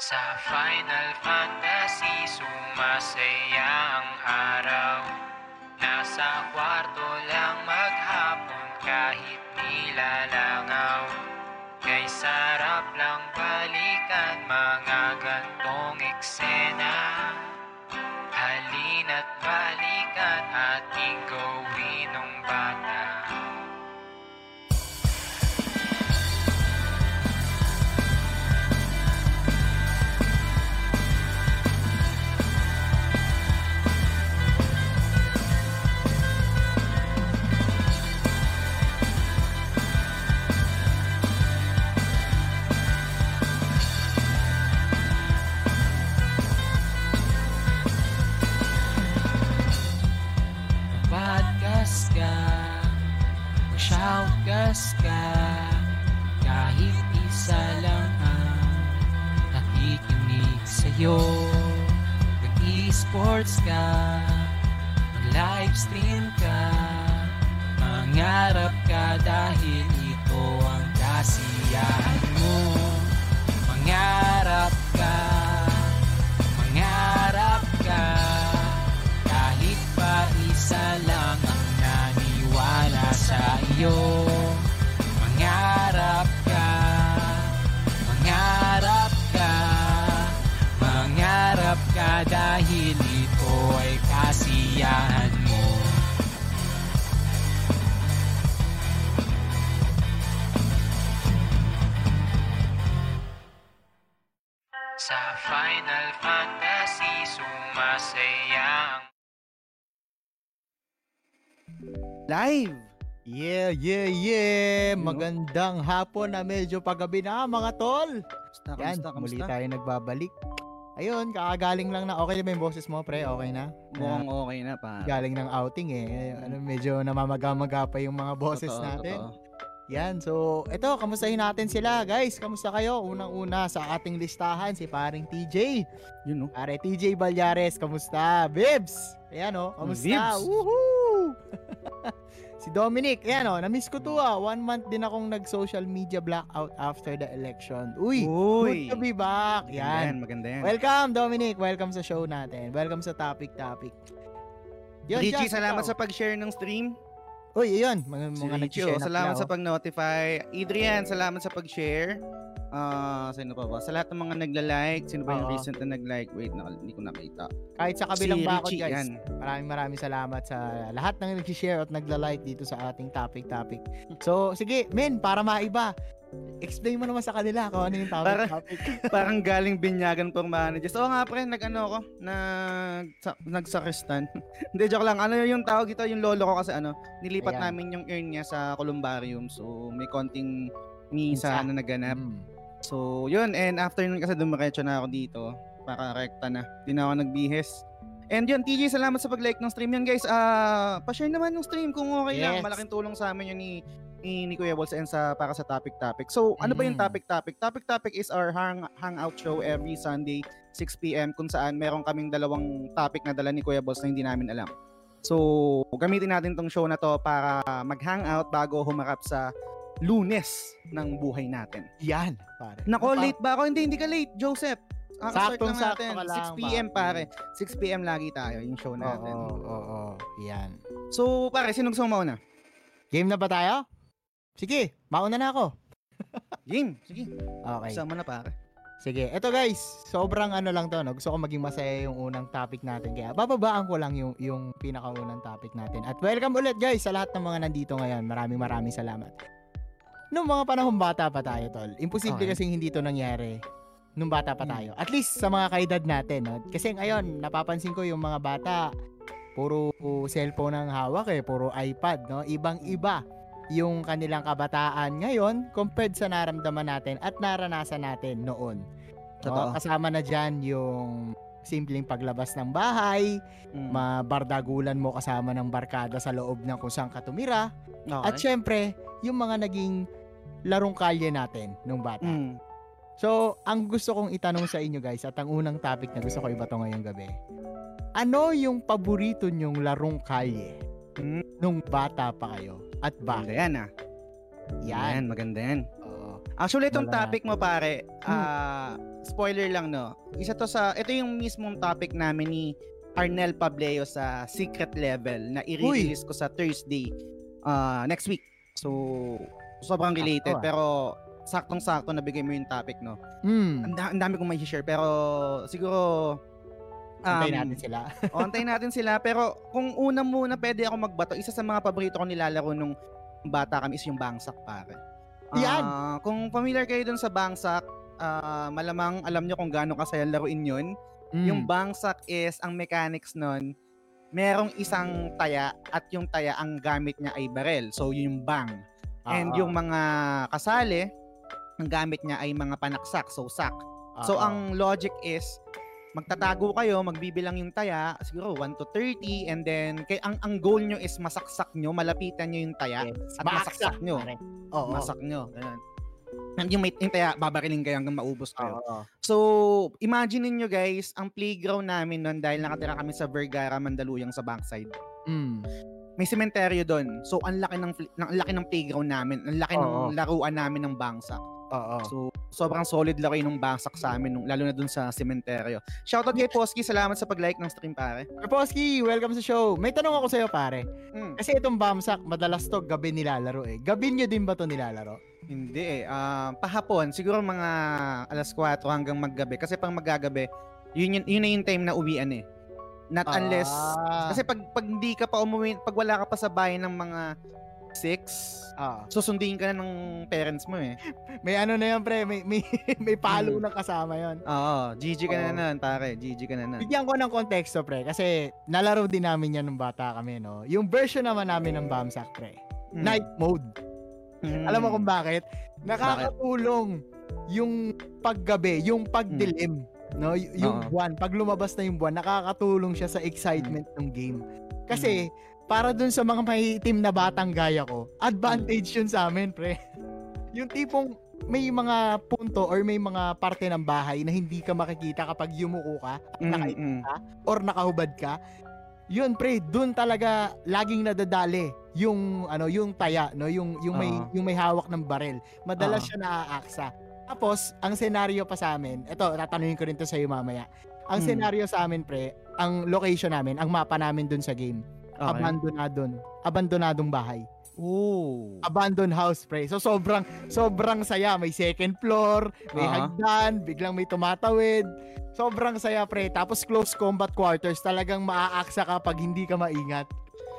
Sa Final Fantasy sumasaya ang araw. Nasa kwarto lang maghapon kahit nilalangaw. Kay sarap Mag-shoutcast ka Kahit isa lang ang Nakikinig sa'yo. Mag-e-sports ka Mag-livestream ka Mangarap ka dahil ito ang kasiyahan mo. Mangarap ka Mangarap ka kahit pa isa lang ang naniwala sa iyo Live! Yeah, yeah, yeah! Magandang hapon na medyo paggabi na mga tol! Kamusta, Yan, kamusta, muli kamusta? tayo nagbabalik. Ayun, kakagaling lang na, okay na ba yung boses mo pre? Okay na? Mukhang okay na pa. Galing ng outing eh. Ano, medyo namamaga-maga pa yung mga boses Totoo, natin. totoo. Yan, so eto, kamustahin natin sila guys. Kamusta kayo? Unang-una sa ating listahan, si paring TJ. Yun, no? Pare TJ Balyares, kamusta? Bibs! Ayan o, kamusta? Bibs! Woohoo! si Dominic, ayan o, na-miss ko to ah. One month din akong nag-social media blackout after the election. Uy, Uy! good to be back. Maganda yan, Yan. maganda yan. Welcome Dominic, welcome sa show natin. Welcome sa topic topic. Yun, Richie, Jazz, salamat ikaw. sa pag-share ng stream. Uy, yun, mga, Si mga Richie, nag-share oh, na salamat pala, sa oh. pag-notify. Adrian, salamat sa pag-share. Ah, sino pa ba? Sa lahat ng mga nagla-like, sino ba yung Oo. recent na nag-like? Wait, na, hindi ko nakita. Kahit sa kabilang si bakod Richie, guys. yan. Maraming maraming salamat sa lahat ng nag-share at nagla-like dito sa ating topic topic. So, sige, men, para maiba. Explain mo naman sa kanila kung ano yung topic Para- topic. Parang galing binyagan pang managers. Oo nga pre, nag-ano ako, nag, sa, nagsakristan. Hindi, joke lang. Ano yung tawag ito, yung lolo ko kasi ano, nilipat Ayan. namin yung urn niya sa columbarium. So, may konting misa Misa. na naganap. Mm. So, yun. And after nun kasi dumiretso na ako dito. Para rekta na. Di na ako nagbihes. And yun, TJ, salamat sa pag-like ng stream. Yan guys, ah pa-share naman ng stream kung okay lang. Yes. Malaking tulong sa amin yun ni, ni, ni Kuya Balls and sa, para sa topic topic. So, ano ba yung Mm. topic topic? Topic topic is our hang, hangout show every Sunday, 6pm, kung saan meron kaming dalawang topic na dala ni Kuya Balls na hindi namin alam. So, gamitin natin tong show na to para mag-hangout bago humarap sa lunes ng buhay natin. Yan, pare. Nako, Pa- late ba ako? Hindi, hindi ka late, Joseph. Kakastart lang natin. ka lang, 6pm pare. pare. 6pm lagi tayo, yung show Oo, natin. oo, oo, yan. So, pare, sino gusto mo mauna? Game na ba tayo? Sige, mauna na ako. Game, sige. Okay. Sama na pare. Sige, eto guys, sobrang ano lang to, no? Gusto ko maging masaya yung unang topic natin. Kaya bababaan ko lang yung, yung pinakaunang topic natin. At welcome ulit guys sa lahat ng mga nandito ngayon. Maraming maraming salamat. Nung mga panahon bata pa tayo, tol, imposible Okay. kasing hindi to nangyari nung bata pa Hmm. tayo. At least sa mga kaedad natin, no? Kasi ngayon, napapansin ko yung mga bata, puro cellphone ang hawak eh, puro iPad, no? Ibang-iba yung kanilang kabataan ngayon compared sa naramdaman natin at naranasan natin noon. Totoo. No? Kasama na dyan yung simpleng paglabas ng bahay, Mm. mabardagulan mo kasama ng barkada sa loob ng kung saan ka tumira, Okay. at syempre, yung mga naging larong kalye natin nung bata. Mm. So, ang gusto kong itanong sa inyo guys, at ang unang topic na gusto ko ibato ngayong gabi, ano yung paborito nyong larong kalye Mm. nung bata pa kayo? At Maganda bakit? yan ah. Yan. Yan, maganda yan. Oo. Actually, itong Wala. topic mo pare, Hmm. ah spoiler lang no. Isa to sa, ito yung mismong topic namin ni Arnel Pableo sa Secret Level na i-release ko sa Thursday ah, next week. So, sobrang related Sakto, ah. pero saktong-sakto nabigay mo yung topic no. Hmm. Ang, da- ang dami kong may share pero siguro Antayin um, natin sila. o, antayin natin sila. Pero kung una muna pwede ako magbato, isa sa mga paborito ko nilalaro nung bata kami is yung Bangsak, pare. Yan! Ah, kung familiar kayo dun sa Bangsak, ah, malamang alam nyo kung gaano kasaya laruin yun. Hmm. Yung Bangsak is, ang mechanics nun, merong isang taya at yung taya ang gamit niya ay barel. So, yun yung bang. And Oo. yung mga kasali, ang gamit niya ay mga panaksak, so sak. So Oo. ang logic is magtatago kayo, magbibilang yung taya, siguro 1 to 30 and then kay ang ang goal nyo is masaksak nyo, malapitan nyo yung taya, Yes. at masaksak nyo. Oo. masak nyo. Ganun. And yung, may, yung taya, babariling kayo hanggang maubos kayo. Oo. So, imagine niyo guys, ang playground namin noon dahil nakatira kami sa Vergara, Mandaluyong sa backside. Hmm. May sementeryo doon. So, ang laki ng, ng ang laki ng playground namin, ang laki ng Oo. laruan namin ng bangsak. Oo. So, sobrang solid laki nung bangsak sa amin, nung, lalo na dun sa sementeryo. Shoutout kay Posky, salamat sa pag-like ng stream, pare. Raposki, welcome sa show. May tanong ako sa'yo, pare. Mm, Kasi itong Bamsak, madalas to gabi nilalaro eh. Gabi nyo din ba to nilalaro? hindi eh. Ah, pahapon, siguro mga alas 4 hanggang maggabi. Kasi pang magagabi, yun, yun, yun na yung time na uwian eh. Not unless... Ah. Kasi pag, pag hindi ka pa umuwi, pag wala ka pa sa bahay ng mga 6, Ah. susunduin ka na ng parents mo eh. May ano na yan, pre. May, may, may palo Hmm. na kasama yon. Oo, GG ka na Oo. nun, pare. GG ka na nun. Bigyan ko ng konteksto, pre. Kasi nalaro din namin yan nung bata kami, no? Yung version naman namin ng Bamsak, pre. Mm. Night mode. Mm. Alam mo kung bakit? Nakakatulong yung paggabi, yung pagdilim. No, Y- yung Oo. buwan, pag lumabas na yung buwan, nakakatulong siya sa excitement ng game. Kasi para dun sa mga mahitim na batang gaya ko, advantage yun sa amin, pre. yung tipong may mga punto or may mga parte ng bahay na hindi ka makikita kapag yumuko ka Mm, naka- mm. or nakahubad ka. Yun pre, dun talaga laging nadadali yung ano, yung taya, no, yung yung may Oo. yung may hawak ng barel. Madalas Oo. siya naaaksa. Tapos, ang senaryo pa sa amin, eto, tatanungin ko rin to sa iyo mamaya. Ang Hmm. senaryo sa amin, pre, ang location namin, ang mapa namin dun sa game, Okay. abandonadon, abandonadong bahay. Ooh. Abandoned house, pre. So, sobrang, sobrang saya. May second floor, may Oo. hagdan, biglang may tumatawid. Sobrang saya, pre. Tapos, close combat quarters. Talagang maaaksa ka pag hindi ka maingat.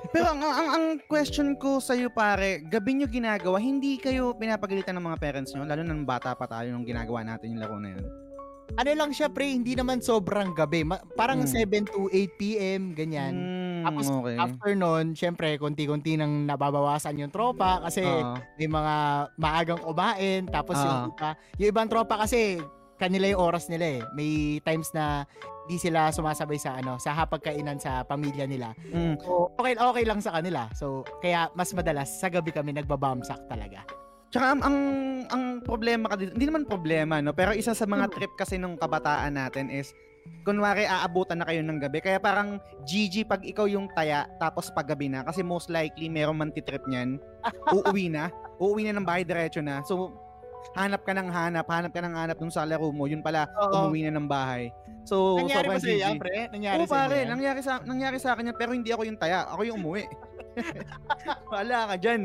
Pero ang, ang, ang question ko sa iyo pare, gabi nyo ginagawa, hindi kayo pinapagalitan ng mga parents nyo, lalo na nung bata pa tayo nung ginagawa natin yung laro na yun. Ano lang siya, pre, hindi naman sobrang gabi. Ma- parang Hmm. 7 to 8 p.m., ganyan. Mm, Tapos, okay. After nun, syempre, konti-konti nang nababawasan yung tropa kasi Oo. may mga maagang kumain. Tapos Ah. yung iba, yung ibang tropa kasi kanila yung oras nila eh. May times na di sila sumasabay sa ano, sa hapagkainan sa pamilya nila. Mm. So, okay okay lang sa kanila. So, kaya mas madalas sa gabi kami nagbabamsak talaga. Tsaka ang, ang, ang problema ka dito, hindi naman problema, no? Pero isa sa mga Hmm. trip kasi nung kabataan natin is, kunwari aabutan na kayo ng gabi. Kaya parang GG pag ikaw yung taya, tapos paggabi na. Kasi most likely, merong mantitrip niyan. Uuwi na. Uuwi na ng bahay, diretso na. So, hanap ka ng hanap, hanap ka ng hanap dun sa laro mo. Yun pala, Oo. umuwi na ng bahay. So, Nangyari ba sobrang sa iyo, GG. pre? Nangyari Oo, pare, yan? nangyari sa nangyari sa akin yan, pero hindi ako yung taya, ako yung umuwi. Wala ka diyan.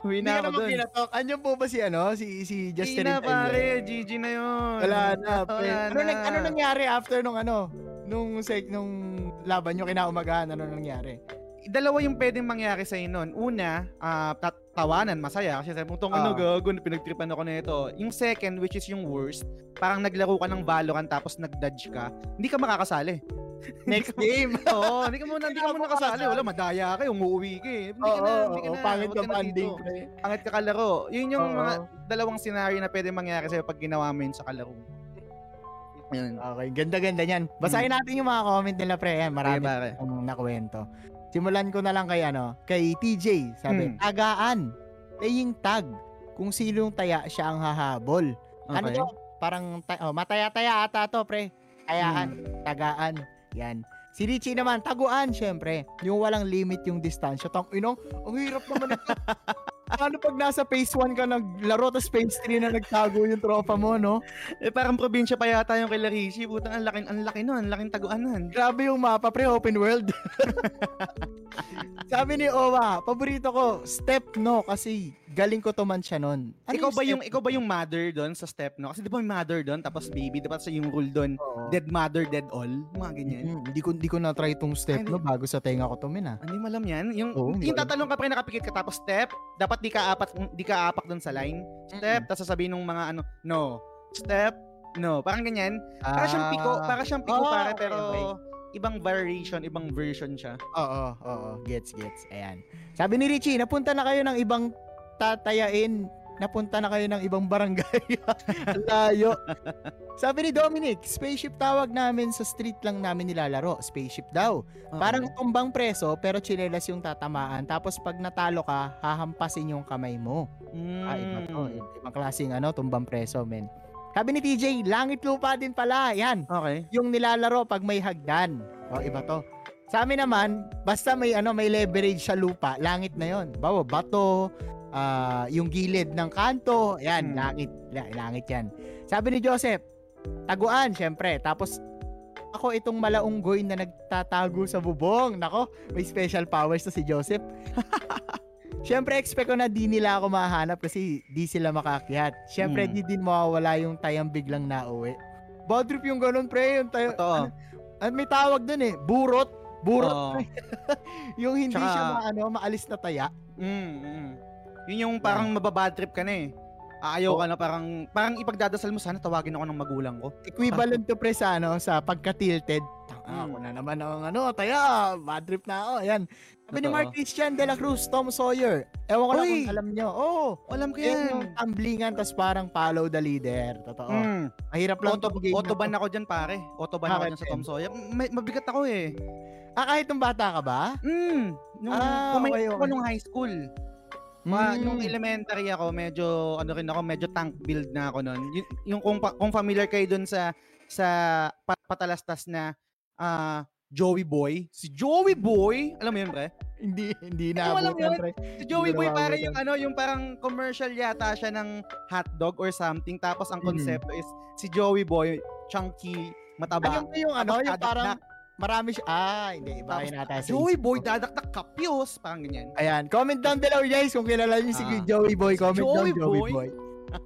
Uwi Hindi na ako doon. pinatok. Andiyan po ba si ano? Si si Hindi Justin na Time pare? GG na yun. Wala na, pre. Wala Ano, na. nang, ano nangyari after nung ano? Nung sec, nung laban nyo kinaumagahan, ano nangyari? Dalawa yung pwedeng mangyari sa noon. Una, tat- tawanan, masaya. Kasi sabi mo, "Tong ano Ah. gago, pinagtripan ako na ito. Yung second, which is yung worst, parang naglaro ka ng Valorant tapos nag-dodge ka, hindi ka makakasali. Next game. Oo, hindi ka muna, hindi ka muna kasali. Wala, madaya ka, umuwi ka eh. Hindi ka na, hindi ka na. pangit ka ka banding, dito. pre. Pangit ka kalaro. Yun yung mga dalawang scenario na pwede mangyari sa'yo pag ginawa mo yun sa kalaro. Yun. Okay, ganda-ganda niyan. Basahin natin yung mga comment nila, pre. Marami Hmm. Okay, akong nakwento. Simulan ko na lang kay ano, kay TJ. Sabi, Hmm. tagaan. Playing tag. Kung sinong taya siya ang hahabol. Ano Okay. to? Parang ta- oh, mataya-taya ata to, pre. Tayaan, Hmm. tagaan. Yan. Si Richie naman, taguan, syempre. Yung walang limit yung distansya. Tang inong, ang hirap naman ito. Paano pag nasa phase 1 ka naglaro, tapos phase 3 na nagtago yung tropa mo, no? Eh, parang probinsya pa yata yung kay Larishi. Putang, ang laki, ang laki nun. Ang laking taguan nun. Grabe yung mapa, pre, open world. Sabi ni Owa, paborito ko, step no, kasi galing ko to man siya nun. Ano ikaw ba yung ikaw ba yung mother doon sa step no? Kasi di ba may mother doon tapos baby, di ba sa yung rule doon, Oo. dead mother, dead all, mga ganyan. Mm, Hindi ko hindi ko na try itong step Ay, no bago sa tenga ko to min ah. Hindi mo alam yan. Yung, hindi yung tatalong ka pa rin nakapikit ka tapos step, dapat di ka apat di ka apak doon sa line. Step, tapos sasabihin ng mga ano, no. Step, no. Parang ganyan. Para siyang piko, para siyang piko Ah, pare okay, pero okay. ibang variation, ibang version siya. Oo, oo, gets gets. Ayan. Sabi ni Richie, napunta na kayo ng ibang tatayain. Napunta na kayo ng ibang barangay. Ang Layo. Sabi ni Dominic, spaceship tawag namin sa street lang namin nilalaro. Spaceship daw. Parang tumbang preso pero chinelas yung tatamaan. Tapos pag natalo ka, hahampasin yung kamay mo. mm, Ah, iba to. Ibang klaseng ano, tumbang preso, men. Sabi ni TJ, langit lupa din pala. Yan. Okay. Yung nilalaro pag may hagdan. O, iba to. Sa amin naman, basta may ano, may leverage sa lupa, langit na 'yon. Bawa bato, ah, yung gilid ng kanto, yan, Hmm. langit, la- langit 'yan. Sabi ni Joseph, taguan, syempre. Tapos ako itong malaunggoy na nagtatago sa bubong. Nako, may special powers to si Joseph. Syempre, expect ko na di nila ako mahanap kasi di sila makakyat. Syempre, Hmm. di din mawawala yung tayang biglang nauwi. Bad trip yung ganun, pre. Yung tayo, Totoo. at may tawag dun eh, burot. Burot. Yung hindi Tsaka- siya maano, maalis na taya. Mm, mm. Yun yung parang mababad trip ka na eh. Aayaw Oo. ka na parang parang ipagdadasal mo sana tawagin ako ng magulang ko. Equivalent to pre sa ano, sa pagka-tilted. Mm. ako na naman ang ano, taya, bad trip na ako. Ayan. Sabi ni. Mark Christian de la Cruz, Tom Sawyer. Ewan ko lang kung alam nyo. Oo. Oh, Alam ko yan yung tumblingan, tas parang follow the leader. Totoo. Mm. Mahirap lang Auto, game na autoban to. ako dyan pare. Autoban ako dyan sa? Tom Sawyer. May, mabigat ako eh. Ah, kahit nung bata ka ba? Mm. Nung, Ah, okay, okay. nung high school. Ma, Mm. nung elementary ako, medyo ano rin ako, medyo tank build na ako noon. Yung, yung kung, pa- kung familiar kayo dun sa sa pa- patalastas na ah, Joey Boy. Si Joey Boy, alam mo yun, pre? Hindi, hindi Ano, alam yun? pre. Si Joey Boy naabutan. yung ano, yung parang commercial yata siya ng hotdog or something. Tapos ang Mhm. konsepto is si Joey Boy, chunky, mataba. Ayun yung ano, yung parang marami siya. Ah, hindi. Iba Tapos, kayo nata sa Joey Boy, ko. dadakdak kapyos. Parang ganyan. Ayan, comment down below guys kung kilala niyo si Ah. Joey Boy. Comment Joey down Joey Boy. Boy.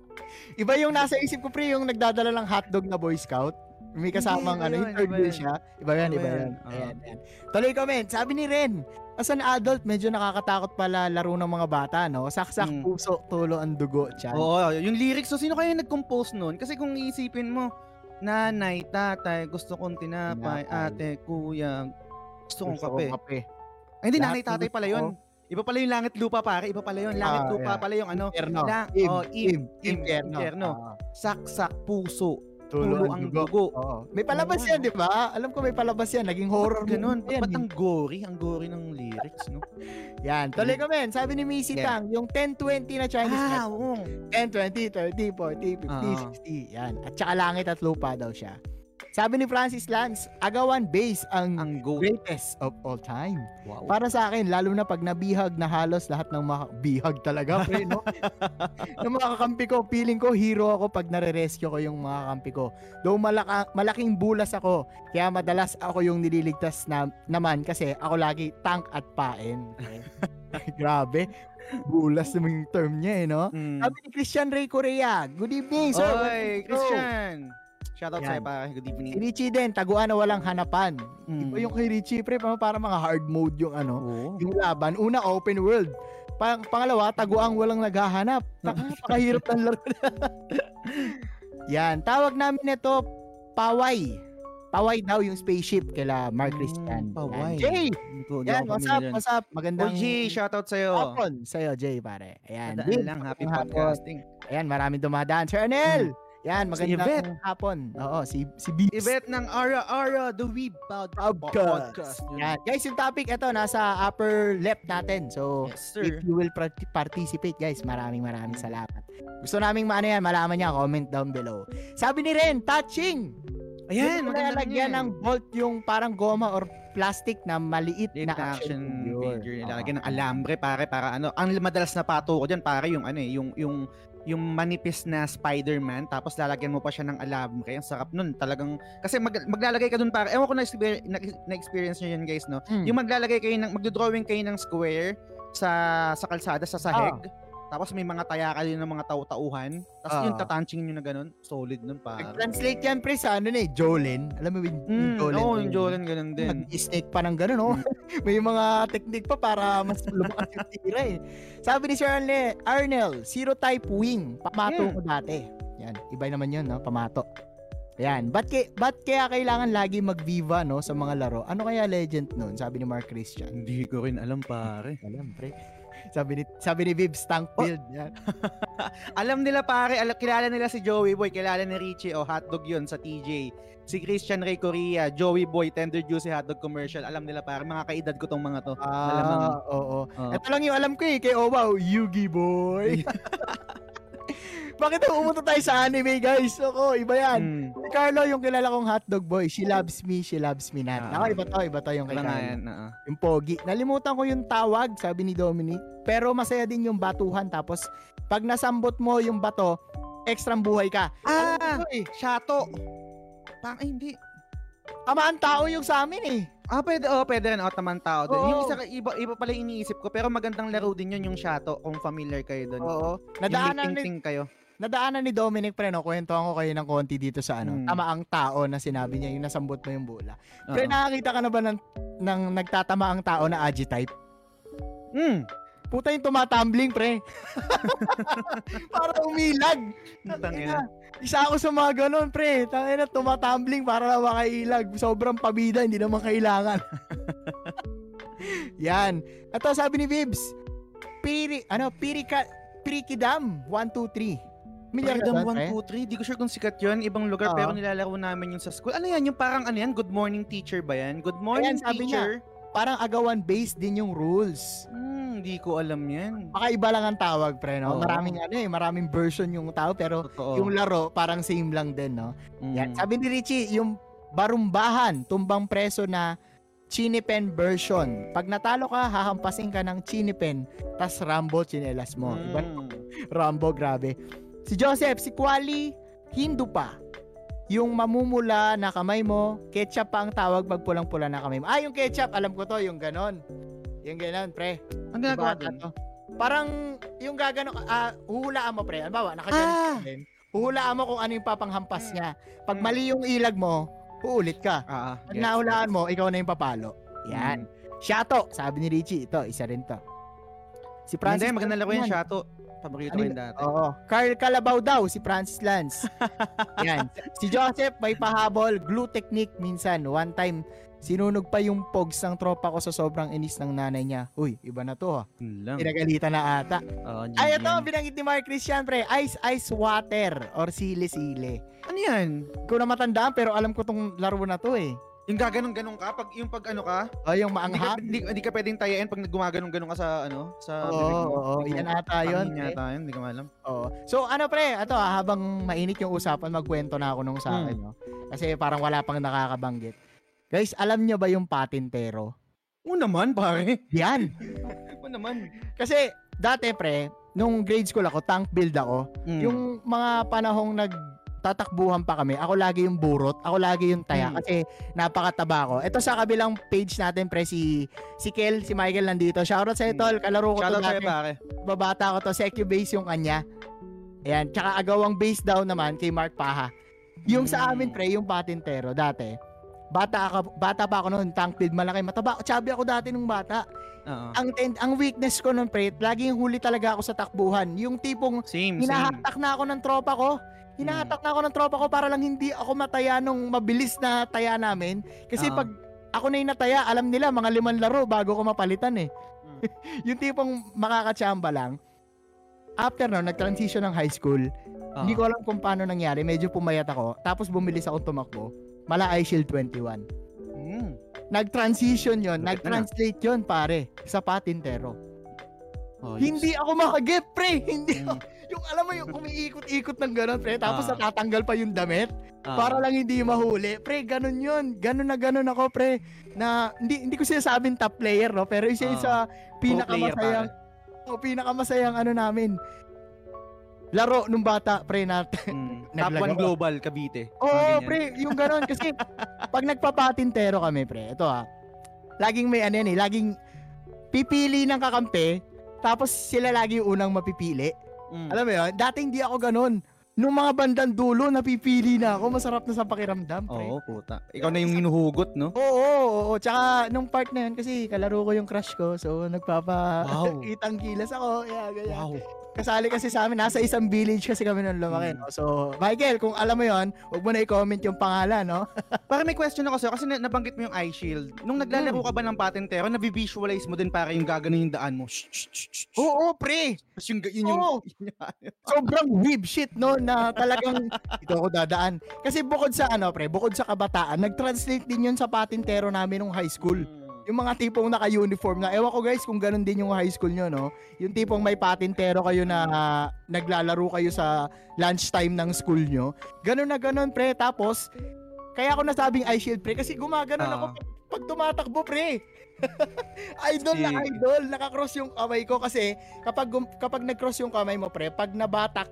Iba yung nasa isip ko pre, yung nagdadala ng hotdog na Boy Scout. May kasamang ano, third iba wheel siya. Iba yan, iba Iba yan. yan, ah. Ayan, ayan. Tuloy comment. Sabi ni Ren, as an adult, medyo nakakatakot pala laro ng mga bata, no? Saksak Mm. puso, tulo ang dugo, chan. Oo, yung lyrics. So, sino kaya nag-compose nun? Kasi kung iisipin mo, nanay, tatay, gusto kong tinapay, Tinapay. ate, kuya, gusto kong Gusto kape. kong kape. Ay, hindi, Lahat nanay, tatay pala yun. Iba pala yung langit lupa, pare. Iba pala yun. Langit Ah, lupa yeah. pala yung ano, Impierno. La- Im, oh, im, im, impierno. impierno. Ah, saksak, puso, tulo, tulo ang dugo. Oo. May palabas Oo, yan, di ba? Alam ko may palabas yan. Naging horror ganun? yan. Ba't eh. ang gory? Ang gory ng lyrics, no? Yan. Tuloy ko, men. Sabi ni Missy Yeah. Tang, yung 10-20 na Chinese Ah, math. oo. 10, 20, 30, 40, 50, Ah. 60. Yan. At saka langit at lupa daw siya. Sabi ni Francis Lance, agawan base ang Ang goat. greatest of all time. Wow. Para sa akin, lalo na pag nabihag na halos lahat ng mga bihag talaga, pre, no? ng mga kakampi ko, feeling ko hero ako pag nare-rescue ko yung mga kakampi ko. Though malaka, malaking bulas ako, kaya madalas ako yung nililigtas na, naman kasi ako lagi tank at pain. Grabe. Bulas naman yung term niya eh, no? Mm. Sabi ni Christian Ray Correa, good evening, sir. Oy, Christian. Shoutout Yan. sa'yo, pare. Good Si evening. Richie din, taguan na walang hanapan. Mm. Iba yung kay Richie, pre, parang, parang mga hard mode yung ano, Oo. yung laban. Una, open world. Pang, pangalawa, taguang walang naghahanap. Napakahirap ng laro. Yan, tawag namin ito, Paway. Paway daw yung spaceship kila Mark Mm, Christian. Yan. Paway. Jay! Ko- hindi Yan, what's up, what's up? Magandang Oy, G, shoutout sa'yo. hapon sa'yo, Jay, pare. Ayan, Dave, lang, happy hapon. podcasting. Ayan, maraming dumadaan. Sir Anel! Yan, Si magandang Yvette. hapon. Oo, si, si Beats. Event ng Ara Ara The Weeb Pod- Podcast. Podcast. Yan. Guys, yung topic ito nasa upper left natin. So, Yes, if you will part- participate, guys, maraming maraming salamat. Gusto naming maano yan, malaman niya, comment down below. Sabi ni Ren, touching. Ayan, maganda ng bolt yung parang goma or plastic na maliit Liit na action, action figure. figure. Oo. Nilalagyan ng alambre pare para ano. Ang madalas na pato ko diyan pare yung ano eh, yung yung yung manipis na Spider-Man tapos lalagyan mo pa siya ng alambre. Ang sarap nun. Talagang kasi mag, maglalagay ka dun para ewan ko na na, na experience niyo yun guys no. Mm. Yung maglalagay kayo ng magdo-drawing kayo ng square sa sa kalsada sa sahig. Tapos may mga taya kayo ng mga tau-tauhan. Tapos Ah. yung tatanching nyo na ganun. Solid nun pare. Nag-translate yan, pre, sa ano na eh, Jolin. Alam mo yung, Mm, Jolin? oo, yung Jolan ganun din. Mag-snake pa ng gano'n, oh. May mga technique pa para mas lumakas yung tira eh. Sabi ni Sir Arne, Arnel, zero type wing. Pamato Hmm. ko dati. Yan, iba naman yun, no? Pamato. Yan. Ba't, kay, ba't kaya kailangan lagi mag-viva, no, sa mga laro? Ano kaya legend nun? Sabi ni Mark Christian. Hindi ko rin alam pare. Alam, pre. Sabi ni, sabi ni Vibs, tank Oh. build. Yan. Alam nila pare, alam, kilala nila si Joey Boy, kilala ni Richie, o hotdog yun sa TJ. Si Christian Ray Correa, Joey Boy, Tender Juicy Hotdog Commercial. Alam nila pare, mga kaedad ko tong mga to. Ah, oo. Oo. Ito lang yung alam ko eh, kay Owaw, Yugi Boy. Bakit umunta tayo sa anime, guys? Ako, iba yan. Mm. Si Carlo, yung kilala kong hotdog boy, she loves me, she loves me not. Ah. Ako, iba to, iba to yung kay Carlo. yan. oo. Yung pogi. Nalimutan ko yung tawag, sabi ni Dominic. Pero masaya din yung batuhan. Tapos, pag nasambot mo yung bato, extrang buhay ka. Ah, Ano eh, Shato. Pang, ay, hindi. kamaan tao yung sa amin eh. Ah, pwede, oh, pwede rin. Oh, tamang tao din. Oo. Yung isa, iba, iba pala yung iniisip ko. Pero magandang laro din yun, yung Shato. Kung familiar kayo doon. Oo. Yung Nadaanan ni, ting kayo. Nadaanan ni Dominic pre, no? Kwentuhan ko kayo ng konti dito sa ano. Hmm. Tama ang tao na sinabi niya, yung nasambot mo yung bola. Oo. Pre, nakakita ka na ba ng, ng nagtatama ang tao na Agi-type? Mm. Puta yung tumatumbling, pre. para umilag. Tangina. Isa ako sa mga ganun, pre. Tangina, tumatumbling para na makailag. Sobrang pabida, hindi naman kailangan. Yan. Ito, sabi ni Vibs. Piri, ano, Pirika, Pirikidam, 1, 2, 3. Milyar Freedom ka ba, pre? 1, 2, 3. Di ko sure kung sikat yun. Ibang lugar. Oo. Pero nilalaro namin yung sa school. Ano yan? Yung parang ano yan? Good morning teacher ba yan? Good morning Ayan, sabi teacher. Parang agawan based din yung rules. Hmm, di ko alam yan. Baka iba lang ang tawag, pre, no? Oo. Maraming ano eh, maraming version yung tao, pero Totoo. yung laro parang same lang din, no? Mm. Yan. Sabi ni Richie, yung barumbahan, tumbang preso na chinipen version. Pag natalo ka, hahampasin ka ng chinipen, tas Rambo chinelas mo. Mm. Rambo, grabe. Si Joseph, si Kwali, Hindu pa. Yung mamumula na kamay mo, ketchup pa ang tawag pag pulang-pula na kamay mo. Ah, yung ketchup, alam ko to, yung ganon. Yung ganon, pre. Ang ginagawa Diba? Parang yung gagano, ah, huhulaan mo, pre. Halimbawa, Ah! nakaganito din. Huhulaan mo kung ano yung papanghampas niya. Pag Hmm. mali yung ilag mo, uulit ka. Ah, ah, Pag gets, nahulaan gets. mo, ikaw na yung papalo. Yan. Mm. Shato, sabi ni Richie. Ito, isa rin to. Si Francis. Hindi, maganda laro Yan. Shato. Paborito Ano ko yun? yun dati. Oo. Carl Calabaw daw, si Francis Lance. Yan. Si Joseph, may pahabol, glue technique minsan. One time, sinunog pa yung pogs ng tropa ko sa sobrang inis ng nanay niya. Uy, iba na to ha. Pinagalitan na ata. Oo, Ay, ito, binanggit ni Mark Christian, pre. Ice, ice, water, or sile-sile. Ano yan? Hindi ko na matandaan, pero alam ko tong laro na to eh. Yung gaganong-ganong ka, pag, yung pag ano ka, O, yung hindi maanghang. hindi, hindi ka pwedeng tayain pag gumaganong-ganong ka sa, ano, sa Oo, Bibig mo. yan ata yun. Pangin pre. yata yun, hindi ko alam. Oo. So ano pre, ito ah, habang mainit yung usapan, magkwento na ako nung sa Hmm. akin. No? Kasi parang wala pang nakakabanggit. Guys, alam nyo ba yung patintero? Oo naman, pare. Yan. Oo naman. Kasi dati pre, nung grade school ako, tank build ako. Mm. Yung mga panahong nag tatakbuhan pa kami, ako lagi yung burot, ako lagi yung taya Hmm. kasi napakataba ko. Ito sa kabilang page natin pre si si Kel, si Michael nandito. Shoutout sa Hmm. tol, kalaro ko to Shoutout sa'yo, dati. pare. babata ko to, Secu base yung kanya. Ayan, tsaka agawang base daw naman kay Mark Paha. Yung sa Mm. amin pre, yung patintero dati. Bata ako, bata pa ako noon, tank build, malaki, mataba. Chubby ako dati nung bata. Oo. Ang ten, ang weakness ko noon pre, laging huli talaga ako sa takbuhan. Yung tipong Same, same. hinahatak na ako ng tropa ko. Hinahatak na ako ng tropa ko para lang hindi ako mataya nung mabilis na taya namin. Kasi Oo. pag ako na yung nataya, alam nila mga limang laro bago ko mapalitan eh. Mm. yung tipong makakatsamba lang. After no, nag-transition ng high school, Oo. hindi ko alam kung paano nangyari. Medyo pumayat ako. Tapos bumilis ako tumakbo. Mala Eye Shield 21. Mm. Nag-transition yon, nag-translate yon pare sa patintero. Oh, Hindi ako makaget, pre. Hindi Mm. ako. Yung alam mo yung umiikot-ikot ng gano'n, pre. Tapos Ah. natatanggal pa yung damit Ah. para lang hindi mahuli. Pre, ganun yun. Ganun na ganun ako, pre. Na hindi hindi ko sinasabing top player, no? Pero isa Ah. sa pinakamasayang o pinakamasayang ano namin. Laro nung bata, pre, na Mm. Top Naglaro. 1 global, Cavite. Oo, ganyan. pre, yung gano'n. Kasi pag nagpapatintero kami, pre, ito ha, laging may ano yan eh, laging pipili ng kakampi, tapos sila lagi yung unang mapipili. Mm. Alam mo yun? Dati hindi ako ganun. Nung mga bandang dulo, napipili na ako. Masarap na sa pakiramdam, pre. Oo, puta. Ikaw na yung hinuhugot, no? Oo, oo, oo. Tsaka nung part na yun, kasi kalaro ko yung crush ko, so nagpapa Wow. kitang gilas ako. Yeah, ganyan. Wow. Kasali kasi sa amin, nasa isang village kasi kami nung lumaki. No? So, Michael, kung alam mo yon huwag mo na i-comment yung pangalan, no? Para may question ako sa'yo, kasi na- nabanggit mo yung eye shield. Nung naglalaro ka ba ng patentero, nabivisualize mo din para yung gaganon yung daan mo. Oo, pre! Tapos yung, yun yung, yung- Sobrang weeb shit, no? Na talagang ito ako dadaan. Kasi bukod sa ano, pre, bukod sa kabataan, nag-translate din yun sa patintero namin nung high school. Yung mga tipong naka-uniform na, ewan ko guys kung ganun din yung high school nyo, no? Yung tipong may patintero kayo na ah, naglalaro kayo sa lunchtime ng school nyo. Ganun na ganun, pre. Tapos, kaya ako nasabing eye shield, pre, kasi gumaganon Ah. ako pag, pag tumatakbo, pre. idol na idol. Nakakross yung kamay ko kasi kapag, kapag nag-cross yung kamay mo, pre, pag nabatak,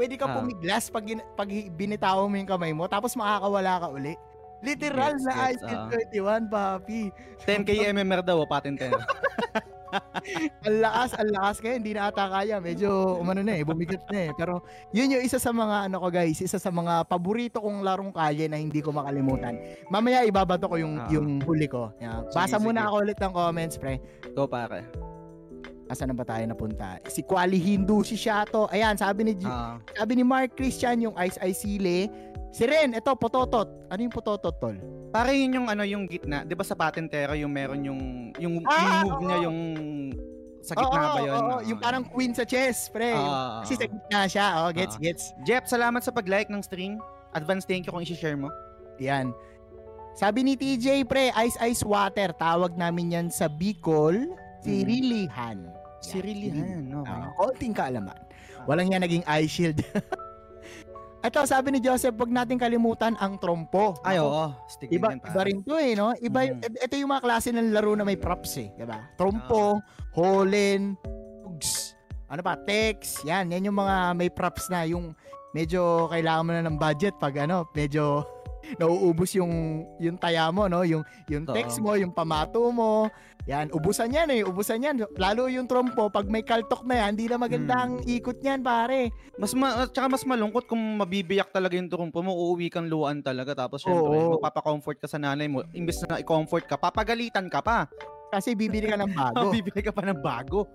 pwede ka Ah. pumiglas pag, pag binitaw mo yung kamay mo, tapos makakawala ka uli. Literal Gets, na eye shield ah. 21, papi. 10k MMR daw, patentero. ang lakas, ang lakas kaya hindi na ata kaya. Medyo umano na eh, bumigat na eh. Pero yun yung isa sa mga ano ko guys, isa sa mga paborito kong larong kalye na hindi ko makalimutan. Mamaya ibabato ko yung Ah. yung huli ko. Yan. Basa Sige, muna sige. ako ulit ng comments, pre. Go, pare. Asan na ba tayo napunta? Si Quali Hindu, si Shato. Ayan, sabi ni Ah, sabi ni Mark Christian yung Ice Ice Sile. Si Ren, ito pototot. Ano yung pototot tol? pare yun yung ano yung gitna. 'Di ba sa patentero yung meron yung yung, Ah, yung move oo. niya yung sa gitna Oo, ba yun? oo, Ah. yung parang queen sa chess, pre. Ah, kasi sa gitna siya. Oh, gets, Ah. gets. Jeff, salamat sa pag-like ng stream. Advance thank you kung i-share mo. Yan. Sabi ni TJ, pre, ice ice water. Tawag namin yan sa Bicol, si Mm. Rilihan. Si Rilihan, okay. Ah, konting kaalaman. Walang yan naging eye shield. Ito, sabi ni Joseph, wag natin kalimutan ang trompo. Ay, oo. Iba, din yan, pare. iba rin to eh, no? Iba, et- ito yung mga klase ng laro na may props eh, diba? Trompo, holen, pugs, ano pa, text, yan, yan yung mga may props na, yung medyo kailangan mo na ng budget pag ano, medyo nauubos yung yung taya mo, no? Yung yung text mo, yung pamato mo. Yan, ubusan yan eh, ubusan yan. Lalo yung trompo, pag may kaltok na yan, hindi na maganda ang Hmm. ikot niyan, pare. Mas ma at saka mas malungkot kung mabibiyak talaga yung turumpo mo, uuwi kang luwan talaga tapos syempre Oo. magpapa-comfort ka sa nanay mo. Imbes na i-comfort ka, papagalitan ka pa. Kasi bibili ka ng bago. Bibili ka pa ng bago.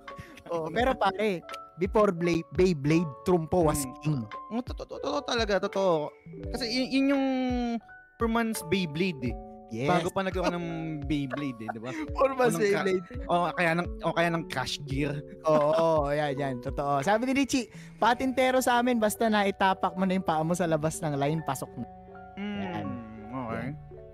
Oo, pero pare, before Blade, Beyblade, trompo was Hmm. king. Oh, Totoo, totoo talaga, totoo. Kasi yun, yun yung per month's Beyblade eh. Yes. Bago pa nagawa ng Beyblade eh, di ba? Or ka- Beyblade. O kaya ng o kaya ng Crash Gear. Oo, oo, yan, yan. Totoo. Sabi ni Richie, patintero sa amin, basta na itapak mo na yung paa mo sa labas ng line, pasok na.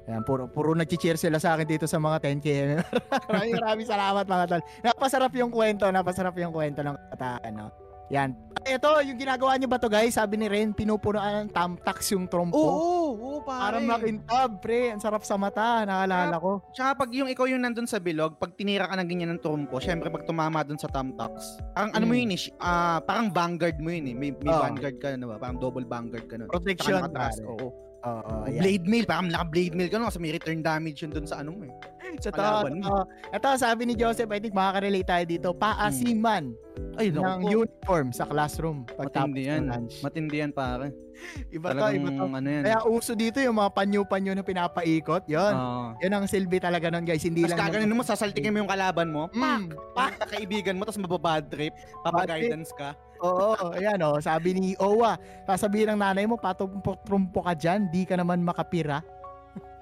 Yan. Mm, okay. Yan, puro, puro nag-cheer sila sa akin dito sa mga 10k. maraming maraming salamat mga tol. Napasarap yung kwento, napasarap yung kwento ng kataan, no? Yan. Ito, yung ginagawa niyo ba to guys? Sabi ni Ren, pinupunuan ng tamtax yung trompo. Oo, oo, Para pare. makintab, pre. Ang sarap sa mata, naalala ko. Tsaka pag yung ikaw yung nandun sa bilog, pag tinira ka ng ganyan ng trumpo, syempre pag tumama dun sa tamtax, parang ano mo Mm. yun eh, ah, parang vanguard mo yun eh. May, may Oo. vanguard ka, ano ba? Parang double vanguard ka nun. Protection, Tsaka nakatras, oo. Oo, yan. blade mail, parang naka-blade mail ka no, kasi may return damage yun dun sa ano mo eh. Sa Kalaban mo. Ito, sabi ni Joseph, I think makaka-relate tayo dito. Paasiman Ay, ng po. uniform sa classroom. Matindi yan. Matindi yan, pare. Iba to, iba to. ano yan. Kaya uso dito yung mga panyo-panyo na pinapaikot. Yun. Oo. Yun ang silbi talaga nun guys. Hindi Tapos lang kaganin mo, sasaltikin mo yung kalaban mo, Mm, pak, kaibigan mo, tapos mababad trip, papaguidance ka. Oo, ayan o. Sabi ni Owa, sasabihin ng nanay mo, patumpok-trumpo ka dyan, di ka naman makapira.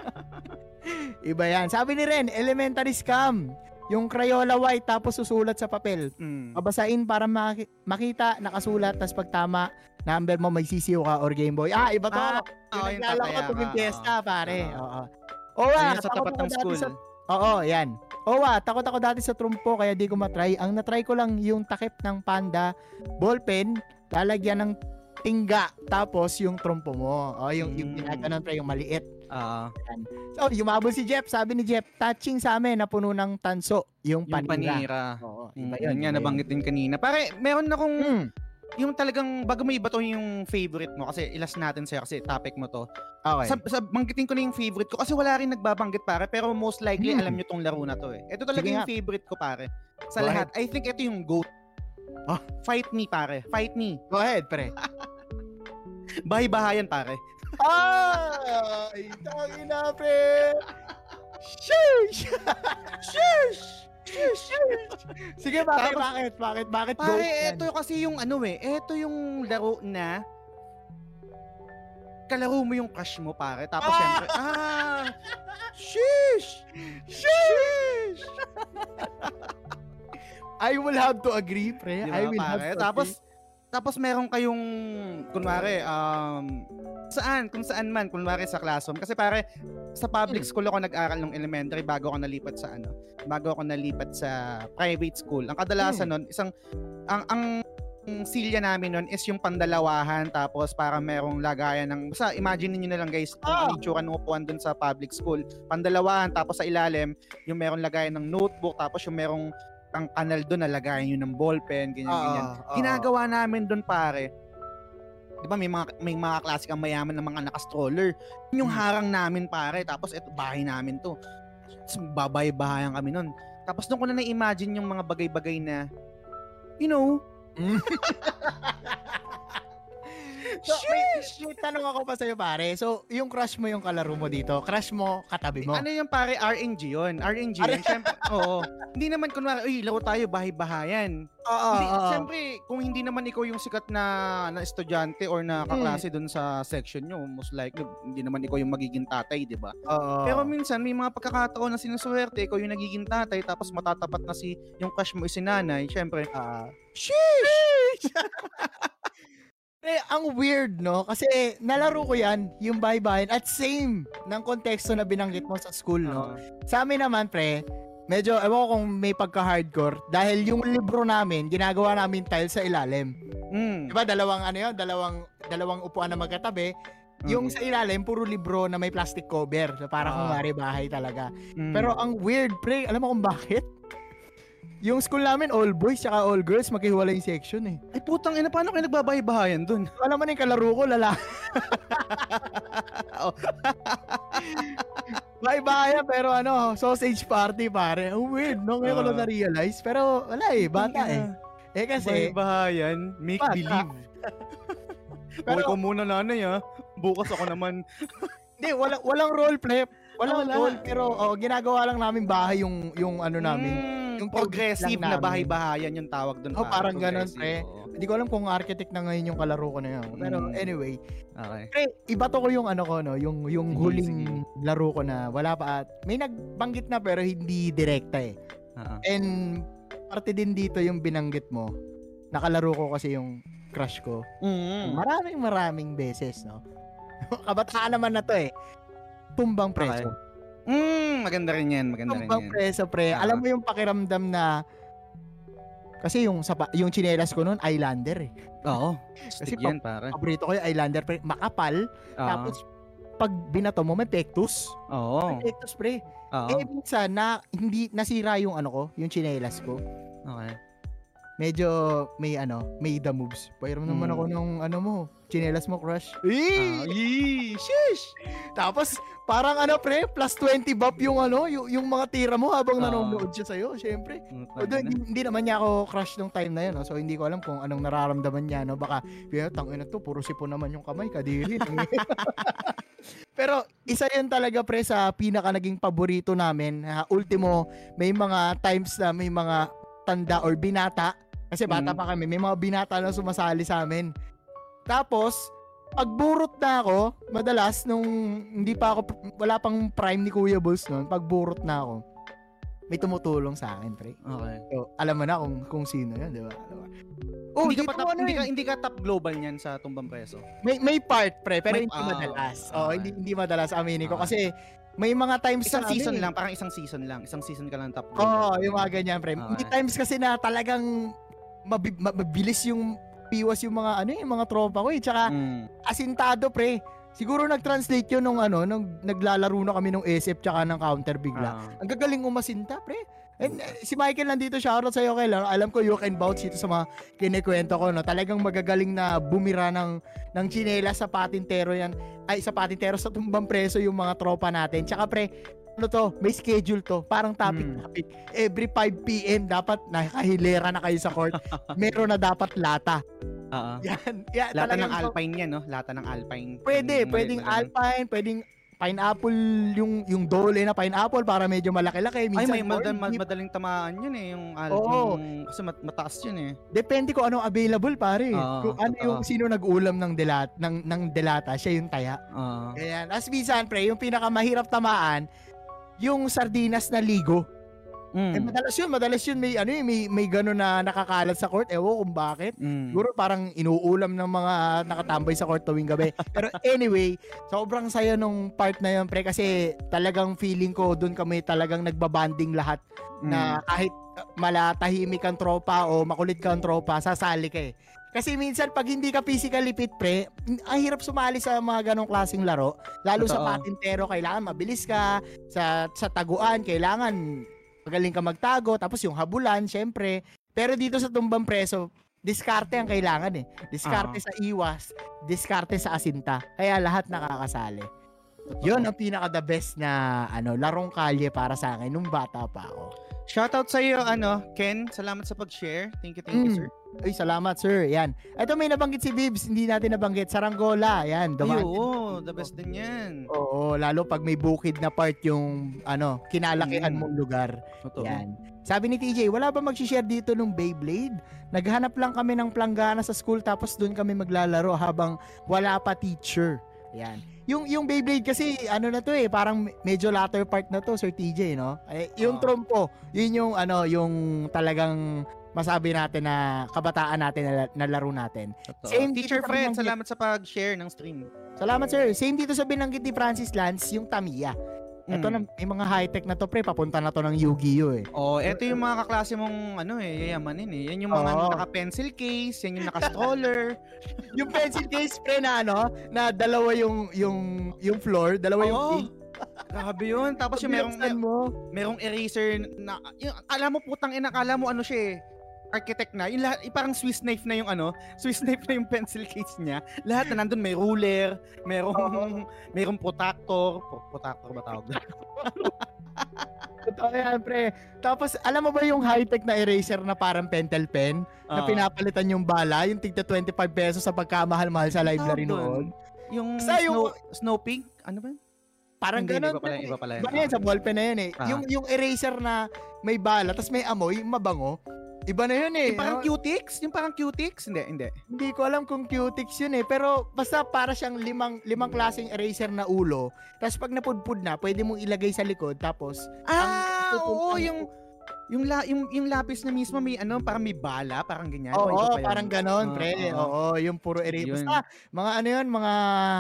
Iba yan. Sabi ni Ren, elementary scam. Yung Crayola white tapos susulat sa papel. Mm. Babasain para maki- makita, nakasulat, tapos pag tama, number mo may sisiyo ka or Game Boy. Ah, iba to. Ah, yung yung naglalaro ko tuwing pare. Oo. Oo. Oo, ah, Ayun sa tapat ng school. Sa, Oo, yan. Owa, takot ako dati sa trumpo kaya di ko matry. Ang natry ko lang yung takip ng panda, ballpen, lalagyan ng tingga, tapos yung trumpo mo. O, yung, yung Mm. ginaganon pre, yung maliit. Ah, So, yumabol si Jeff. Sabi ni Jeff, touching sa amin na puno ng tanso, yung yung panira. panira. Oo, Mm, iba yun yun. nga, nabanggit din kanina. Pare, meron akong. Mm, yung talagang, bago mo iba to yung favorite mo, kasi ilas natin sa'yo, kasi topic mo to. okay. Sa, sa, banggitin ko na yung favorite ko, kasi wala rin nagbabanggit pare, pero most likely Hmm. alam nyo tong laro na to eh. Ito talaga Sige yung favorite ko pare. Sa Go lahat, I think ito yung GOAT. Ah. Fight me pare, fight me. Go ahead, pre. Bahay-bahayan pare. Ay, tangina, pre. Sheesh! Sheesh! Sige, bakit, Tapos- bakit, bakit, bakit Pare, goat yan? ito kasi yung ano eh, ito yung laro na kalaro mo yung crush mo pare. Tapos Ah! syempre, ah, sheesh! Sheesh! I will have to agree, pre. Di I will have pare? to Tapos, agree. Tapos meron kayong, kunwari, um, saan, kung saan man, kunwari sa classroom. Kasi pare, sa public Hmm. school ako nag-aral nung elementary bago ako nalipat sa ano, bago ako nalipat sa private school. Ang kadalasan nun, isang, ang, ang, silya namin nun is yung pandalawahan tapos para merong lagayan ng basta imagine niyo na lang guys kung ano yung itsura ng upuan dun sa public school pandalawahan tapos sa ilalim yung merong lagayan ng notebook tapos yung merong ang kanal doon na lagayan yun ng ballpen ganyan ganyan Oo, oo. ginagawa namin doon pare. 'Di ba may mga may mga klase kang mayaman na mga naka-stroller. Yun yung Hmm. harang namin pare. Tapos eto bahay namin 'to. Babay-bahayan kami noon. Tapos doon ko na na-imagine yung mga bagay-bagay na you know, So, may, may tanong ako pa sa'yo, pare. So, yung crush mo yung kalaro mo dito, crush mo katabi mo. ano yung pare RNG yun. RNG yun. Siyempre, oo. Hindi naman kunwari, uy, laro tayo bahay-bahayan. Oo, hindi, oo. Siyempre, kung hindi naman ikaw yung sikat na na estudyante or na kaklase doon sa section nyo, most likely, hindi naman ikaw yung magiging tatay, di ba? Oo. Pero minsan may mga pagkakataon na sinuswerte, ikaw yung nagiging tatay tapos matatapat na si yung crush mo is si nanay, syempre. Ah. Sheesh! Eh, ang weird, no? Kasi nalaro ko yan, yung bye-bye, at same ng konteksto na binanggit mo sa school, no? Sa amin naman, pre, medyo, ewan ko kung may pagka-hardcore, dahil yung libro namin, ginagawa namin tile sa ilalim. Mm. Diba, dalawang ano yun, dalawang, dalawang upuan na magkatabi, yung sa ilalim, puro libro na may plastic cover. So, parang Ah. kung mari bahay talaga. Mm. Pero ang weird, pre, alam mo kung bakit? Yung school namin, all boys tsaka all girls, maghiwalay yung section eh. ay putang ina, paano kayo nagbabahay-bahayan dun? Alam mo na yung kalaro ko, lala. Oh. Bye-bye, pero ano, sausage party pare. Ang weird, no? Ngayon ko lang Ah. na-realize. Pero wala eh, bata eh. Eh kasi, Bahay-bahayan, make Bata. believe. Pero- Pero, ko muna nanay ah. Bukas ako naman. hindi, wala, walang role play. Walang Wala. role, pero oh, ginagawa lang namin bahay yung, yung ano namin. Mm, yung progressive na bahay-bahayan yung tawag dun. Oh, pare, parang ganun, pre. Hindi ko alam kung architect na ngayon yung kalaro ko na yun. Pero Mm. anyway, Okay. pre, iba to ko yung ano ko, no? Yung, yung Sige, huling sige. laro ko na wala pa at may nagbanggit na pero hindi direkta eh. Ah. And parte din dito yung binanggit mo. Nakalaro ko kasi yung crush ko. Mm. Maraming maraming beses, no? Kabataan naman na to eh. Tumbang preso. Mm, maganda rin yan, maganda rin Tumbang yan. preso, pre. Ah. Alam mo yung pakiramdam na kasi yung sapa, yung chinelas ko noon Islander eh. Oo. Kasi yan, pare. Paborito ko yung Islander pre. Makapal. Oo. Tapos pag binato mo may pectus. Oo. May pectus pre. Oo. Eh minsan na hindi nasira yung ano ko, yung chinelas ko. Okay. Medyo may ano, may the moves. Pairam naman Mm. ako nung ano mo, chinelas mo crush. Ah, Eh! yee, sheesh. Tapos parang ano pre, plus 20 buff yung ano, yung, yung mga tira mo habang Ah. nanonood siya sa'yo, syempre. Although, hindi, hindi naman niya ako crush nung time na yun, no? so hindi ko alam kung anong nararamdaman niya, no? Baka, yun, tangin na to, puro sipon naman yung kamay, kadiri. Pero isa yun talaga pre sa pinaka naging paborito namin. Ah, ultimo, may mga times na may mga tanda or binata. Kasi bata Mm. pa kami, may mga binata na sumasali sa amin. Tapos, pagburot na ako, madalas nung hindi pa ako, wala pang prime ni Kuya Bulls noon, pagburot na ako, may tumutulong sa akin, pre. Okay. So, alam mo na kung kung sino 'yun, di ba? Oh, hindi, ka pa top, ano hindi, ka, hindi ka top global niyan sa tumbang preso. may may part pre, pero May- hindi ah, madalas. okay. Oh, hindi hindi madalas aminin ko Okay. kasi may mga times Isang na season eh. lang, parang isang season lang. Isang season ka lang top Oo, grader. yung mga ganyan, pre. Oo. May times kasi na talagang mabi- mabilis yung piwas yung mga ano yung mga tropa ko eh. Tsaka Mm. asintado, pre. Siguro nag-translate yun nung ano, nung naglalaro na kami nung SF tsaka ng counter bigla. Ah. Ang gagaling umasinta, pre. And, eh, si Michael nandito, shoutout sa'yo, ah. Alam ko, you can vouch dito sa mga kinikwento ko, no? Talagang magagaling na bumira ng, ng chinela sa patintero yan. Ay, sa patintero sa tumbang preso yung mga tropa natin. Tsaka, pre, ano to, may schedule to. Parang topic-topic. Every 5 p.m. dapat nakahilera na kayo sa court. Meron na dapat lata. Oo. Yan. yan Lata ng Alpine yan, no? Lata ng Alpine. Pwede, Yung pwedeng ganun. alpine, pwedeng pineapple yung yung dole na pineapple para medyo malaki-laki Ay, minsan may corned madal- beef. madaling tamaan yun eh. Yung, al- Oo. yung kasi mat- mataas yun eh. Depende kung anong available pare. Oo, kung ano totoo. yung sino nag-ulam ng delat ng ng delata, siya yung taya. Oo. Ayan. As minsan pre, yung pinakamahirap tamaan yung sardinas na ligo. Eh, Mm. madalas yun, madalas yun may ano eh, may may gano'n na nakakalat sa court. Ewo kung bakit. Mm. Siguro parang inuulam ng mga nakatambay sa court tuwing gabi. Pero anyway, sobrang saya nung part na yun, pre, kasi talagang feeling ko doon kami talagang nagbabanding lahat Mm. na kahit malatahimik kang tropa o makulit kang tropa, sasali ka eh. Kasi minsan pag hindi ka physically fit pre, ang hirap sumali sa mga ganong klaseng laro. Lalo sa Totoo. patintero, kailangan mabilis ka. Sa, sa taguan, kailangan magaling ka magtago. Tapos yung habulan, syempre. Pero dito sa tumbang preso, diskarte ang kailangan eh. Diskarte Oo. sa iwas, diskarte sa asinta. Kaya lahat nakakasali. Yun ang pinaka the best na ano, larong kalye para sa akin nung bata pa ako. Shoutout sa iyo, ano, Ken. Salamat sa pag-share. Thank you, thank you, Mm. sir. Ay, salamat sir. Yan. Ito may nabanggit si Bibs, hindi natin nabanggit. Saranggola. Yan, Ay, dumaan. oo, the best din yan. Oo, lalo pag may bukid na part yung ano, kinalakihan Mm. mong lugar. Totoo. Yan. Sabi ni TJ, wala ba mag-share dito nung Beyblade? Naghanap lang kami ng planggana sa school tapos doon kami maglalaro habang wala pa teacher. Yan. Yung yung Beyblade kasi ano na to eh, parang medyo latter part na to Sir TJ, no? Eh, yung Oo. trompo, yun yung ano, yung talagang masabi natin na kabataan natin na, na laro natin. Totoo. Same Teacher binanggit. salamat sa pag-share ng stream. Salamat sir. Same dito sa binanggit ni Francis Lance, yung Tamiya. Ito na, Mm. may mga high-tech na to pre, papunta na to ng Yu-Gi-Oh eh. Oh, eto yung mga kaklase mong ano eh, yayamanin eh. Yan yung mga Oo. naka-pencil case, yan yung naka-stroller. yung pencil case pre na ano, na dalawa yung yung yung floor, dalawa yung Oo. ink. Grabe yun. Tapos yung merong, Binuksan mo. merong eraser na, yung, akala mo putang ina, akala mo ano siya eh, architect na. Yung lahat, yung parang Swiss knife na yung ano, Swiss knife na yung pencil case niya. Lahat na nandun, may ruler, merong, merong protractor. Pro- Protractor ba tawag? Totoo yan, pre. Tapos, alam mo ba yung high-tech na eraser na parang pentel pen? na Oo. pinapalitan yung bala, yung tigta 25 pesos sa pagkamahal-mahal sa library noon. Yung snow, yung- snow pig? Ano ba? yun? Parang Hindi, ganun. Iba pala, iba pala. yun. Iba na yan, sa ballpen na yun eh. Ah. Yung, yung eraser na may bala, tapos may amoy, mabango. Iba na yun eh. Yung parang no? cutix? Yung parang cutix? Hindi, hindi. Hindi ko alam kung cutix yun eh. Pero basta para siyang limang, limang klaseng eraser na ulo. Tapos pag napudpud na, pwede mong ilagay sa likod. Tapos, Ah, Ang- oo, ang- yung yung la, yung yung lapis na mismo may ano, parang may bala, parang ganyan. Oo, pa yun? parang ganon, Oo, pre. oo. Oo, yung puro eraser. Yun. Basta, mga ano yun, mga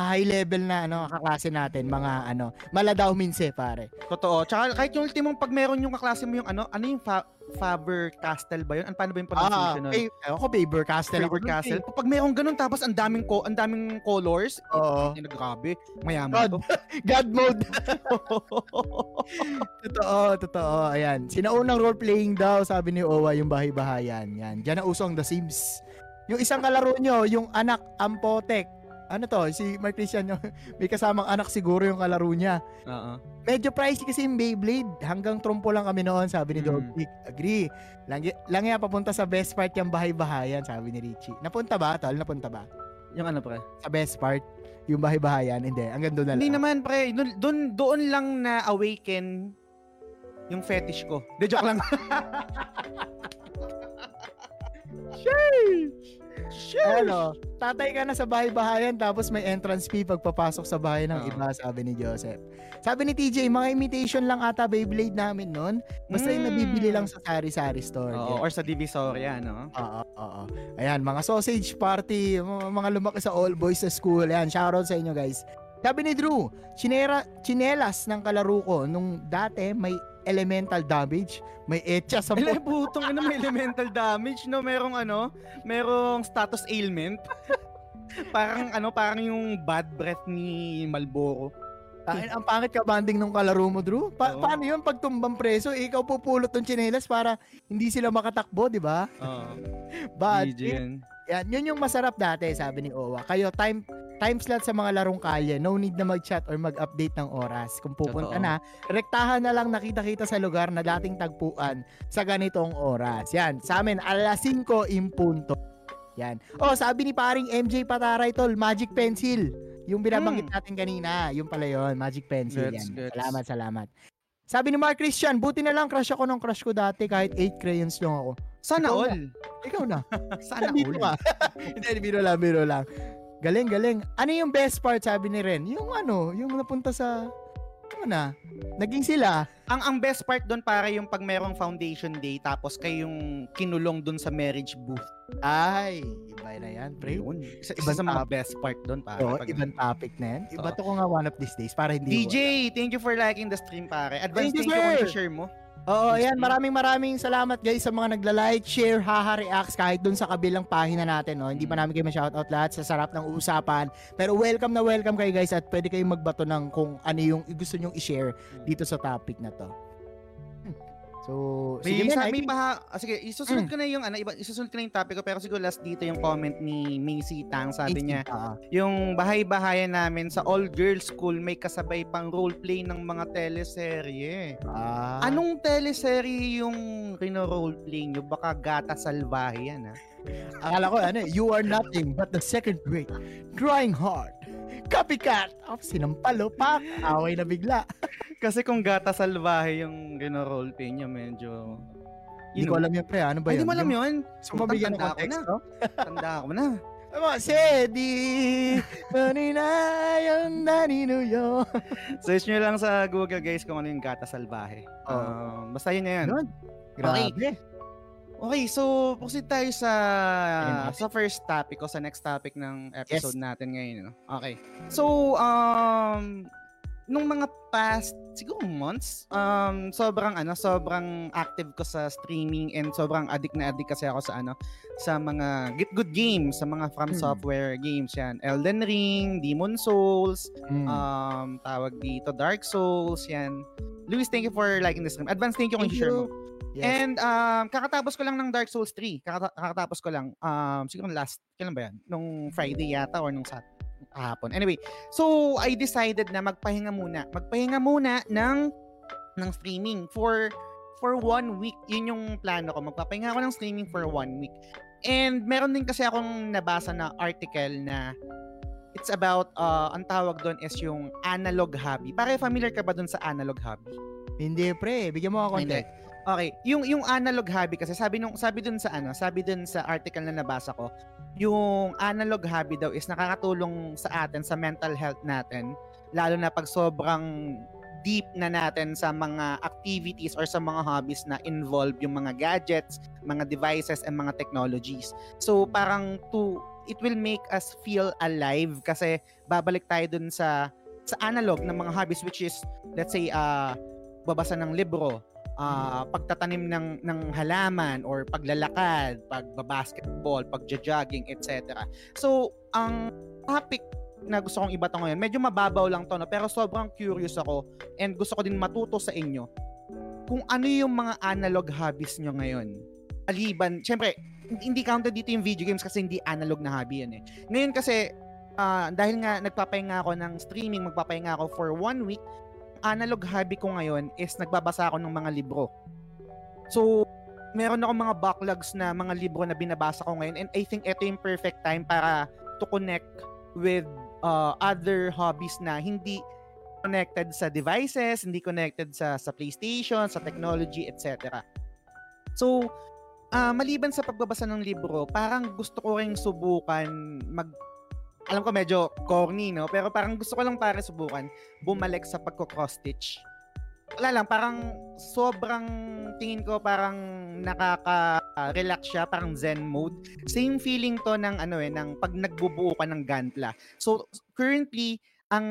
high level na ano, kaklase natin. Mga ano, maladaw minse, pare. Totoo. Tsaka kahit yung ultimong pag meron yung kaklase mo yung ano, ano yung fa- Faber Castell ba yun? Ano paano ba yung Ah, pronunciation nun? eh, ako, Faber Castell. Faber Castell. eh. Pag meron ganun tapos ang daming ko, ang daming colors, Oo. eh, grabe, mayaman to. God mode. totoo, totoo. Ayan. Sinaunang role-playing daw, sabi ni Owa, yung bahay-bahayan. Yan. Diyan na usong The Sims. Yung isang kalaro nyo, yung anak, Ampotek. Ano to? Si Mark Christian, yung- may kasamang anak siguro yung kalaro niya. Oo. Medyo pricey kasi yung Beyblade. Hanggang trompo lang kami noon, sabi ni Mm. Dogpick. Agree. Lang, lang yan, papunta sa best part yung bahay-bahayan, sabi ni Richie. Napunta ba, tol? Napunta ba? Yung ano pre? Sa best part, yung bahay-bahayan. Hindi, hanggang doon na Hindi lang. naman pre, doon doon lang na awaken yung fetish ko. De joke lang. Ano, tatay ka na sa bahay-bahayan tapos may entrance fee pagpapasok sa bahay ng Oo. iba, sabi ni Joseph. Sabi ni TJ, mga imitation lang ata Beyblade namin noon. Basta yung Mm. nabibili lang sa sari-sari store. Oo, Yan. or sa Divisoria, no? Oo, oo. Ayan, mga sausage party, mga, mga lumaki sa all boys sa school. Ayan, shoutout sa inyo guys. Sabi ni Drew, chinera, chinelas ng kalaro ko nung dati may elemental damage, may etcha sa Ele, po. putong ina, may elemental damage, no? Merong ano, merong status ailment. parang ano, parang yung bad breath ni Malboro. Ay, ang pangit ka banding nung kalaro mo, Drew. Pa- Oo. Paano yun pag tumbang preso, ikaw pupulot ng chinelas para hindi sila makatakbo, di ba? Oo. Bad. Yan. Yan, yun yung masarap dati, sabi ni Owa. Kayo, time time slot sa mga larong kalye. No need na mag-chat or mag-update ng oras. Kung pupunta Totoo. na, rektahan na lang nakita-kita sa lugar na dating tagpuan sa ganitong oras. Yan, sa amin, alas 5 impunto. Yan. Oh, sabi ni paring MJ Pataray, tol, magic pencil. Yung binabanggit natin kanina, yung pala yon magic pencil. Gets, yan. gets. Salamat, salamat. Sabi ni Mark Christian, buti na lang crush ako ng crush ko dati kahit 8 crayons lang ako. Sana Ikaw all. Ikaw na. Sana all. ka. Hindi, biro lang, biro lang. Galing, galing. Ano yung best part, sabi ni Ren? Yung ano, yung napunta sa, ano na, naging sila. Ang ang best part doon para yung pag merong foundation day tapos kayo yung kinulong doon sa marriage booth. Ay, iba na yan, pre. Yun. Isa, isa sa mga best part doon para. So, pag- ibang topic na yan. Iba to ko nga one of these days para hindi DJ, thank you for liking the stream pare. Advance Thank you, thank you kung sir. share mo. Oo, ayan. Maraming maraming salamat guys sa mga nagla-like, share, haha, reacts kahit dun sa kabilang pahina natin. No? Hindi pa namin kayo ma-shoutout lahat sa sarap ng usapan. Pero welcome na welcome kayo guys at pwede kayong magbato ng kung ano yung gusto nyong i-share dito sa topic na to. So, May, sige sa, men, I may paha, ah, sige, isusunod Mm. ko na yung ano, iba, isusunod ko na yung topic ko pero siguro last dito yung comment ni Macy Tang sabi niya, Oo. yung bahay-bahayan namin sa all girls school may kasabay pang roleplay ng mga teleserye. Ah, Anong teleserye yung rino-roleplay nyo? Baka gata salbahe yan ha? Akala ko, ano, eh, you are nothing but the second grade. Trying hard. Copycat. Oh, sinampalo pa. Away na bigla. Kasi kung gata salbahe yung rino-roleplay nyo, medyo... Hindi ko alam yun, pre. Ano ba Ay, yun? Hindi mo alam yun? So, mabigyan ng context, na. no? Tanda ko na. Ano, Sedi, maninayon, naninuyo. Search nyo lang sa Google guys kung ano yung gata salbahe. Oo. Um, basta yun na yan. Yun. Grabe. Okay, so proceed tayo sa sa first topic o sa next topic ng episode natin ngayon. No? Okay. So, um, nung mga past, siguro months, um, sobrang ano, sobrang active ko sa streaming and sobrang addict na addict kasi ako sa ano, sa mga Get Good games, sa mga From Hmm. Software games yan. Elden Ring, Demon Souls, Mm. um, tawag dito, Dark Souls, yan. Luis, thank you for liking this stream. Advance, thank you kung share mo. Yes. And um, kakatapos ko lang ng Dark Souls 3. Kakata- kakatapos ko lang. Um, siguro last, kailan ba yan? Nung Friday yata or nung Sat kahapon. Anyway, so I decided na magpahinga muna. Magpahinga muna ng ng streaming for for one week. Yun yung plano ko. Magpapahinga ako ng streaming for one week. And meron din kasi akong nabasa na article na it's about, uh, ang tawag doon is yung analog hobby. Pare, familiar ka ba doon sa analog hobby? Hindi, pre. Bigyan mo ako context. Okay, yung yung analog hobby kasi sabi nung sabi dun sa ano, sabi dun sa article na nabasa ko, yung analog hobby daw is nakakatulong sa atin sa mental health natin, lalo na pag sobrang deep na natin sa mga activities or sa mga hobbies na involve yung mga gadgets, mga devices and mga technologies. So parang to it will make us feel alive kasi babalik tayo dun sa sa analog ng mga hobbies which is let's say uh babasa ng libro, ah pagtatanim ng ng halaman or paglalakad, pagbabasketball, pagja-jogging, etc. So, ang topic na gusto kong ibato ngayon, medyo mababaw lang to, no? pero sobrang curious ako and gusto ko din matuto sa inyo kung ano yung mga analog hobbies nyo ngayon. Aliban, syempre, hindi- counted dito yung video games kasi hindi analog na hobby yan eh. Ngayon kasi, ah, dahil nga nagpapahinga ako ng streaming, magpapahinga ako for one week, analog hobby ko ngayon is nagbabasa ako ng mga libro. So, meron ako mga backlogs na mga libro na binabasa ko ngayon and I think ito yung perfect time para to connect with uh, other hobbies na hindi connected sa devices, hindi connected sa sa PlayStation, sa technology, etc. So, ah, maliban sa pagbabasa ng libro, parang gusto ko ring subukan mag alam ko medyo corny, no? Pero parang gusto ko lang para subukan bumalik sa pagko-cross stitch. Wala lang, parang sobrang tingin ko parang nakaka-relax siya, parang zen mode. Same feeling to ng ano eh, ng pag nagbubuo ka ng gantla. So currently, ang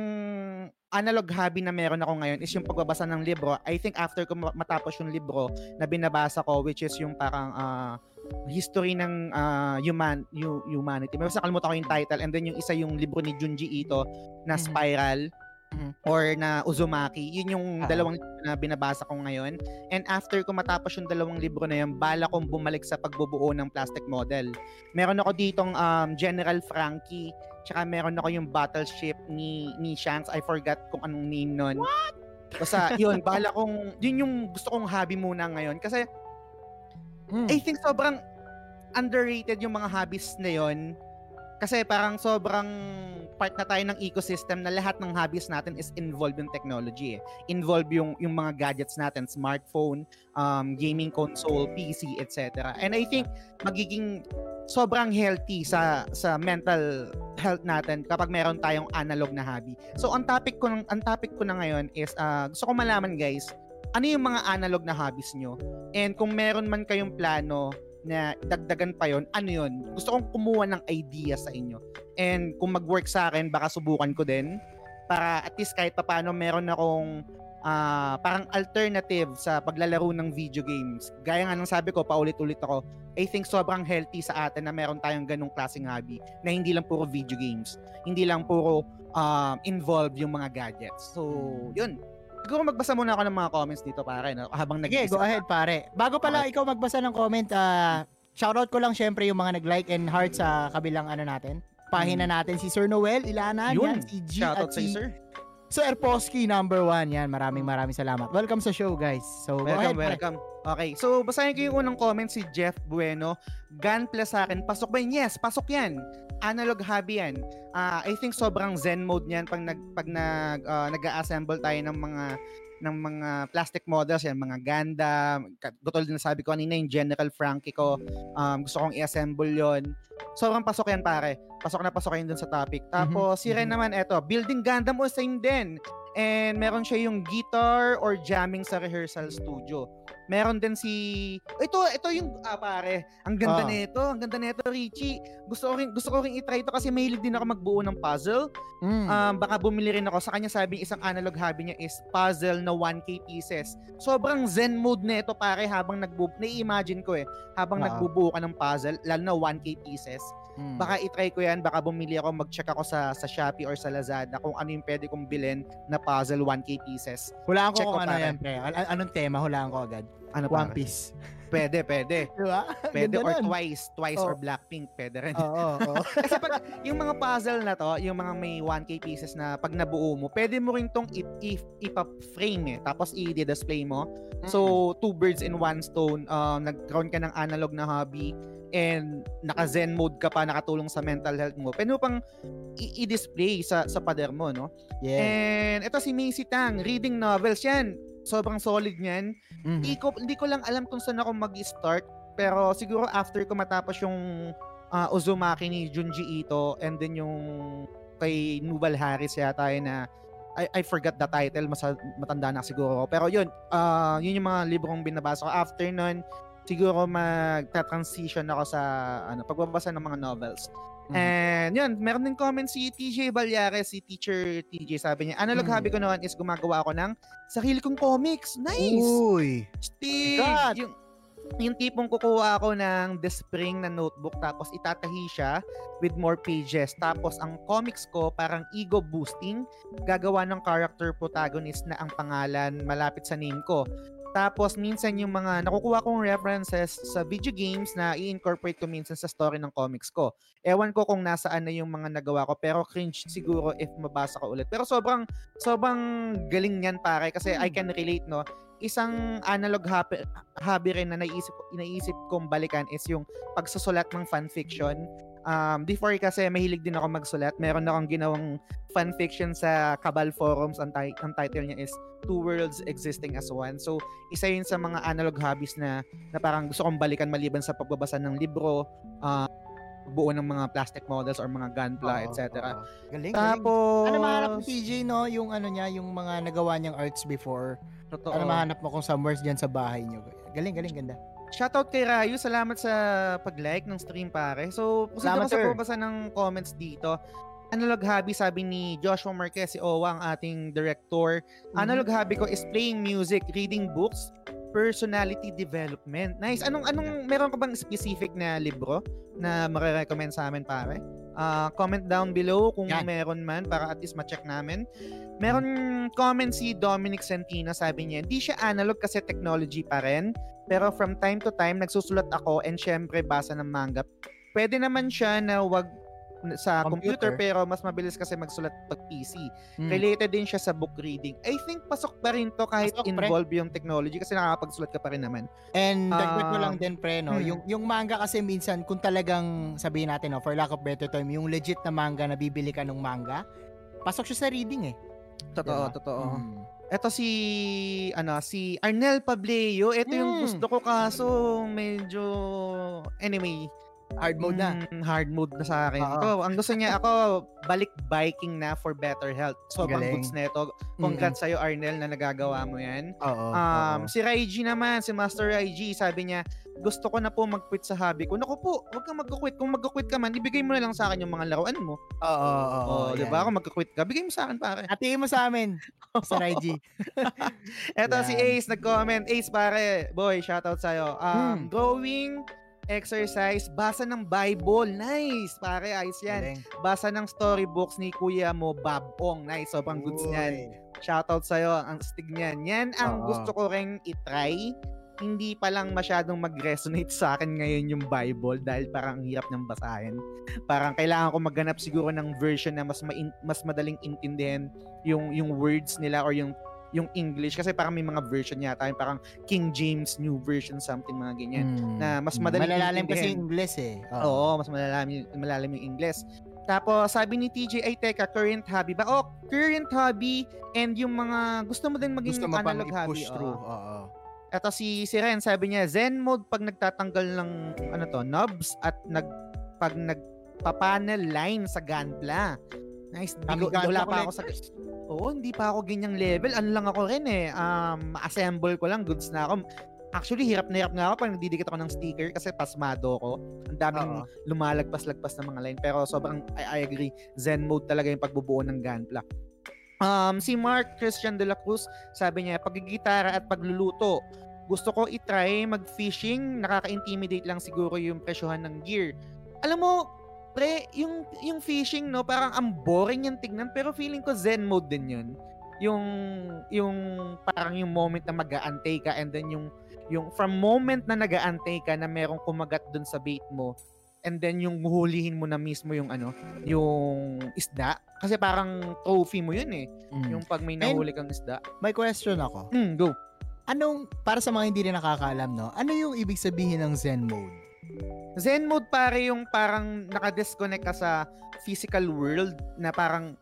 analog hobby na meron ako ngayon is yung pagbabasa ng libro. I think after ko ma- matapos yung libro na binabasa ko which is yung parang ah, history ng ah, human hu- humanity. May basta kalimutan ko yung title and then yung isa yung libro ni Junji Ito na Mhm. Spiral Mhm. or na Uzumaki. Yun yung Ah. dalawang libro na binabasa ko ngayon. And after ko matapos yung dalawang libro na yun, bala kong bumalik sa pagbubuo ng plastic model. Meron ako ditong um, General Frankie, tsaka meron ako yung battleship ni ni Shanks. I forgot kung anong name nun. What? Basta yun, bala kong, yun yung gusto kong hobby muna ngayon. Kasi Mm. I think sobrang underrated yung mga hobbies na yon. Kasi parang sobrang part na tayo ng ecosystem na lahat ng hobbies natin is involved yung technology. Eh. Involved yung, yung mga gadgets natin, smartphone, um, gaming console, PC, etc. And I think magiging sobrang healthy sa sa mental health natin kapag meron tayong analog na hobby. So ang topic ko ng ang topic ko na ngayon is uh, gusto ko malaman guys, ano yung mga analog na hobbies nyo? And kung meron man kayong plano na dagdagan pa yon ano yon Gusto kong kumuha ng idea sa inyo. And kung mag-work sa akin, baka subukan ko din para at least kahit papaano meron akong ah, parang alternative sa paglalaro ng video games. Gaya nga ng sabi ko, paulit-ulit ako, I think sobrang healthy sa atin na meron tayong ganong klaseng hobby na hindi lang puro video games. Hindi lang puro um, involved yung mga gadgets. So, yun. Siguro magbasa muna ako ng mga comments dito pare no? habang nag Sige, go ahead pare. Bago pala ikaw magbasa ng comment, ah shoutout ko lang syempre yung mga nag-like and heart sa kabilang ano natin. Pahina natin si Sir Noel, Ilana, Hmm. Yun. yan, si G Shoutout at sa si sir. Sir Posky number one. Yan, maraming maraming salamat. Welcome sa show guys. So, go ahead, Welcome, welcome. Okay, so basahin ko yung unang comment si Jeff Bueno. Gun plus sa akin, pasok ba yun? Yes, pasok yan. Analog hobby yan. Ah, I think sobrang zen mode niyan pag nag pag nag ah, nag-assemble tayo ng mga ng mga plastic models yan, mga Gundam, ka- gutol din sabi ko kanina yung General Frankie ko, um, gusto kong i-assemble yon Sobrang pasok yan pare. Pasok na pasok yan dun sa topic. Tapos si Ren mhm. naman eto, building Gundam o same din. And meron siya yung guitar or jamming sa rehearsal studio. Meron din si ito ito yung ah, pare. Ang ganda Ah. nito, ang ganda nito Richie. Gusto ko rin gusto ko rin i-try ito kasi mahilig din ako magbuo ng puzzle. Mm. Um, baka bumili rin ako. Sa kanya sabi isang analog hobby niya is puzzle na 1K pieces. Sobrang zen mode na ito pare habang nagbu na-imagine ko eh habang Oo. nagbubuo ka ng puzzle lalo na 1K pieces. Mm. Baka i-try ko yan, baka bumili ako, mag-check ako sa sa Shopee or sa Lazada kung ano yung pwede kong bilhin na puzzle 1K pieces. Hulaan ko check kung ko, ano yan, pre. An- anong tema? Hulaan ko agad. Ano One pare? Piece. Pwede, pwede. Di ba? Pwede Ganda or nun. twice, twice Oh. or Blackpink, pwede rin. Oo, oo. Kasi pag yung mga puzzle na to, yung mga may 1K pieces na pag nabuo mo, pwede mo rin tong i- i- ipa-frame eh, tapos i-display mo. So, two birds in one stone, uh, nag-ground ka ng analog na hobby and naka-zen mode ka pa, nakatulong sa mental health mo. Pwede mo pang i- i-display sa, sa pader mo, no? yeah. And ito si Macy Tang, reading novels yan. Sobrang solid niyan. Mhm. Hindi ko, hindi ko lang alam kung saan ako mag-start. Pero siguro after ko matapos yung ah, Uzumaki ni Junji Ito and then yung kay Nubal Harris yata yun na I, I forgot the title, mas matanda na siguro. Pero yun, ah, yun yung mga librong binabasa ko. After nun, siguro magta-transition ako sa ano, pagbabasa ng mga novels. Mhm. And yun, meron din comment si TJ Balyares, si teacher TJ, sabi niya, analog Mhm. hobby ko noon is gumagawa ako ng sarili kong comics. Nice! Uy. Stig! Sikat! Yung, yung tipong kukuha ako ng The Spring na notebook tapos itatahi siya with more pages. Tapos ang comics ko parang ego boosting. Gagawa ng character protagonist na ang pangalan malapit sa name ko. Tapos minsan yung mga nakukuha kong references sa video games na i-incorporate ko minsan sa story ng comics ko. Ewan ko kung nasaan na yung mga nagawa ko pero cringe siguro if mabasa ko ulit. Pero sobrang sobrang galing niyan pare kasi I can relate no. Isang analog hobby, hobby rin na naisip inaisip kong balikan is yung pagsusulat ng fanfiction. Um, before kasi mahilig din ako magsulat. Meron akong ginawang fanfiction sa Cabal forums. Ang, ti- ang title niya is Two Worlds Existing as One. So, isa yun sa mga analog hobbies na, na parang gusto kong balikan maliban sa pagbabasa ng libro, uh, buo ng mga plastic models or mga gunpla, etc. oo. Galing, galing. Tapos, Ano mahanap ni TJ, no? Yung ano niya, yung mga nagawa niyang arts before. Totoo. Ano mahanap mo kung somewhere dyan sa bahay niyo. Galing, galing, ganda. Shoutout kay Rayu. Salamat sa pag-like ng stream, pare. So, proceed ako sa pagbasa ng comments dito. analog hobby, sabi ni Joshua Marquez, si Owa, ang ating director. Analog hobby ko is playing music, reading books, personality development. Nice. Anong, anong, meron ka bang specific na libro na marirecommend sa amin, pare? Ah, comment down below kung Yan. meron man para at least ma-check namin. Meron comment si Dominic Santina, sabi niya, hindi siya analog kasi technology pa rin. Pero from time to time, nagsusulat ako and syempre basa ng manga. Pwede naman siya na wag sa computer, Computer. pero mas mabilis kasi magsulat pag PC. Mm. Related din siya sa book reading. I think pasok pa rin to kahit Pasok, pre. involved yung technology kasi nakakapagsulat ka pa rin naman. And dagdag ko lang din pre no, hmm. yung yung manga kasi minsan kung talagang sabihin natin no, for lack of better term, yung legit na manga na bibili ka ng manga, pasok siya sa reading eh. Totoo, Diba? totoo. Mm. Ito si ano si Arnel Pableo. Ito yung Mm. gusto ko kaso medyo anyway, Hard mode na. mm, hard mode na sa akin. Oo. Ito, ang gusto niya ako balik biking na for better health. Sobrang Galing. goods na ito. Congrats sa'yo Arnel na nagagawa mo 'yan. Oo. Um, oo. si Raiji naman, si Master Raiji, sabi niya, gusto ko na po mag-quit sa hobby ko. Naku po, huwag kang mag-quit. Kung mag-quit ka man, ibigay mo na lang sa akin yung mga laruan mo. Oo, oo, oo, Oh, di ba? yan. Kung mag-quit ka, bigay mo sa akin, pare. Hatiin mo sa amin, sa Raiji. Eto si Yan. Ace, nag-comment. Ace, pare, boy, shoutout sa'yo. Um, Hmm. Drawing, exercise, basa ng Bible. Nice, pare, ayos yan. Galing. Basa ng storybooks ni kuya mo, Bob Ong. Nice, sobrang goods niyan. Shoutout sa'yo, ang stig niyan. Yan ang Oo. gusto ko ring itry. Hindi pa lang masyadong mag-resonate sa akin ngayon yung Bible dahil parang ang hirap ng basahin. Parang kailangan ko maghanap siguro ng version na mas main, mas madaling intindihan yung yung words nila or yung yung English kasi parang may mga version yata yung parang King James New Version something mga ganyan. Mm. na mas madaling Malalalim kasi yung English eh. Oo, mas malalim, malalim yung English. Tapos, sabi ni TJ, ay teka, current hobby ba? Oh, current hobby and yung mga gusto mo din maging Gusto mo analog hobby. through. Oo. Oo. Ito si, si Ren, sabi niya, Zen mode pag nagtatanggal ng ano to, knobs at nag, pag nagpa-panel line sa Gunpla. Nice. Amiga wala pa ako sa... Oo, hindi pa ako ganyang level. Ano lang ako rin eh. Um, assemble ko lang, goods na ako. Actually, hirap na hirap nga ako pag nagdidikit ako ng sticker kasi pasmado ko. Ang daming Oo. lumalagpas-lagpas na mga line. Pero sobrang, I, I agree, Zen mode talaga yung pagbubuo ng Gunpla. Um, si Mark Christian de la Cruz, sabi niya, pagigitara at pagluluto. Gusto ko itry mag-fishing, nakaka-intimidate lang siguro yung presyohan ng gear. Alam mo, pre, yung, yung fishing, no, parang ang boring yung tignan, pero feeling ko zen mode din yun. Yung, yung parang yung moment na mag-aantay ka and then yung, yung from moment na nag-aantay ka na merong kumagat dun sa bait mo, and then yung huhulihin mo na mismo yung ano, yung isda. Kasi parang trophy mo yun eh. Mm. Yung pag may nahuli kang isda. May question ako. Hmm, go. Anong, para sa mga hindi rin nakakaalam, no? Ano yung ibig sabihin ng Zen mode? Zen mode pare yung parang naka-disconnect ka sa physical world na parang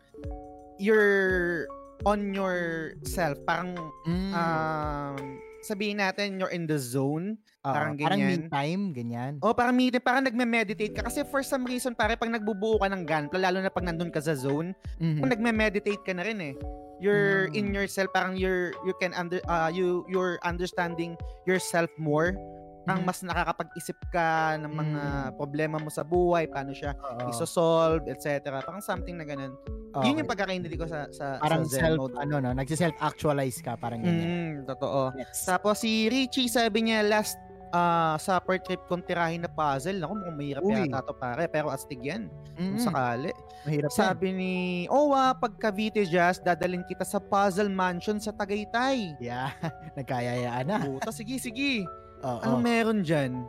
you're on yourself. Parang Mm. um, sabihin natin you're in the zone. Oo, parang Parang me ganyan. time, ganyan. O parang medit, parang nagme-meditate ka. Kasi for some reason, pare, pag nagbubuo ka ng ganito, lalo na pag nandun ka sa zone, Mhm. kung nagme-meditate ka na rin eh. You're Mm. in yourself, parang you're, you can under, uh, you, you're understanding yourself more. Parang Mhm. mas nakakapag-isip ka ng mga Mm. problema mo sa buhay, paano siya Oo. isosolve, etc. Parang something na ganun. Yun yung Okay. pagkakaintindi ko sa, sa, Parang sa Zen self, mode. ano no, nagsi-self-actualize ka, parang ganyan. Mm, totoo. Next. Tapos si Richie, sabi niya, last ah supper trip kong tirahin na puzzle. Naku, mukhang mahirap Uy. yata to pare. Pero astig yan. Kung Mm, sakali. mahirap yan. Sabi ni Owa, pag Cavite Jazz, dadalhin kita sa Puzzle Mansion sa Tagaytay. Yeah, nagkayayaan na. Puta, sige, sige. Oo. Ano meron dyan?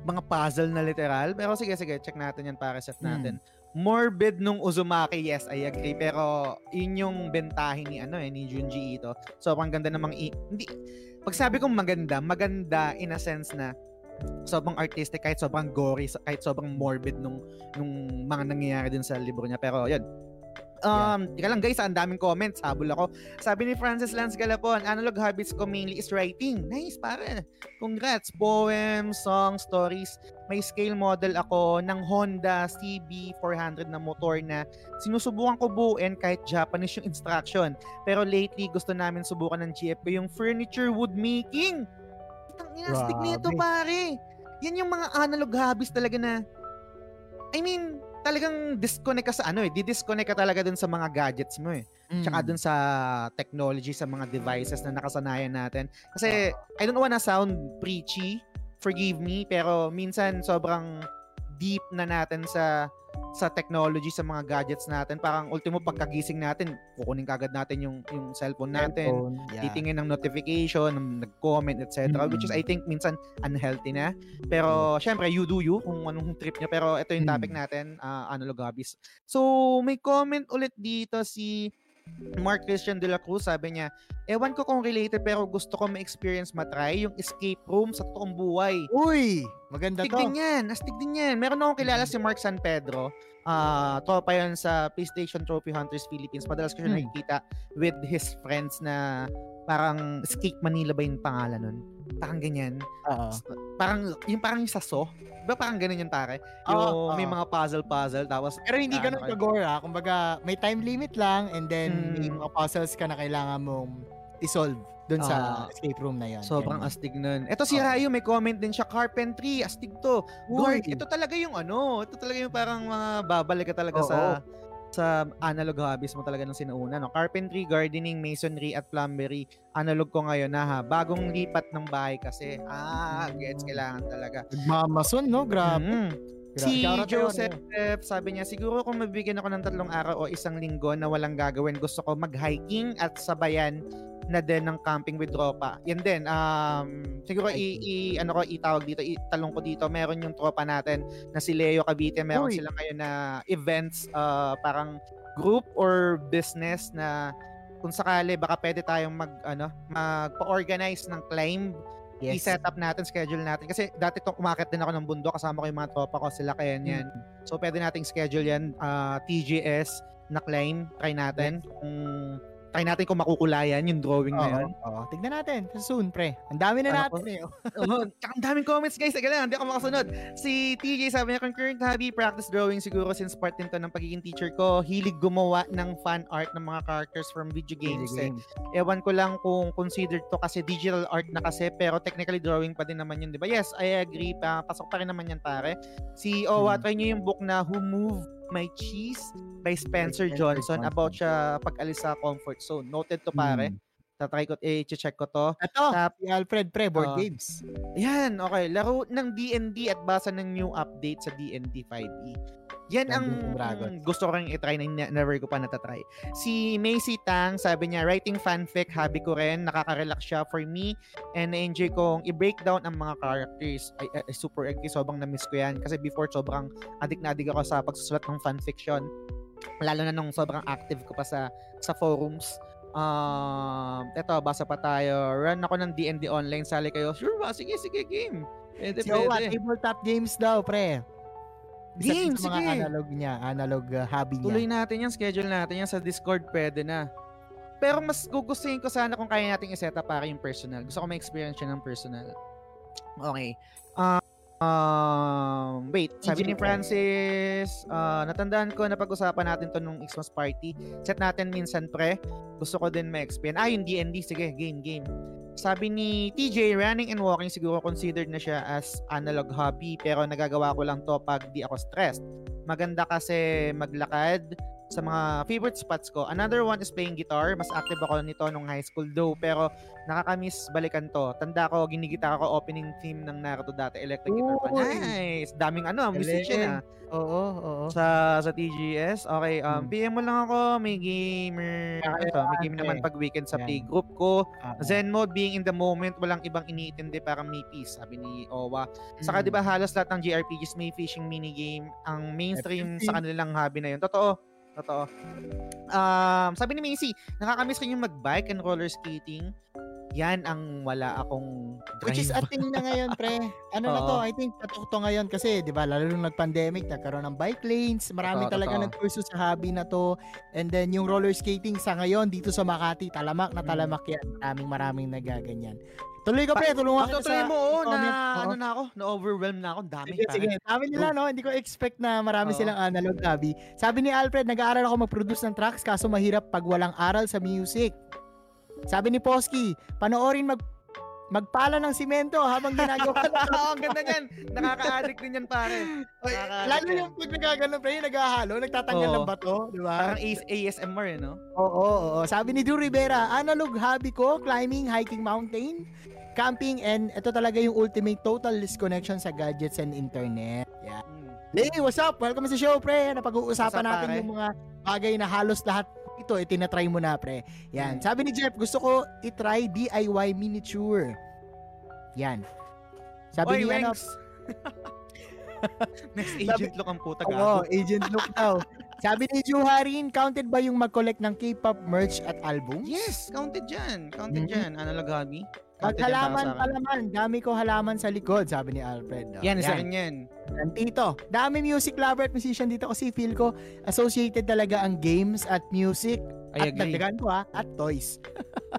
Mga puzzle na literal? Pero sige, sige, check natin yan para set Hmm. natin. Morbid nung Uzumaki, yes, I agree. Pero yun yung bentahin ni ano eh, ni Junji Ito. Sobrang ganda namang i- hindi pag sabi kong maganda, maganda in a sense na sobrang artistic kahit sobrang gory kahit sobrang morbid nung nung mga nangyayari din sa libro niya pero yun Um, tika lang guys, ang daming comments. Habol ako. Sabi ni Francis Lance Galapon, analog habits ko mainly is writing. Nice, pare. Congrats. Poems, songs, stories. May scale model ako ng Honda CB400 na motor na sinusubukan ko buuin kahit Japanese yung instruction. Pero lately, gusto namin subukan ng GF ko yung furniture wood making. Ang inastig nito, pare. Yan yung mga analog hobbies talaga na I mean, talagang disconnect ka sa ano eh, di-disconnect ka talaga dun sa mga gadgets mo eh. Tsaka Mm. dun sa technology, sa mga devices na nakasanayan natin. Kasi, I don't wanna sound preachy, forgive me, pero minsan sobrang deep na natin sa sa technology, sa mga gadgets natin. Parang ultimo pagkagising natin, kukunin kagad natin yung, yung cellphone natin. Cellphone, yeah. titingin ng notification, ng nag-comment, etc. Which is, I think, minsan unhealthy na. Pero, syempre, you do you kung anong trip niya. Pero, ito yung topic Mm. natin, uh, analog hobbies. So, may comment ulit dito si Mark Christian de la Cruz. Sabi niya, ewan ko kung related pero gusto ko ma-experience matry yung escape room sa totoong buhay. Uy! Maganda Astig to. din yan. Astig din yan. Meron akong kilala si Mark San Pedro. Ah, tropa yan sa PlayStation Trophy Hunters Philippines. Madalas ko siya Hmm. nakikita with his friends na parang Escape Manila ba yung pangalan nun? Parang ganyan. Oo. Parang, yung parang yung saso. Ba parang ganun yun pare? Yung may oo. mga puzzle-puzzle tapos Pero hindi ano ganun kayo? ka-gore ah. Kumbaga, may time limit lang and then may Mm. mga puzzles ka na kailangan mong isolve dun sa Ah. escape room na yan. Sobrang Ganun. astig nun. Ito si Oo. Rayo, may comment din siya, carpentry, astig to. Guard, ito talaga yung ano, ito talaga yung parang mga babalik ka talaga Oo. sa sa analog hobbies mo talaga nung sinauna. No? Carpentry, gardening, masonry, at plumbery. Analog ko ngayon na ha. Bagong lipat ng bahay kasi. Ah, gets kailangan talaga. Nagmamason, no? Grabe. Mm. Si Joseph, Neo. sabi niya, siguro kung mabigyan ako ng tatlong araw o isang linggo na walang gagawin, gusto ko mag-hiking at sabayan na din ng camping with tropa. Yan din, um, siguro i, i- ano ko, itawag dito, italong ko dito, meron yung tropa natin na si Leo Cavite, meron Uy. sila ngayon na events, uh, parang group or business na kung sakali baka pwede tayong mag ano magpa-organize ng climb Yes. i-set up natin, schedule natin. Kasi dati tong umakit din ako ng bundok, kasama ko yung mga tropa ko, sila kaya yan. So, pwede nating schedule yan, ah, TGS na climb, try natin. Kung, try natin kung makukulayan yung drawing na Oo, yun. oo. Tignan natin. Soon, pre. Ang dami na Ano natin eh. Oo, tsaka ang daming comments guys, Teka lang, hindi ako makasunod. Si TJ sabi niya, concurrent hobby, practice drawing siguro since part din to ng pagiging teacher ko. Hilig gumawa ng fan art ng mga characters from video games. eh. Ewan ko lang kung considered to kasi digital art na kasi pero technically drawing pa din naman yun, di ba? Yes, I agree. Pa, pasok pa rin naman yan pare. Si Owa, Hmm. try nyo yung book na Who Moved My Cheese by Spencer, Johnson, about siya pag-alis sa comfort zone. Noted to pare. Hmm. Tatry ko, eh, check ko to. Ito, Tap- si Alfred, pre, board Oo. games. Yan, okay. Laro ng D&D at basa ng new update sa D&D 5e. Yan ang Dungeons and Dragons. gusto ko rin itry na ne- never ko pa natatry. Si Macy Tang, sabi niya, writing fanfic, hobby ko rin. Nakaka-relax siya for me. And na-enjoy kong i-breakdown ang mga characters. Ay, ay, super agree. Sobrang na-miss ko yan. Kasi before, sobrang addict na addict ako sa pagsusulat ng fanfiction. Lalo na nung sobrang active ko pa sa sa forums. Um, eto, basa pa tayo. Run ako ng D&D online. Sali kayo. Sure ba? Sige, sige, game. Pwede, Owa, pwede. tabletop games daw, pre. Games, sa mga sige. analog niya, analog uh, hobby niya. Tuloy natin yan, schedule natin yan sa Discord, pwede na. Pero mas gugustuhin ko sana kung kaya nating i-set up para yung personal. Gusto ko ma-experience siya ng personal. Okay. Um, um, wait, sabi ni. Francis, uh, natandaan ko na pag-usapan natin to nung Xmas party. Set natin minsan pre. Gusto ko din ma-experience. Ah, yung D&D, sige, game, game. Sabi ni TJ, running and walking siguro considered na siya as analog hobby pero nagagawa ko lang to pag di ako stressed. Maganda kasi maglakad sa mga favorite spots ko. Another one is playing guitar. Mas active ako nito nung high school though pero nakakamiss balikan to. Tanda ko, ginigitara ko opening theme ng Naruto dati. Electric guitar pa. Nice! Daming ano, musician ah. Oo, oo. Sa sa TGS. Okay, um, Hmm. PM mo lang ako. May gamer. Ah, Ito, may game naman pag weekend sa Yan. playgroup ko. Zen mode being in the moment, walang ibang iniintindi parang may peace, sabi ni Owa. Saka mm. 'di ba halos lahat ng JRPGs may fishing minigame, ang mainstream sa kanilang hobby na 'yun. Totoo. Totoo. Um, sabi ni Macy, nakakamiss ko yung mag-bike and roller skating. Yan ang wala akong Which is a drive. thing na ngayon, pre. Ano na to. I think patok to ngayon kasi, di ba, lalo nung nag-pandemic, nagkaroon ng bike lanes, marami Totoo, talaga totoo. nag-pursue sa hobby na to. And then, yung roller skating sa ngayon, dito sa Makati, talamak na Mm. talamak yan. Maraming maraming nagaganyan. Tuloy ka, pre. Tulungan tutuloy sa... mo, oh, na, ano na ako, na-overwhelm na ako. Dami. Sige, sige. Sabi nila, no, hindi ko expect na marami Oo. silang analog hobby. Sabi ni Alfred, nag-aaral ako mag-produce ng tracks kaso mahirap pag walang aral sa music. Sabi ni Posky, panoorin mag magpala ng simento habang ginagawa Oo, ang ganda niyan. Nakaka-addict din yan, pare. Oy, Lalo yung pag nagagano, pre, naghahalo, nagtatanggal Oo. ng bato, di ba? Parang AS- ASMR, eh, no? Oo, oo, oo. Sabi ni Drew Rivera, analog hobby ko, climbing, hiking mountain, camping, and ito talaga yung ultimate total disconnection sa gadgets and internet. Yeah. Mm. Hey, what's up? Welcome sa show, pre. What's up, Napag-uusapan natin pare? yung mga bagay na halos lahat ito, eh, tinatry mo na, pre. Yan. Mm. Sabi ni Jeff, gusto ko itry DIY miniature. Yan. Oy, Sabi ni ano, Wengs. Next agent look ang puta Oo, gago. agent look daw. Sabi ni Juharin, counted ba yung mag-collect ng K-pop merch at album? Yes, counted dyan. Counted Mhm. dyan. Analog hobby. Yan sa akin. palaman, dami ko halaman sa likod, sabi ni Alfred. Oh, Yan, isa rin yan. Yan, Tito. Dami music lover at musician dito kasi feel ko associated talaga ang games at music I at dagdagan ko ha, at toys.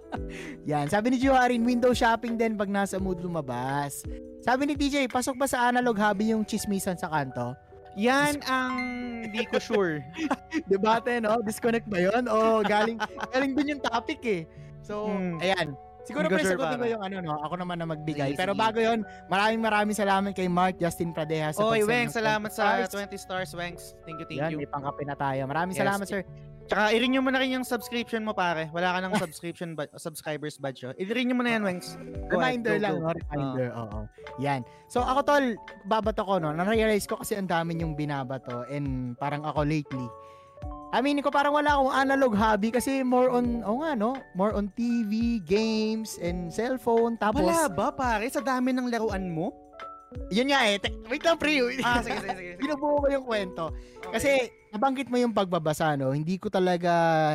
Yan, sabi ni Juharin, window shopping din pag nasa mood lumabas. Sabi ni TJ, pasok ba sa analog hobby yung chismisan sa kanto? Yan ang hindi ko sure. Debate, no? Disconnect ba yun? O galing, galing dun yung topic eh. So, Hmm. ayan. Siguro pre, sure, sagutin ko yung ano, no? Ako naman na magbigay. Sige, Pero sige. bago yon maraming maraming salamat kay Mark Justin Pradeha sa Oy, Wengs, ng salamat 20 sa stars. 20 stars, Wengs. Thank you, thank Yan, you. may pangkape na tayo. Maraming Yes. salamat, sir. Tsaka, i-renew mo na rin yung subscription mo, pare. Wala ka ng subscription ba- subscribers badge. oh. I-renew mo na yan, Wengs. Go ahead, Reminder go, lang, go. no? Reminder, oo. Yan. So, ako, tol, babato ko, no? Na-realize ko kasi ang dami yung binabato and parang ako lately. Aminin ko, parang wala akong analog hobby kasi more on, oh nga, no? More on TV, games, and cellphone. Tapos, Wala ba, pare? Sa dami ng laruan mo? Yun nga eh. Te- Wait lang, pre. Ah, sige, sige, sige. Binubuo ko yung kwento. Okay. Kasi nabanggit mo yung pagbabasa no, hindi ko talaga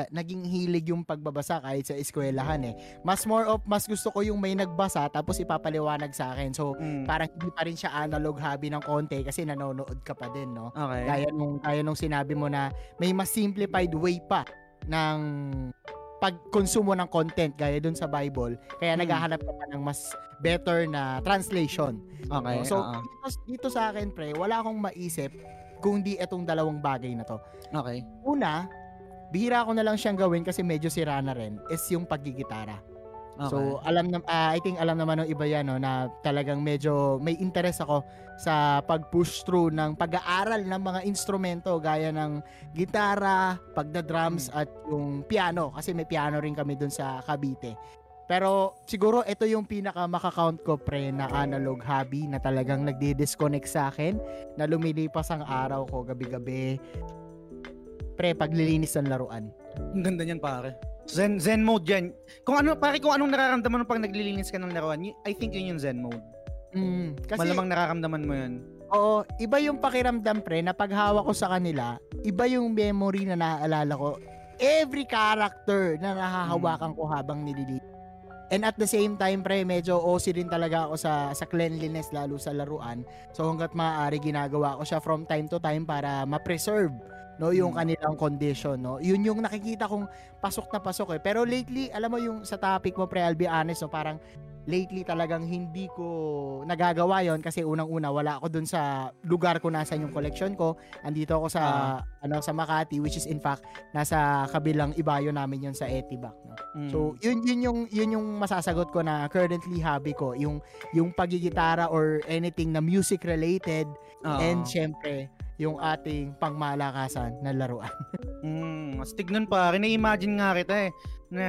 naging hilig yung pagbabasa kahit sa eskwelahan eh. Mas more of mas gusto ko yung may nagbasa tapos ipapaliwanag sa akin. So Mm. parang hindi pa rin siya analog hobby ng konti kasi nanonood ka pa din no. Okay. Gaya nung gaya nung sinabi mo na may mas simplified way pa ng pagkonsumo ng content gaya dun sa Bible. Kaya Hmm. naghahanap ka pa ng mas better na translation. Okay. so dito, dito sa akin pre, wala akong maisip kung di itong dalawang bagay na to. okay. Una, bihira ko na lang siyang gawin kasi medyo sira na rin is yung paggigitara. Okay. So alam na ah, I think alam naman ng iba yan no, na talagang medyo may interest ako sa pag-push through ng pag-aaral ng mga instrumento gaya ng gitara, pagda-drums at yung piano kasi may piano rin kami dun sa Cavite. Pero siguro ito yung pinaka makakount ko pre na analog hobby na talagang nagdi-disconnect sa akin na lumilipas ang araw ko gabi-gabi. Pre, paglilinis ng laruan. Ang ganda niyan, pare. Zen Zen mode yan. Kung ano, pare, kung anong nararamdaman mo pag naglilinis ka ng laruan, I think yun yung Zen mode. Mm, kasi Malamang nararamdaman mo yun. Oo, iba yung pakiramdam pre na paghawak ko sa kanila, iba yung memory na naaalala ko. Every character na nahahawakan ko habang nililinis. And at the same time, pre, medyo OC din talaga ako sa, sa cleanliness, lalo sa laruan. So hanggat maaari, ginagawa ko siya from time to time para ma-preserve no yung Mm. kanilang condition no yun yung nakikita kong pasok na pasok eh pero lately alam mo yung sa topic mo pre I'll be honest no parang lately talagang hindi ko nagagawa yon kasi unang-una wala ako dun sa lugar ko nasa yung collection ko andito ako sa ano sa Makati which is in fact nasa kabilang ibayo namin yon sa Etibac no Mm. So, yun yun yung yun yung masasagot ko na currently hobby ko, yung yung pagigitara or anything na music related Oo. and syempre yung ating pangmalakasan na laruan. Mm, astig nun pare. Na-imagine nga kita eh, na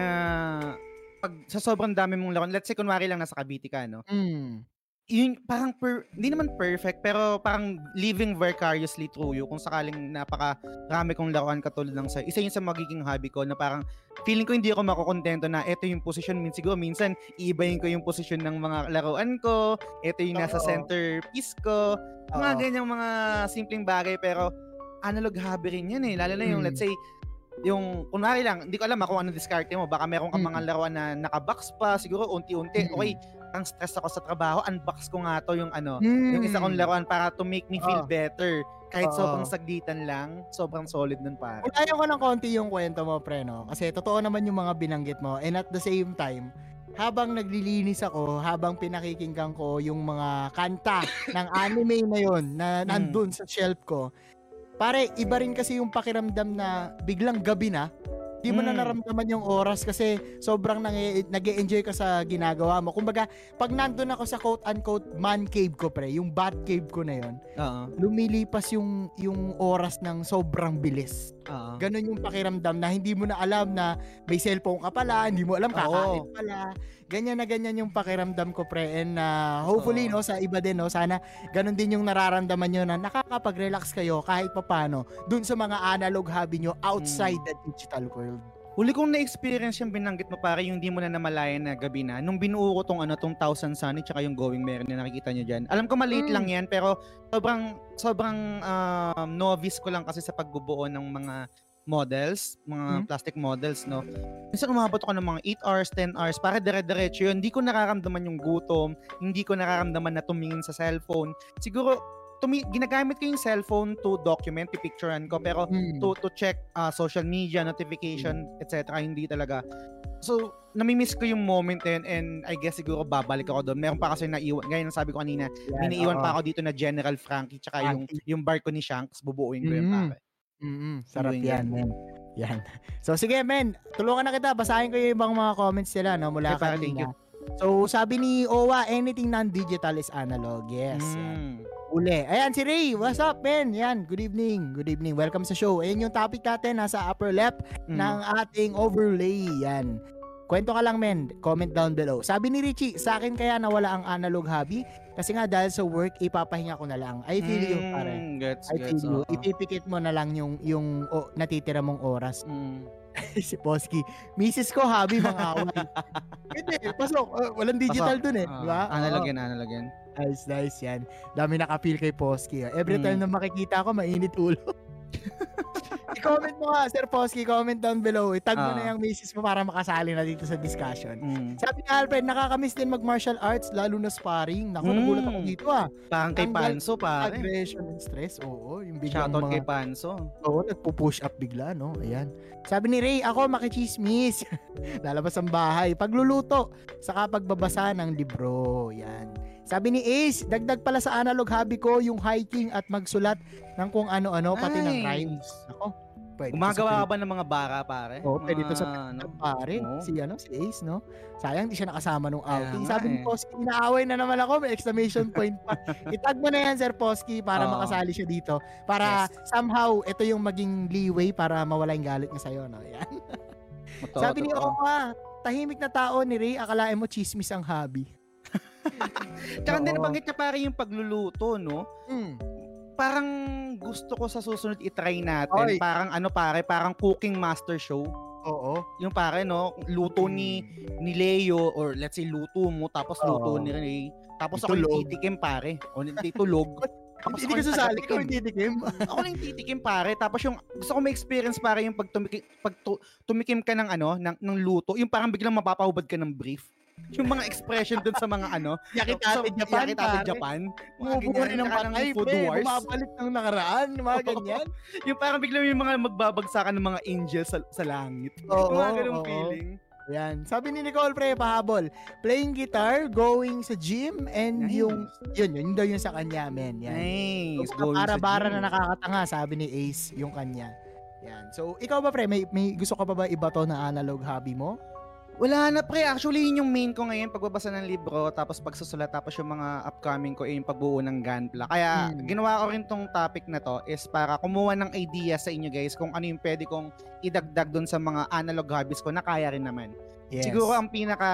pag sa sobrang dami mong laruan, let's say kunwari lang nasa Cavite ka, no? Mm. Yun, parang, per, hindi naman perfect, pero parang living vicariously through you kung sakaling napaka rami kong laruan katulad ng sa isa yun sa magiging hobby ko na parang feeling ko hindi ako makokontento na ito yung position min siguro minsan iibahin ko yung position ng mga laruan ko ito yung nasa center piece ko mga Oo. ganyang mga simpleng bagay pero analog hobby rin yan eh lalo na yung Mm. let's say yung kunwari lang hindi ko alam ah kung ano discard mo baka meron kang Mm. mga laruan na nakabox pa siguro unti-unti Mm. okay ang stress ako sa trabaho unbox ko nga to yung ano Mm. yung isa kong laruan para to make me feel Oo. better kahit Oo. sobrang saglitan lang sobrang solid nun para Ulayan ko ng konti yung kwento mo, pre, no? Kasi totoo naman yung mga binanggit mo. And at the same time, habang naglilinis ako, habang pinakikinggan ko yung mga kanta ng anime na yon na Mm. nandun sa shelf ko, pare, iba rin kasi yung pakiramdam na biglang gabi na, Di mo na Mm. naramdaman yung oras kasi sobrang nag enjoy ka sa ginagawa mo. Kumbaga, pag nandun ako sa quote-unquote man cave ko, pre, yung bat cave ko na yon Oo. lumilipas yung, yung oras ng sobrang bilis. Oo. Ganon yung pakiramdam na hindi mo na alam na may cellphone ka pala, hindi mo alam kakain pala. Ganyan na ganyan yung pakiramdam ko, pre. And uh, hopefully, Oo. no, sa iba din, no, sana ganon din yung nararamdaman nyo na nakakapag-relax kayo kahit papano dun sa mga analog hobby nyo outside Hmm. the digital world. Huli kong na-experience yung binanggit mo pare yung di mo na namalayan na gabi na. Nung binuo ko tong ano, tong Thousand Sunny tsaka yung Going Merry na nakikita nyo dyan. Alam ko maliit Mm. lang yan pero sobrang sobrang um, novice ko lang kasi sa pagbubuo ng mga models, mga Mm. plastic models, no. Minsan umabot ako ng mga 8 hours, 10 hours, para dire-diretso yun. Hindi ko nararamdaman yung gutom, hindi ko nararamdaman na tumingin sa cellphone. Siguro, tumi- ginagamit ko yung cellphone to document, pipicturean ko, pero Hmm. to to check uh, social media, notification, etc. Hindi talaga. So, namimiss ko yung moment na yun and I guess siguro babalik ako doon. Meron pa kasi naiwan, gaya ng sabi ko kanina, may naiwan pa ako dito na General Frankie tsaka yung yung barko ni Shanks, bubuuin ko yun Mhm. pare. Mm-mm, sarap Yun yan, men. Yan. So sige, men. Tulungan na kita. Basahin ko yung ibang mga comments nila no, mula Okay, pare, thank kanina. So, sabi ni Owa, anything non-digital is analog. Yes. yan. Mm. Uli. Ayan si Ray. What's up, men? Yan. Good evening. Good evening. Welcome sa show. Ayan yung topic natin. Nasa upper left Mm. ng ating overlay. Yan. Kwento ka lang, men. Comment down below. Sabi ni Richie, sa akin kaya nawala ang analog hobby kasi nga dahil sa work, ipapahinga ko na lang. I feel you, pare. Mm, Gets, I gets. feel you. oo. Ipipikit mo na lang yung, yung o, natitira mong oras. Mm. si Posky. Misis ko, hobby, mga away. Hindi, pasok. Uh, walang digital dun eh. Ah, di ba? analog Oo. yan, analog yan. Nice, nice yan. Dami nakapil kay Posky. ah. Every time Mm. na makikita ko, mainit ulo. I-comment mo nga, Sir Posky, comment down below. Itag mo Ah. na yung misis mo para makasali na dito sa discussion. Mm. Sabi ni Alfred, nakakamiss din mag-martial arts, lalo na sparring. Naku, Mm. nagulat ako dito ah. Parang kay Panso, pare. Aggression and stress, oo. Yung biglang Shoutout mga... kay Panso. Oo, nagpo-push up bigla, no? Ayan. Sabi ni Ray, ako makichismis. Lalabas ang bahay. Pagluluto, saka pagbabasa ng libro. Yan. Sabi ni Ace, dagdag pala sa analog hobby ko yung hiking at magsulat ng kung ano-ano, pati ng Nice. rhymes. Ako, pwede Gumagawa ka ba ng mga bara, pare? Oo, pwede to sa ano? pare. Oo. Si ano, si Ace, no? Sayang, di siya nakasama nung outing. nga Sabi ni eh. Posky, inaaway na naman ako, may exclamation point pa. Itag mo na yan, Sir Posky, para Oo. makasali siya dito. Para somehow, ito yung maging leeway para mawala yung galit niya sa'yo, no? Yan. Totoo, Sabi ni. Oka, tahimik na tao ni Ray, akalain mo chismis ang hobby. Tsaka hindi Oo. nabanggit niya pare yung pagluluto, no? Hmm. Parang gusto ko sa susunod i-try natin. Oy. Parang ano pare, parang cooking master show. Oo. Yung pare, no? Luto ni ni Leo or let's say luto mo tapos luto Oo. ni Ray. Tapos ako yung titikim pare. O hindi tulog. Tapos Hindi ka yung sasali tagatikim. kung hindi tikim. ako lang yung titikim pare. Tapos yung gusto ko ma-experience pare yung pag tumikim, pag tu- tumikim ka ng ano, ng, ng luto, yung parang biglang mapapahubad ka ng brief. Yung mga expression dun sa mga ano, Yakitate Japan, Yakitate. Japan. Bumubuo rin ng tsaka patay, food pre. wars. Bumabalik ng nakaraan, mga ganyan. Yung parang biglang yung mga magbabagsakan ng mga angels sa, sa langit. Oo, mga ganung oo. feeling. Yan. Sabi ni Nicole, pre, pahabol. Playing guitar, going sa gym, and Nice. yung, yun, yun daw yung sa kanya, men. Yan. Nice. So, para-bara na nakakatanga, sabi ni Ace, yung kanya. Yan. So, ikaw ba, pre, may, may gusto ka pa ba iba to na analog hobby mo? Wala na pre, actually yun yung main ko ngayon, pagbabasa ng libro, tapos pagsusulat, tapos yung mga upcoming ko ay yung pagbuo ng Gunpla. Kaya Hmm. ginawa ko rin tong topic na to is para kumuha ng idea sa inyo guys kung ano yung pwede kong idagdag doon sa mga analog hobbies ko na kaya rin naman. Yes. Siguro ang pinaka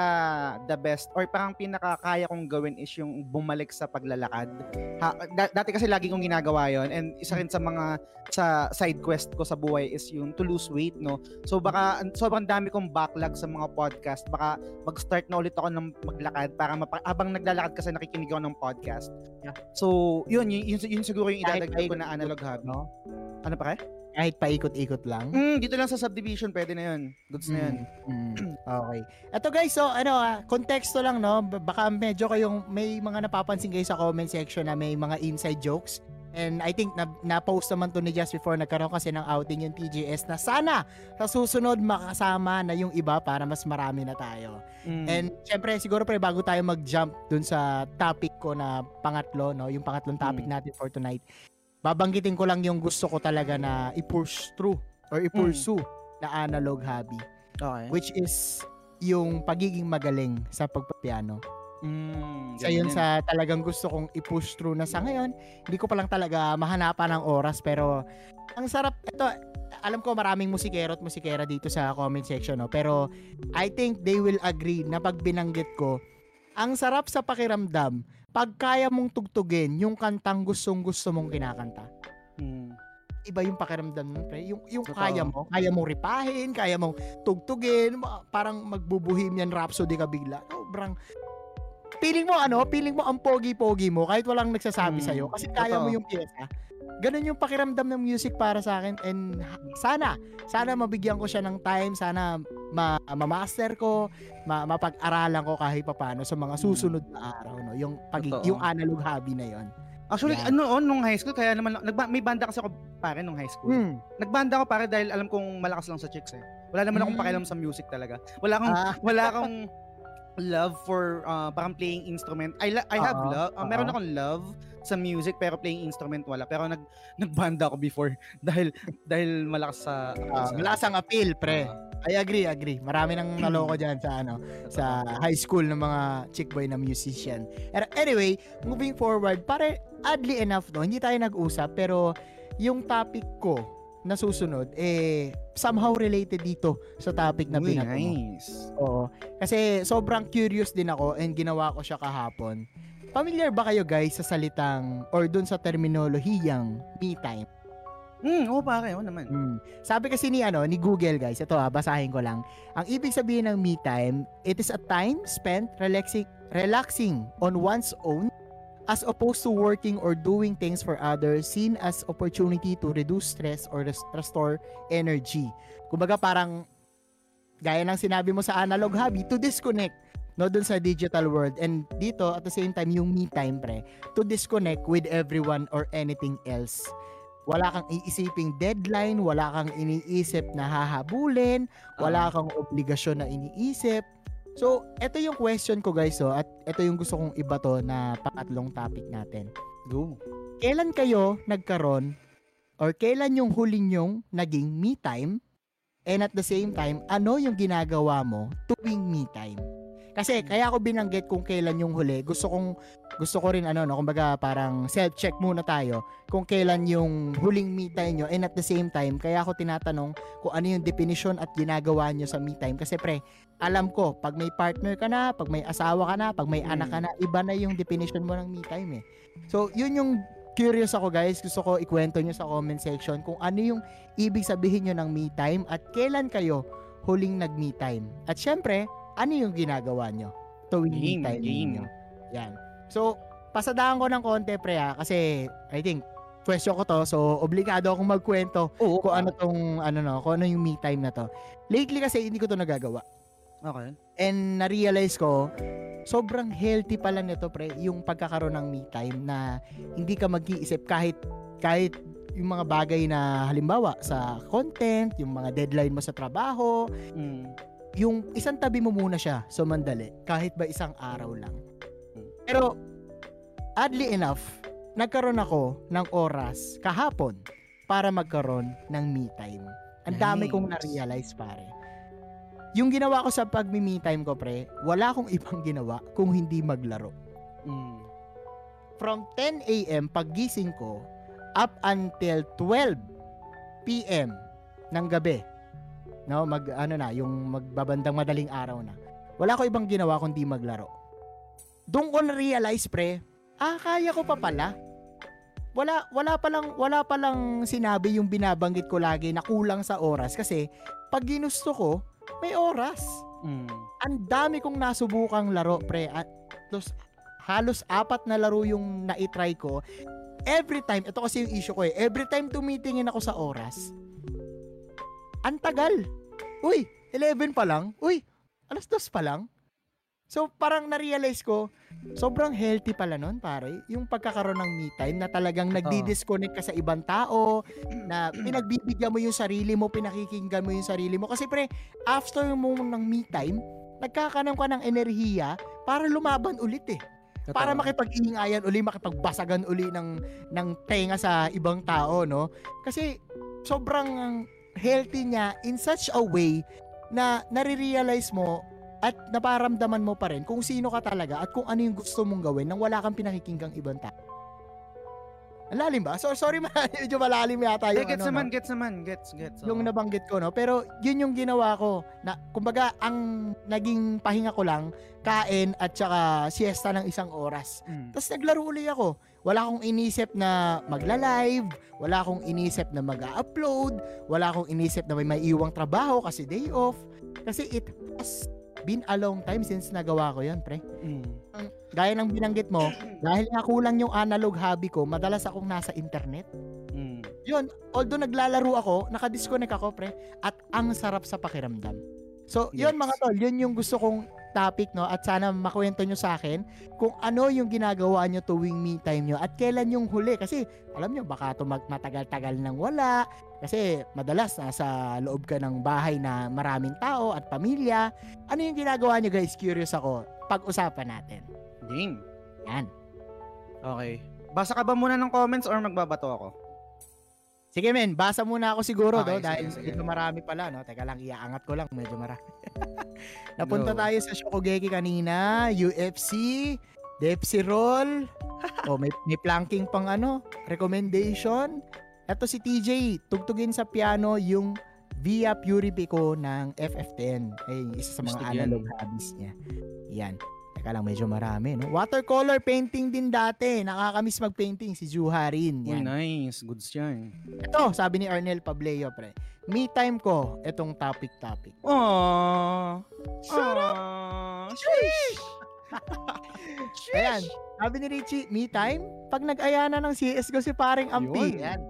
the best or parang pinaka kaya kong gawin is yung bumalik sa paglalakad. Ha, da- dati kasi lagi kong ginagawa yon and isa rin sa mga sa side quest ko sa buhay is yung to lose weight no. So baka an- sobrang dami kong backlog sa mga podcast. Baka mag-start na ulit ako ng maglakad para mapa- habang naglalakad kasi nakikinig ako ng podcast. Yeah. So yun yun, yun, yun siguro yung idadagdag ko na analog hobby. no? Ano pa kaya? Kahit paikot-ikot lang. Mm, dito lang sa subdivision pwede na yun. Goods na yun. Mm, mm. okay. Ito guys, so ano ah, konteksto lang no, baka medyo kayong may mga napapansin kayo sa comment section na may mga inside jokes. And I think na, na-post naman to ni Just before nagkaroon kasi ng outing yung TGS na sana sa susunod makasama na yung iba para mas marami na tayo. Mm. And syempre siguro pre bago tayo mag-jump dun sa topic ko na pangatlo no, yung pangatlong topic Mm. natin for tonight. Babanggitin ko lang yung gusto ko talaga na i-push through or i-pursue na analog hobby, Okay. which is yung pagiging magaling sa pagpapiano. Mm, Sa yun sa talagang gusto kong i-push through na sa ngayon, hindi ko pa lang talaga mahanapan ng oras pero ang sarap ito alam ko maraming musikero at musikera dito sa comment section no pero I think they will agree na pag binanggit ko ang sarap sa pakiramdam pag kaya mong tugtugin yung kantang gustong gusto mong kinakanta Mm. iba yung pakiramdam nun, pre. Yung, yung Totoo. kaya mo, kaya mong ripahin, kaya mong tugtugin, parang magbubuhimian rhapsody ka bigla. Sobrang, feeling mo ano, feeling mo ang pogi-pogi mo kahit walang nagsasabi Mm, sa'yo kasi kaya mo totoo. yung pyesa. Ganun yung pakiramdam ng music para sa akin and sana, sana mabigyan ko siya ng time, sana ma, ma-master ko, ma, mapag-aralan ko kahit papano sa mga Mm. susunod na araw, no? Yung, pag, Totoo. yung analog hobby na yon. Actually, Yan. ano on nung high school kaya naman nagba, may banda kasi ako pare nung high school. Hmm. Nagbanda ako pare dahil alam kong malakas lang sa chicks eh. Wala naman akong Mm. pakialam sa music talaga. Wala akong Ah. wala akong love for uh, parang playing instrument. I I have Oo, love. uh, meron akong love sa music pero playing instrument wala. Pero nag nagbanda ako before dahil dahil malakas sa Ah, malakas ang appeal, pre. Ah, I agree, agree. Marami nang naloko dyan sa ano, sa high school ng mga chick boy na musician. Er- Anyway, moving forward, pare, oddly enough, no, hindi tayo nag-usap, pero yung topic ko na susunod, eh, somehow related dito sa topic na Uy, binato nice. Oo. Kasi sobrang curious din ako and ginawa ko siya kahapon. Familiar ba kayo guys sa salitang or dun sa terminolohiyang me time? Hmm, oo pare, oo naman. Mm. Sabi kasi ni ano ni Google guys, ito ah, basahin ko lang. Ang ibig sabihin ng me time, it is a time spent relaxing relaxing on one's own as opposed to working or doing things for others seen as opportunity to reduce stress or res- restore energy. Kumbaga parang gaya ng sinabi mo sa analog hobby to disconnect no dun sa digital world and dito at the same time yung me time pre to disconnect with everyone or anything else wala kang iisiping deadline, wala kang iniisip na hahabulin, wala kang obligasyon na iniisip. So, ito yung question ko guys, oh, at ito yung gusto kong ibato na pangatlong topic natin. Go. Kailan kayo nagkaroon or kailan yung huli nyong naging me time? And at the same time, ano yung ginagawa mo tuwing me time? Kasi kaya ako binanggit kung kailan yung huli. Gusto kong gusto ko rin ano no, kumbaga parang self-check muna tayo kung kailan yung huling me time nyo. And at the same time kaya ako tinatanong kung ano yung definition at ginagawa nyo sa me time. Kasi pre alam ko pag may partner ka na pag may asawa ka na pag may Mm. anak ka na iba na yung definition mo ng me time eh. So yun yung curious ako guys. Gusto ko ikwento nyo sa comment section kung ano yung ibig sabihin nyo ng me time at kailan kayo huling nag me time. At syempre ano yung ginagawa nyo tuwing me Game, time game. ninyo yan So, pasadahan ko ng konti pre ha, kasi I think question ko to, so obligado akong magkwento Oo. kung ano tong ano no, kung ano yung me time na to. Lately kasi hindi ko to nagagawa. Okay. And na-realize ko, sobrang healthy pala nito pre, yung pagkakaroon ng me time na hindi ka mag-iisip kahit kahit yung mga bagay na halimbawa sa content, yung mga deadline mo sa trabaho, Mm. Yung isang tabi mo muna siya so mandali kahit ba isang araw lang pero oddly enough nagkaroon ako ng oras kahapon para magkaroon ng me time ang dami Nice. kong na-realize pare yung ginawa ko sa pag-me time ko pre wala akong ibang ginawa kung hindi maglaro Mm. from 10 a.m. paggising ko up until 12 p.m. ng gabi. No, mag ano na, yung magbabandang madaling araw na. Wala ko ibang ginawa kundi maglaro. Doon ko na realize pre, ah kaya ko pa pala. Wala wala pa lang wala pa lang sinabi yung binabanggit ko lagi na kulang sa oras kasi pag ginusto ko, may oras Mm. ang dami kong nasubukang laro, pre. At halos, halos apat na laro yung na-try ko. Every time, ito kasi yung issue ko eh, every time tumitingin ako sa oras, ang tagal. Uy, 11 pa lang. Uy, alas 2 pa lang. So, parang na-realize ko, sobrang healthy pala nun, pare. Yung pagkakaroon ng me time na talagang nagdi-disconnect ka sa ibang tao, na pinagbibigyan mo yung sarili mo, pinakikinggan mo yung sarili mo. Kasi pre, after mo ng me time, nagkakaroon ka ng enerhiya para lumaban ulit eh. Totoo. Para makipag-iingayan uli, makipagbasagan uli ng, ng tenga sa ibang tao, no? Kasi sobrang healthy niya in such a way na nare-realize mo at naparamdaman mo pa rin kung sino ka talaga at kung ano yung gusto mong gawin nang wala kang pinakikinggang ibang tao. Ang lalim ba? So, sorry, ma- medyo malalim yata Hey, yung gets ano, naman, no? gets naman, gets, gets. yung oo. nabanggit ko, no? Pero yun yung ginawa ko. Na, kumbaga, ang naging pahinga ko lang, kain at saka siesta ng isang oras. Mm. Tapos naglaro uli ako. Wala akong inisip na magla-live, wala akong inisip na mag-upload, wala akong inisip na may maiiwang trabaho kasi day off. Kasi it has been a long time since nagawa ko yun, pre. Mm. Gaya ng binanggit mo, dahil nga kulang yung analog hobby ko, madalas akong nasa internet. Mm. Yun, although naglalaro ako, nakadisconnect ako, pre, at ang sarap sa pakiramdam. So, yun Yes. mga tol, yun yung gusto kong topic, no? At sana makwento nyo sa akin kung ano yung ginagawa nyo tuwing me time nyo at kailan yung huli. Kasi, alam nyo, baka mag- matagal-tagal nang wala. Kasi, madalas, nasa loob ka ng bahay na maraming tao at pamilya. Ano yung ginagawa nyo, guys? Curious ako. Pag-usapan natin. Game. Yan. Okay. Basa ka ba muna ng comments or magbabato ako? Sige men, basa muna ako siguro Okay, do dahil sige, sige. ito marami pala no. Teka lang, iaangat ko lang, medyo marami. Napunta Go. tayo sa Shokugeki kanina, UFC, Depsi Roll. oh, may may planking pang ano, recommendation. Ito si TJ, tugtugin sa piano yung Via Purifico ng FF10. Ay, isa sa mga Gusto ko yan. analog hobbies niya. Yan. Teka lang, medyo marami, no? Watercolor painting din dati. Nakakamiss mag-painting si Juharin. Uy, Yan. nice. Goods yan. Ito, sabi ni Arnel Pableo, pre. Me time ko, itong topic-topic. Aww. Shut up. Sheesh. Ayan, sabi ni Richie, me time? Pag nag-aya na ng CS ko si paring Ampi. Yan.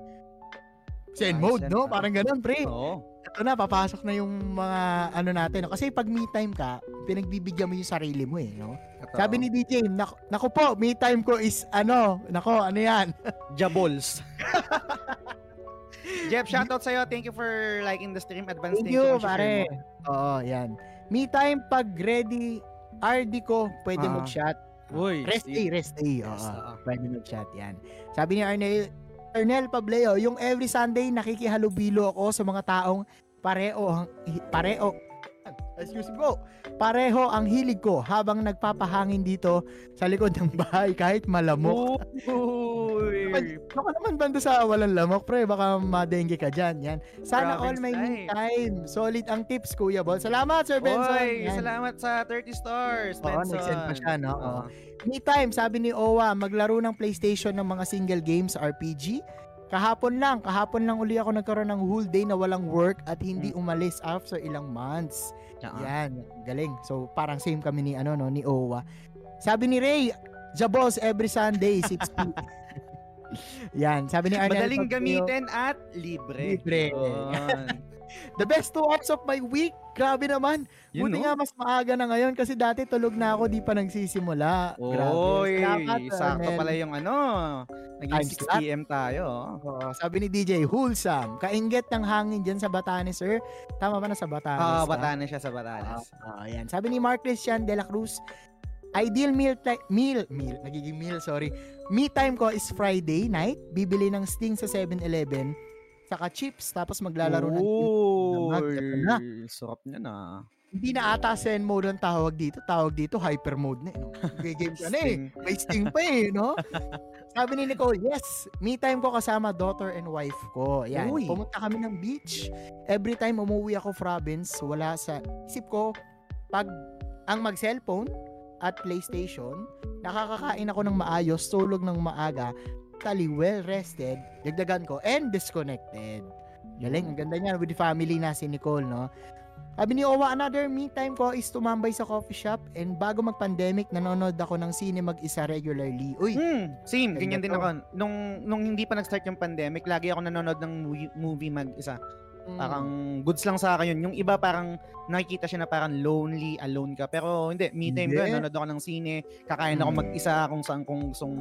Zen Ayos mode, no? pare. Parang ganun, pre. Oo. Ito na, papasok na yung mga ano natin. No? Kasi pag me time ka, pinagbibigyan mo yung sarili mo eh, no? Ito. Sabi ni DJ, naku, naku po, me time ko is ano, nako, ano yan? Jabols. Jeff, shoutout sa'yo. Thank you for liking the stream. Advance Thank thank you, pare. Oo, yan. Me time pag ready, RD ko, pwede Ah. mag-shot. Uy, Rest day, rest day. Yes, Oo. oo. Pwede mag-chat yan. Sabi ni Arnel, Arnel Pableo, yung every Sunday nakikihalubilo ako sa mga taong pareho, ang- pareo, excuse me po, pareho ang hilig ko habang nagpapahangin dito sa likod ng bahay kahit malamok. Uy. Baka naman banda sa walang lamok, pre. Baka madengge ka dyan. Yan. Sana all Province may me time. time. Solid ang tips, Kuya Bol. Salamat, Sir Benson. Oy, Yan. salamat sa 30 stars, Oo, Benson. nag-send pa siya, no? Oo. Oo. Me time, sabi ni Owa, maglaro ng PlayStation ng mga single games RPG. Kahapon lang, kahapon lang uli ako nagkaroon ng whole day na walang work at hindi umalis after ilang months. Oo. Yan, galing. So parang same kami ni ano no, ni Owa. Sabi ni Ray, Jabos every Sunday 6 p.m. Yan, sabi ni Arnel Madaling gamitin at libre. Libre. The best two hours of my week. Grabe naman. Yun, Buti no? nga mas maaga na ngayon kasi dati tulog na ako, di pa nagsisimula. Grabe. Oy, Salamat, sakto pala yung ano. Naging 6 slot. p.m. tayo. Oo, sabi ni DJ, wholesome. Kainget ng hangin dyan sa Batanes, sir. Tama ba na sa Batanes? Ah, ka? Batanes siya sa Batanes. Ah, ayan. Sabi ni Mark Christian de la Cruz, ideal meal, ti- meal, meal, nagiging meal, sorry. Me time ko is Friday night. Bibili ng Sting sa 7-Eleven. Saka chips, tapos maglalaro ng. Uy, sarap niya na. Hindi na ata Zen mode ang tawag dito. Tawag dito, hyper mode na. eh, No? Game ka na eh. May Sting pa eh, no? Sabi ni Nicole, yes, me time ko kasama daughter and wife ko. Yan. Uy. Pumunta kami ng beach. Every time umuwi ako province, wala sa isip ko, pag ang mag-cellphone at PlayStation, nakakakain ako ng maayos, tulog ng maaga, totally well rested, dagdagan ko, and disconnected. Galing, ang ganda niya with the family na si Nicole, no? Sabi ni Owa, another me time ko is tumambay sa coffee shop and bago mag-pandemic, nanonood ako ng sine mag-isa regularly. Uy, Hmm, same, ganyan din ako. Nung nung hindi pa nag-start yung pandemic, lagi ako nanonood ng movie, movie mag-isa. Mm, Parang goods lang sa akin yun. Yung iba parang nakikita siya na parang lonely, alone ka. Pero hindi, me time ko, Hindi. nanonood ako ng sine, kakain ako Mm. mag-isa kung saan kung gustong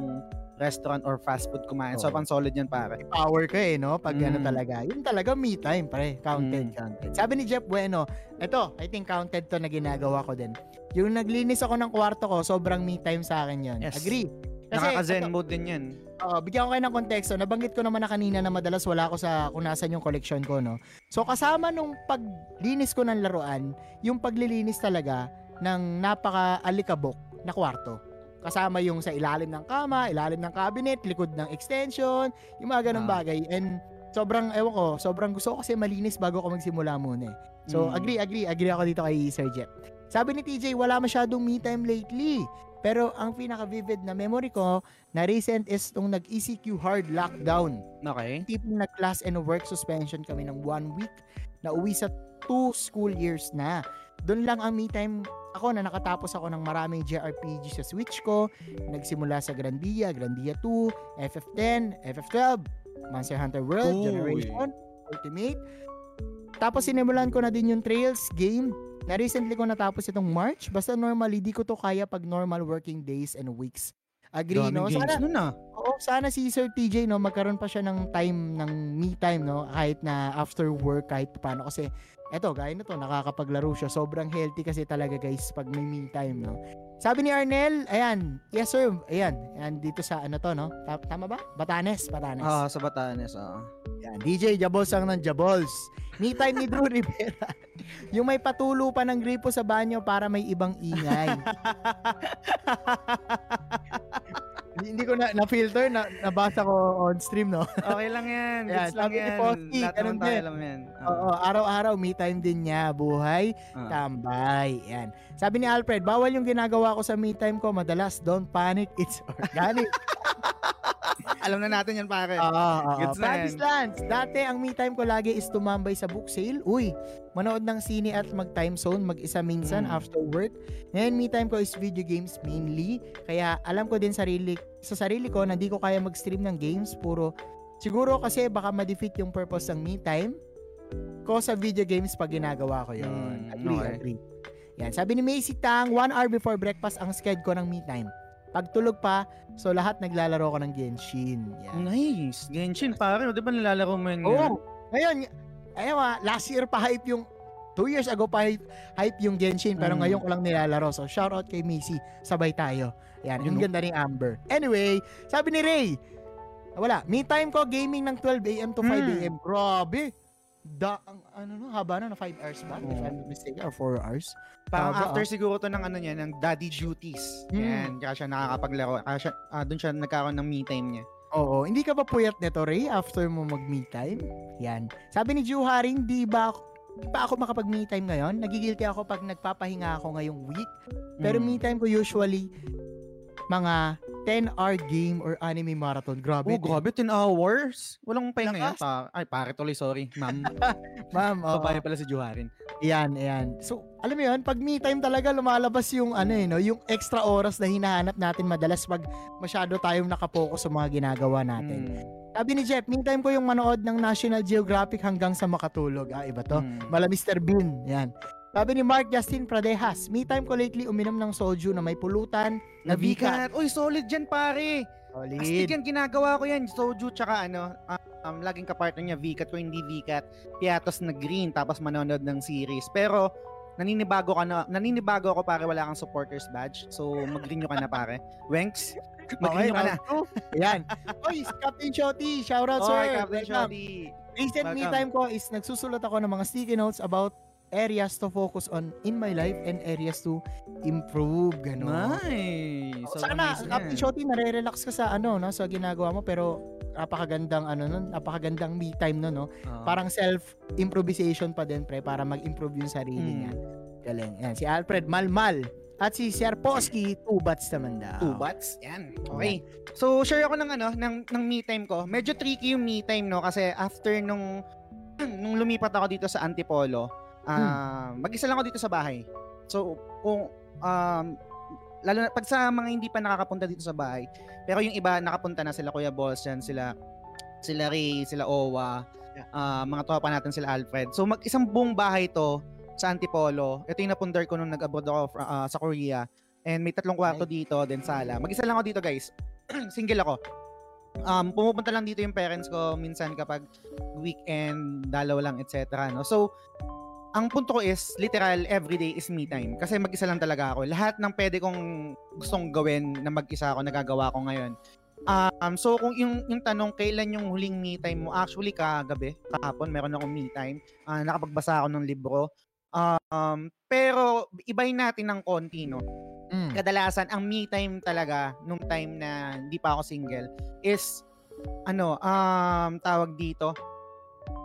restaurant or fast food kumain. So, Oo. pang solid yan pare. power ka eh, no? Pag ano Mm. talaga. Yun talaga me time, pare. Counted, Mm. counted. Sabi ni Jeff Bueno, eto, I think counted to na ginagawa ko din. Yung naglinis ako ng kwarto ko, sobrang me time sa akin yun. Yes. Agree. Nakaka-zen ito, mode din yan. Oo, bigyan ko kayo ng konteksto. Nabanggit ko naman na kanina na madalas wala ako sa kung nasan yung collection ko, no? So, kasama nung paglinis ko ng laruan, yung paglilinis talaga ng napaka-alikabok na kwarto. Kasama yung sa ilalim ng kama, ilalim ng cabinet, likod ng extension, yung mga ganong Ah. bagay. And sobrang, ewan ko, sobrang gusto ko kasi malinis bago ako magsimula muna eh. So, Mm. agree, agree, agree ako dito kay Sir Jeff. Sabi ni TJ, wala masyadong me time lately. Pero ang pinaka-vivid na memory ko na recent is nung nag-ECQ hard lockdown. Okay. Tipong nag-class and work suspension kami ng one week na uwi sa two school years na. Doon lang ang me time ako na nakatapos ako ng maraming JRPG sa Switch ko. Nagsimula sa Grandia, Grandia 2, FF10, FF12, Monster Hunter World, Uy. Generation, Ultimate. Tapos sinimulan ko na din yung Trails game na recently ko natapos itong March. Basta normally, di ko to kaya pag normal working days and weeks. Agree, Daming no? games Sana, nun ah. Oo, sana si Sir TJ no magkaroon pa siya ng time ng me time no kahit na after work kahit paano kasi eto gaya nito nakakapaglaro siya sobrang healthy kasi talaga guys pag may me time no. Sabi ni Arnel, ayan, yes sir, ayan, ayan dito sa ano to no. Ta- Tama ba? Batanes, Batanes. Ah, sa Batanes, oo. Yan, DJ Jabols ang ng Jabols. Me time ni Drew Rivera. yung may patulo pa ng gripo sa banyo para may ibang ingay. Hindi- ko na na-filter, na, nabasa ko on stream, no? Okay lang yan. Yan, Gets lang yan. Posty, Lahat ganun naman tayo alam yan. Oo, araw-araw, me time din niya, buhay, Ah. tambay. Yan. Sabi ni Alfred, bawal yung ginagawa ko sa me time ko, madalas, don't panic, it's organic. alam na natin yan, pare. Oo, oo. Gets na Practice yan. Lance, dati ang me time ko lagi is tumambay sa book sale. Uy, manood ng sine at mag-time zone, mag-isa minsan Mm. after work. Ngayon, me time ko is video games mainly. Kaya alam ko din sarili, sa sarili ko na di ko kaya mag-stream ng games. Puro, siguro kasi baka ma-defeat yung purpose ng me time ko sa video games pag ginagawa ko yun. Mm, agree, okay. agree. Yan. Sabi ni Macy Tang, one hour before breakfast ang sked ko ng me time. Pag tulog pa, so lahat naglalaro ko ng Genshin. Yan. Nice. Genshin, pare. Di ba nilalaro mo yun? Oo. Ngayon, ayun nga, last year pa hype yung Two years ago pa hype, hype yung Genshin pero Mm. ngayon ko lang nilalaro. So shout out kay Missy. Sabay tayo. Yan, Yun, ang no? ganda ni Amber. Anyway, sabi ni Ray, wala, me time ko gaming ng 12 a.m. to 5 Mm. a.m. Grabe. Da, ang, ano no, haba na, na 5 hours ba? If Oo. I'm not mistaken, or 4 hours. Parang Haba, after ah. siguro to ng ano niya, ng daddy duties. Mm. Yan, kaya siya nakakapaglaro. Kaya siya, ah, doon siya nagkaroon ng me time niya. Oo, hindi ka ba puyat nito, Ray, after mo mag-me time? Yan. Sabi ni Ju Haring, di ba ako- di pa ako makapag-me time ngayon? Nagigilty ako pag nagpapahinga ako ngayong week. Pero Mm. me time ko usually mga 10-hour game or anime marathon. Grabe. Oh, grabe, 10 hours? Walang pahinga yan. Pa Ay, pare tuloy, sorry. Ma'am, Ma'am, oo. babae pala si Juharin. Yan, yan. So, alam mo yun, pag me time talaga lumalabas yung ano eh, no, yung extra oras na hinahanap natin madalas pag masyado tayong nakapokus sa mga ginagawa natin. Mm. Sabi ni Jeff, me time ko yung manood ng National Geographic hanggang sa makatulog. Ah, iba to. Mm. Mala Mr. Bean. Yan. Sabi ni Mark Justin Pradehas, me time ko lately uminom ng soju na may pulutan, na. Nabigat. Uy, solid dyan, pare. Solid. Astig yan, ginagawa ko yan. Soju, tsaka ano, um, laging kapartner niya, Vicat. Kung hindi Vicat, Piatos na green, tapos manonood ng series. Pero, naninibago ka na, naninibago ako pare, wala kang supporters badge. So, mag-renew ka na pare. Wenks, mag-renew ka na. round two. Yan. Oy, Captain Shotty, shout out sir. Okay, Captain. Shoddy. Recent me time ko is nagsusulat ako ng mga sticky notes about areas to focus on in my life and areas to improve. Ganon. Nice. So, Sana, nice Captain. Shotty, nare-relax ka sa ano, no, sa ginagawa mo, pero napakagandang ano nun, napakagandang me time no, no. Oo. Parang self improvisation pa din pre para mag-improve yung sarili Mm. niya. Galing. Yan si Alfred Malmal at si Sir Posky two bats naman daw. Two bats? Yan. Okay. So, share ako ng ano, ng, ng me time ko. Medyo tricky yung me time, no? Kasi after nung, nung lumipat ako dito sa Antipolo, ah mag-isa lang ako dito sa bahay. So, kung, um, lalo na, pag sa mga hindi pa nakakapunta dito sa bahay, pero yung iba nakapunta na sila Kuya Balls yan, sila, sila Ray, sila Owa, ah, mga tropa natin sila Alfred. So, mag-isang buong bahay to sa Antipolo. Ito yung napundar ko nung nag-abroad ako ah, sa Korea. And may tatlong kwarto dito, then sala. Mag-isa lang ako dito, guys. Single ako. Um, pumupunta lang dito yung parents ko minsan kapag weekend, dalaw lang, etc. No? So, ang punto ko is, literal, everyday is me time. Kasi mag-isa lang talaga ako. Lahat ng pwede kong gustong gawin na mag-isa ako, nagagawa ko ngayon. Um, so, kung yung, yung tanong, kailan yung huling me time mo? Actually, kagabi, kahapon, meron akong me time. Uh, nakapagbasa ako ng libro. Um, pero, ibayin natin ng konti, no? Mm. kadalasan ang me time talaga nung time na hindi pa ako single is ano um tawag dito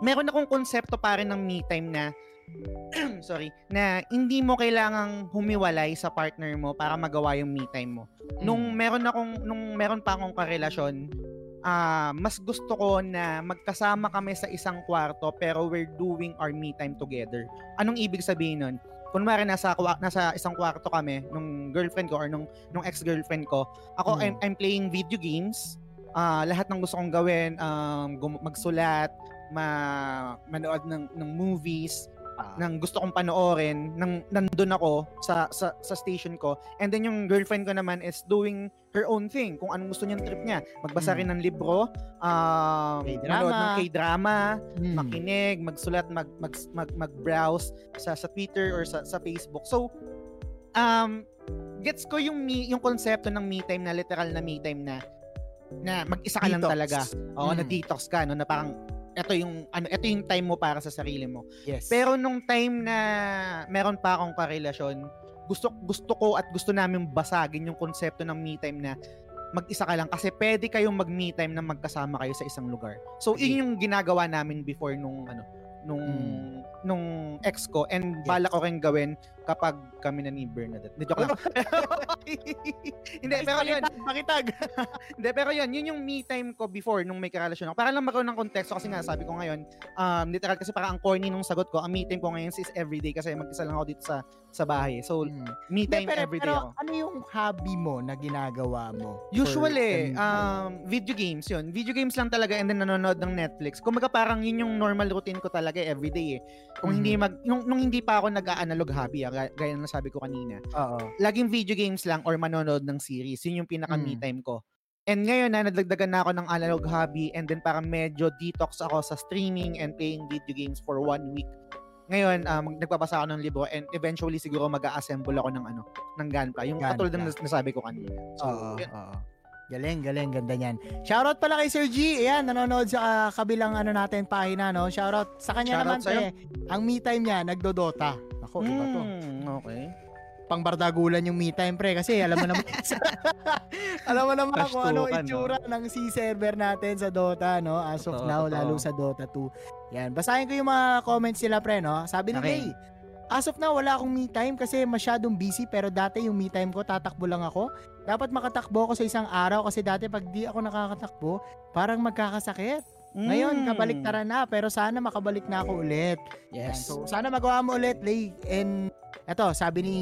meron akong konsepto pa rin ng me time na sorry na hindi mo kailangang humiwalay sa partner mo para magawa yung me time mo nung Mm. meron akong nung meron pa akong karelasyon ah mas gusto ko na magkasama kami sa isang kwarto pero we're doing our me time together anong ibig sabihin nun kunwari nasa nasa isang kwarto kami nung girlfriend ko or nung nung ex-girlfriend ko. Ako Mm. I'm, I'm playing video games. Ah, lahat ng gusto kong gawin, um, magsulat, ma manood ng ng movies, Ah. ng gusto kong panoorin, nang nandun ako sa, sa sa station ko. And then yung girlfriend ko naman is doing her own thing, kung anong gusto niyang trip niya. Magbasa Mm. rin ng libro, um, K-drama. manood ng K-drama, Mm. makinig, magsulat, mag mag mag mag-browse sa sa Twitter or sa sa Facebook. So um gets ko yung me, yung konsepto ng me time na literal na me time na na mag-isa ka lang Detox. talaga. Oo, na Mm. detox ka no na parang ito yung ano ito yung time mo para sa sarili mo. Yes. Pero nung time na meron pa akong karelasyon, gusto gusto ko at gusto namin basagin yung konsepto ng me time na mag-isa ka lang kasi pwede kayong mag-me time na magkasama kayo sa isang lugar. So, yun yung ginagawa namin before nung ano nung Mm. nung ex ko and Yes. balak ko rin gawin kapag kami na ni Bernadette. Hindi joke lang. Hindi, pero yun, pakitag, hindi, pero yun, yun yung me time ko before nung may karelasyon ako. Para lang magkaroon ng konteksto kasi nga sabi ko ngayon, um, literal kasi parang ang corny nung sagot ko, ang me time ko ngayon is everyday kasi mag-isa lang ako dito sa sa bahay. So, Mm. me time pero, everyday pero ako. ano yung hobby mo na ginagawa mo? Usually, for- um, video games yun. Video games lang talaga and then nanonood ng Netflix. Kumbaga parang yun yung normal routine ko talaga everyday eh. Kung hindi Mhm. mag, nung, nung hindi pa ako nag-analog hobby, ah, gaya, gaya ng nasabi ko kanina, Oo. laging video games lang or manonood ng series. Yun yung pinaka me Mm. time ko. And ngayon na nadagdagan na ako ng analog hobby and then parang medyo detox ako sa streaming and playing video games for one week. Ngayon, ah, mag- nagpapasa ako ng libro and eventually siguro mag-assemble ako ng ano, ng gunpla. Yung Gunpla. katulad ng nas- nasabi ko kanina. So, Oo, yun. oo. Galing, galing, ganda niyan. Shoutout pala kay Sir G. Ayan, nanonood sa ah, kabilang ano natin, pahina, no? Shoutout sa kanya Shoutout naman, sa'yo. eh. Ang me time niya, nagdodota. Ako, iba to. Mm, okay. Pangbardagulan yung me time, pre. Kasi alam mo naman, alam mo naman kung ano Kastukan, no? itsura ng C-server natin sa Dota, no? As of Totoo, now, totoo. lalo sa Dota 2. Yan, basahin ko yung mga comments nila, pre, no? Sabi ni Okay. Ray, As of now, wala akong me time kasi masyadong busy pero dati yung me time ko, tatakbo lang ako. Dapat makatakbo ako sa isang araw kasi dati pag di ako nakakatakbo, parang magkakasakit. Ngayon, Mm. kabaliktaran na pero sana makabalik na ako ulit. Yes. So, sana magawa mo ulit, Lay. And, eto, sabi ni,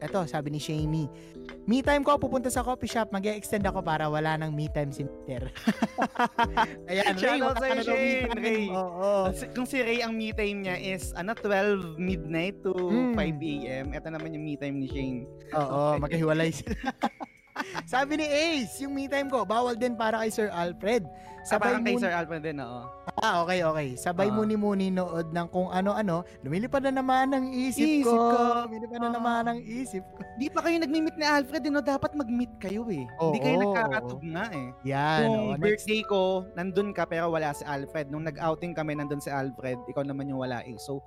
eto, sabi ni Shamey, me time ko, pupunta sa coffee shop, mag extend ako para wala nang me time si Peter. Ayan, Ray, wala sa'yo, Shane. Ray. Oo. Si- Kung si Ray ang me time niya is ano 12 midnight to Mm. 5 a.m. Ito naman yung me time ni Shane. Oo, Okay. magkahiwalay sila. Sabi ni Ace, yung me time ko, bawal din para kay Sir Alfred. Sa Sabay parang kay Sir Alfred din, oo. Ah, okay, okay. Sabay Ah. muni-muni nood ng kung ano-ano. Lumilipad na naman ang isip, Isip ko. ko. Lumilipad na Ah. naman ang isip ko. Di pa kayo nagmi-meet ni Alfred, eh, no? Dapat mag-meet kayo eh. Hindi kayo Oo, nagkakatugma eh. Yan. Kung. Next, birthday ko, nandun ka pero wala si Alfred. Nung nag-outing kami, nandun si Alfred. Ikaw naman yung wala eh. So,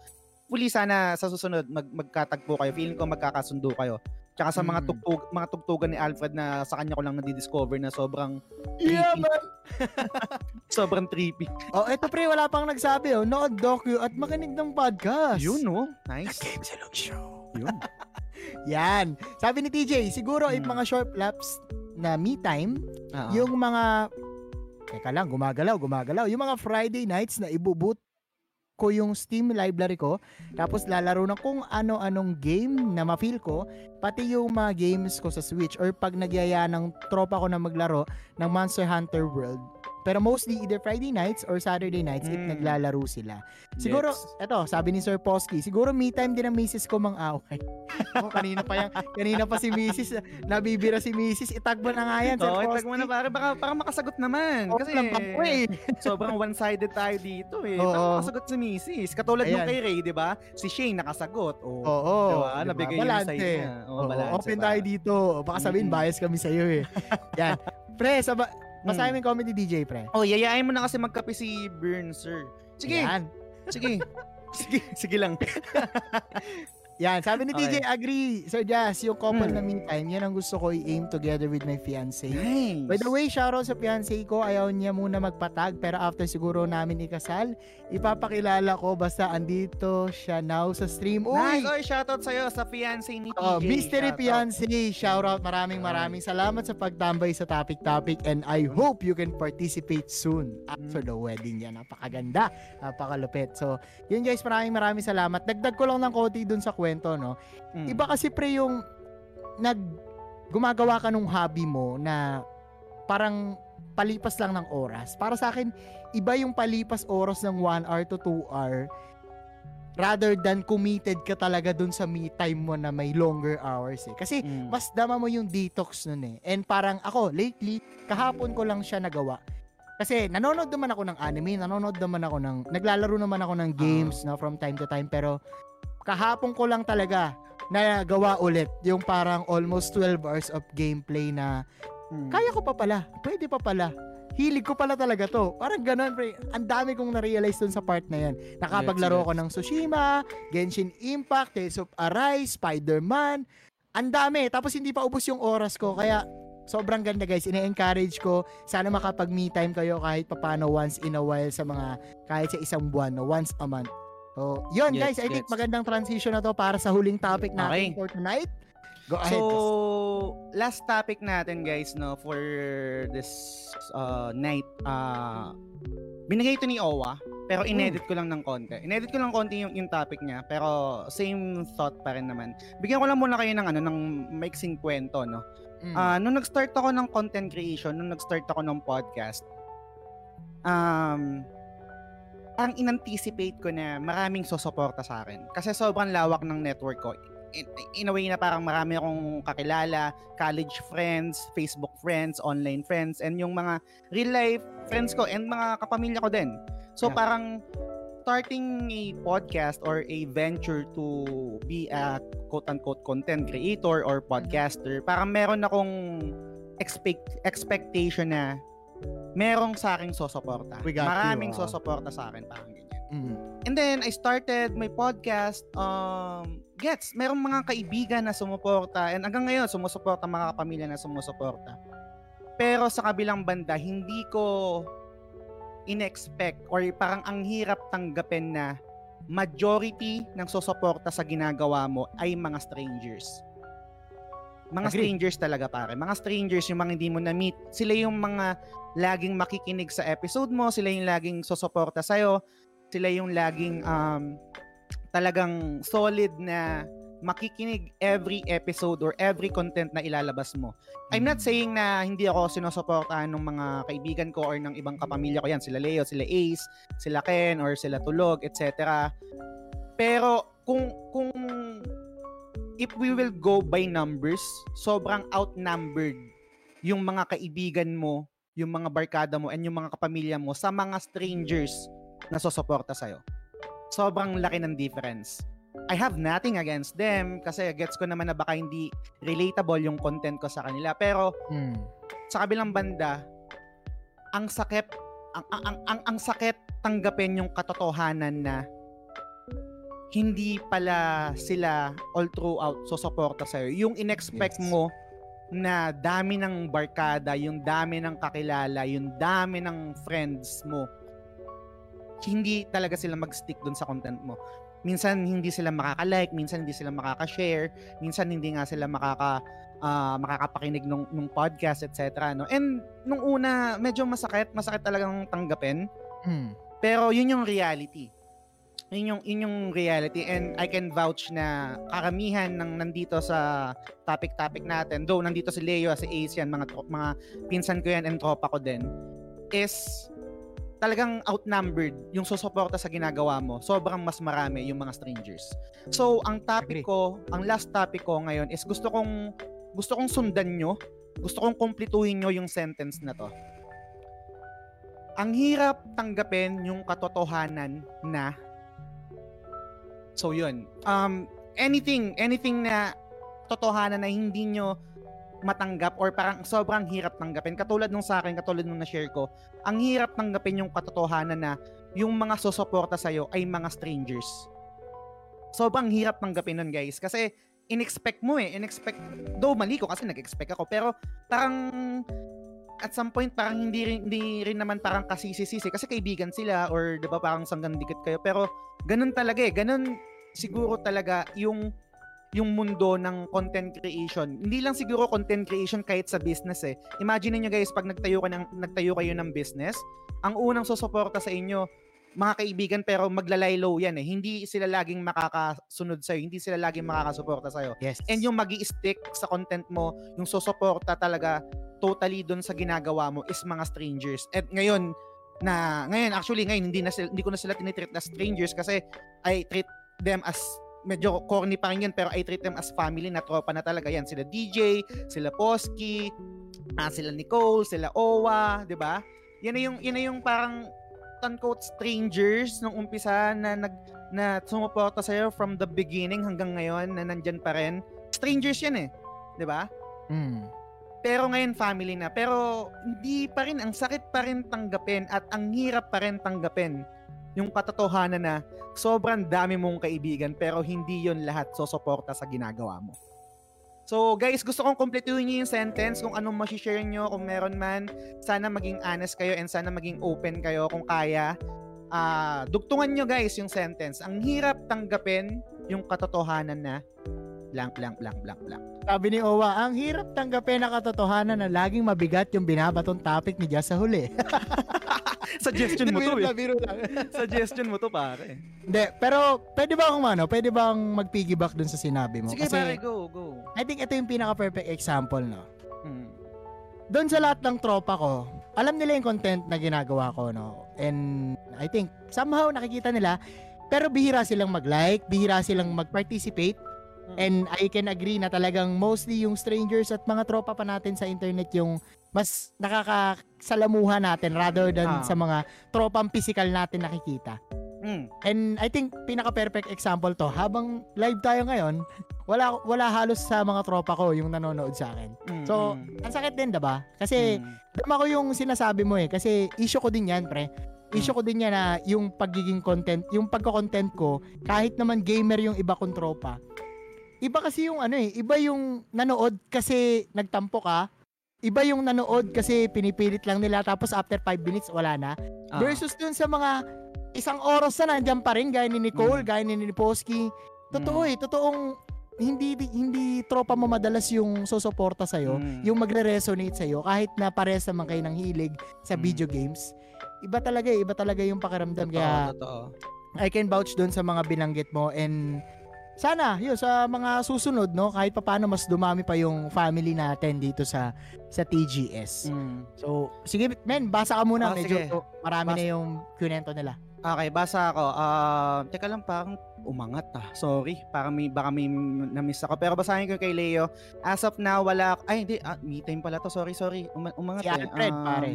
huli sana sa susunod, mag magkatagpo kayo. Feeling ko magkakasundo kayo. Tsaka sa mga Mm. tugtog, mga tugtugan ni Alfred na sa kanya ko lang nadidiscover na sobrang yeah, man. sobrang trippy. Oh, eto pre, wala pang nagsabi. Oh. Nood docu at makinig ng podcast. Yun, no? Nice. Game Silog Show. Yun. Yan. Sabi ni TJ, siguro if Hmm. mga short laps na me time, Oo. yung mga Teka lang, gumagalaw, gumagalaw. Yung mga Friday nights na ibuboot ko yung Steam library ko, tapos lalaro ng kung ano-anong game na ma-feel ko, pati yung mga games ko sa Switch or pag nagyaya ng tropa ko na maglaro ng Monster Hunter World, Pero mostly either Friday nights or Saturday nights if Mm. naglalaro sila. Siguro, Yes. eto, sabi ni Sir Posky, siguro me time din ang misis ko mang away. oh, kanina pa yan, kanina pa si misis, nabibira si misis, itag mo na nga yan, Sir Posky. itag mo na para, baka, para makasagot naman. Oo, Kasi ko eh. sobrang one-sided tayo dito eh. Oo. Para makasagot si Mrs. Katulad nung Ayan. kay Ray, di ba? Si Shane nakasagot. Oo. Oo. Diba? diba? Nabigay yung Balance. side niya. Oo, Oo, open ba? tayo dito. Baka sabihin, Mm-mm. bias kami sa'yo eh. Yan. Pre, saba, basahin mo Mm. yung ni DJ, pre. Oh, yayain mo na kasi magkape si Burn, sir. Sige, Yan. sige. sige, sige lang. Yan, sabi ni DJ, Okay. agree. Sir Jazz, yung couple Mm. na me time, yan ang gusto ko i-aim together with my fiancé. Nice. By the way, shoutout sa fiancé ko. Ayaw niya muna magpatag pero after siguro namin ikasal, ipapakilala ko basta andito siya now sa stream. Nice. Uy! Oy, shoutout sa'yo sa fiancé ni TJ. Oh, mystery Shoutout. fiancé, shoutout. Maraming maraming salamat sa pagtambay sa topic-topic and I hope you can participate soon after Mm. the wedding niya. Napakaganda, napakalupit. So, yun guys, maraming maraming salamat. Dagdag ko lang ng konti dun sa kwento, no? Mm. Iba kasi pre yung nag gumagawa ka nung hobby mo na parang palipas lang ng oras. Para sa akin, iba yung palipas oras ng 1 hour to 2 hour rather than committed ka talaga dun sa me time mo na may longer hours eh. Kasi Mm. mas dama mo yung detox nun eh. And parang ako, lately, kahapon ko lang siya nagawa. Kasi nanonood naman ako ng anime, nanonood naman ako ng, naglalaro naman ako ng games na from time to time, pero kahapon ko lang talaga nagawa ulit yung parang almost 12 hours of gameplay na Mm. kaya ko pa pala, pwede pa pala. Hilig ko pala talaga to. Parang ganun, pre. Ang dami kong na-realize dun sa part na yan. Nakapaglaro ko ng Tsushima, Genshin Impact, Tales of Arise, Spider-Man. Ang dami. Tapos hindi pa ubos yung oras ko. Kaya sobrang ganda guys. Ine-encourage ko. Sana makapag me time kayo kahit papano once in a while sa mga, kahit sa isang buwan, no? once a month. So, yun Yes, guys. I think magandang transition na to para sa huling topic natin Okay. for tonight. Go ahead. So, last topic natin guys no for this uh, night uh, binigay ito ni Owa pero inedit ko lang ng konti. Inedit ko lang konti yung, yung topic niya pero same thought pa rin naman. Bigyan ko lang muna kayo ng ano ng maiksing kwento no. Mm. Ah, nung nag-start ako ng content creation, nung nag-start ako ng podcast, um, ang in-anticipate ko na maraming susuporta sa akin. Kasi sobrang lawak ng network ko. In, in a way na parang marami akong kakilala, college friends, Facebook friends, online friends, and yung mga real life friends ko and mga kapamilya ko din. So Yeah. parang starting a podcast or a venture to be a quote-unquote content creator or podcaster, parang meron akong expect expectation na merong sa akin sosuporta. Got you, Maraming ah. sosuporta sa akin, parang ganyan. Mm. And then, I started my podcast. Um, gets, merong mga kaibigan na sumuporta. And hanggang ngayon, sumusuporta, mga kapamilya na sumusuporta. Pero sa kabilang banda, hindi ko in-expect or parang ang hirap tanggapin na majority ng susuporta sa ginagawa mo ay mga strangers. Mga Agree. strangers talaga pare. Mga strangers yung mga hindi mo na-meet. Sila yung mga laging makikinig sa episode mo. Sila yung laging susuporta sa'yo sila yung laging um, talagang solid na makikinig every episode or every content na ilalabas mo. I'm not saying na hindi ako sinusuportahan ng mga kaibigan ko or ng ibang kapamilya ko yan. Sila Leo, sila Ace, sila Ken, or sila Tulog, etc. Pero kung kung if we will go by numbers, sobrang outnumbered yung mga kaibigan mo, yung mga barkada mo, and yung mga kapamilya mo sa mga strangers na susuporta sa'yo. Sobrang laki ng difference. I have nothing against them kasi gets ko naman na baka hindi relatable yung content ko sa kanila. Pero Mm. sa kabilang banda, ang sakit ang ang ang, ang, ang sakit tanggapin yung katotohanan na hindi pala sila all throughout susuporta sa'yo. Yung inexpect Yes. mo na dami ng barkada, yung dami ng kakilala, yung dami ng friends mo, hindi talaga sila mag-stick dun sa content mo. Minsan hindi sila makaka-like, minsan hindi sila makaka-share, minsan hindi nga sila makaka ah, makakapakinig nung, nung podcast, etc. No? And nung una, medyo masakit, masakit talagang tanggapin. Mm. Pero yun yung reality. Yun yung, yun yung reality and I can vouch na karamihan ng nandito sa topic-topic natin, though nandito si Leo, si Ace yan, mga, mga pinsan ko yan and tropa ko din. is talagang outnumbered yung susuporta sa ginagawa mo. Sobrang mas marami yung mga strangers. So, ang topic ko, ang last topic ko ngayon is gusto kong gusto kong sundan nyo, gusto kong kumpletuhin nyo yung sentence na to. Ang hirap tanggapin yung katotohanan na So, yun. Um, anything, anything na totohanan na hindi nyo matanggap or parang sobrang hirap tanggapin. Katulad nung sa akin, katulad nung na-share ko, ang hirap tanggapin yung katotohanan na yung mga susuporta sa'yo ay mga strangers. Sobrang hirap tanggapin nun guys. Kasi in-expect mo eh. In-expect, though mali ko kasi nag-expect ako. Pero parang at some point parang hindi rin, hindi rin naman parang kasisi-sisi kasi kaibigan sila or 'di ba parang sanggang dikit kayo pero ganun talaga eh ganun siguro talaga yung yung mundo ng content creation. Hindi lang siguro content creation kahit sa business eh. Imagine niyo guys pag nagtayo ka ng nagtayo kayo ng business, ang unang susuporta sa inyo mga kaibigan pero maglalay low yan eh. Hindi sila laging makakasunod sa'yo. Hindi sila laging makakasuporta sa'yo. Yes. And yung magi stick sa content mo, yung susuporta talaga totally doon sa ginagawa mo is mga strangers. At ngayon, na ngayon actually ngayon hindi na sila, hindi ko na sila tinitreat as strangers kasi I treat them as medyo corny pa rin yun pero I treat them as family na tropa na talaga yan sila DJ sila Poski ah, sila Nicole sila Owa 'di ba yan na yung yan na yung parang quote strangers nung umpisa na nag na sumuporta sa from the beginning hanggang ngayon na nandyan pa rin strangers yan eh 'di ba Mm. pero ngayon family na. Pero hindi pa rin, ang sakit pa rin tanggapin at ang hirap pa rin tanggapin yung katotohanan na sobrang dami mong kaibigan pero hindi yon lahat susuporta sa ginagawa mo. So guys, gusto kong kumpletuhin niyo yung sentence kung anong share nyo, kung meron man. Sana maging honest kayo and sana maging open kayo kung kaya. Ah, dugtungan nyo guys yung sentence. Ang hirap tanggapin yung katotohanan na blank, blank, blank, blank, blank. Sabi ni Owa, ang hirap tanggapin na katotohanan na laging mabigat yung binabatong topic ni Jess sa huli. Suggestion mo to eh. biro lang. Suggestion mo to pare. Hindi, pero pwede ba akong ano, pwede bang mag-piggyback dun sa sinabi mo? Sige Kasi pare, go, go. I think ito yung pinaka-perfect example, no? Hmm. Doon sa lahat ng tropa ko, alam nila yung content na ginagawa ko, no? And I think somehow nakikita nila, pero bihira silang mag-like, bihira silang mag-participate. Mm. And I can agree na talagang mostly yung strangers at mga tropa pa natin sa internet yung mas nakakasalamuha natin rather than Ah. sa mga tropang physical natin nakikita. Mm. And I think pinaka-perfect example to, habang live tayo ngayon, wala wala halos sa mga tropa ko yung nanonood sa akin. Mm, So, mm, Ang sakit din, 'di ba? Kasi mm. tama ko yung sinasabi mo eh kasi issue ko din 'yan, pre. Issue ko din yan na yung pagiging content, yung pagko-content ko, kahit naman gamer yung iba kong tropa. Iba kasi yung ano eh, iba yung nanood kasi nagtampo ka. Iba yung nanood kasi pinipilit lang nila tapos after 5 minutes wala na. Ah. Versus dun sa mga isang oras na nandiyan pa rin gaya ni Nicole, Mm. gaya ni Niposki. Totoo Mm. eh, totoong hindi hindi tropa mo madalas yung susuporta sa'yo, Mm. yung magre-resonate sa'yo kahit na parehas naman kayo ng hilig sa Mm. video games. Iba talaga eh, iba talaga yung pakiramdam Totoo, kaya totoo. I can vouch doon sa mga binanggit mo and sana yun sa mga susunod no kahit papaano mas dumami pa yung family natin dito sa sa TGS. Mm. So sige men, basa ka muna Ah, medyo sige. marami Basa. na yung kunento nila. Okay, basa ako. Ah, teka lang, parang umangat ah. Sorry, parang may, baka may na-miss ako. Pero basahin ko kay Leo. As of now, wala, ay hindi, ah, me time pala to. Sorry, sorry. Uma, umangat Si eh. Alfred, Um, pare.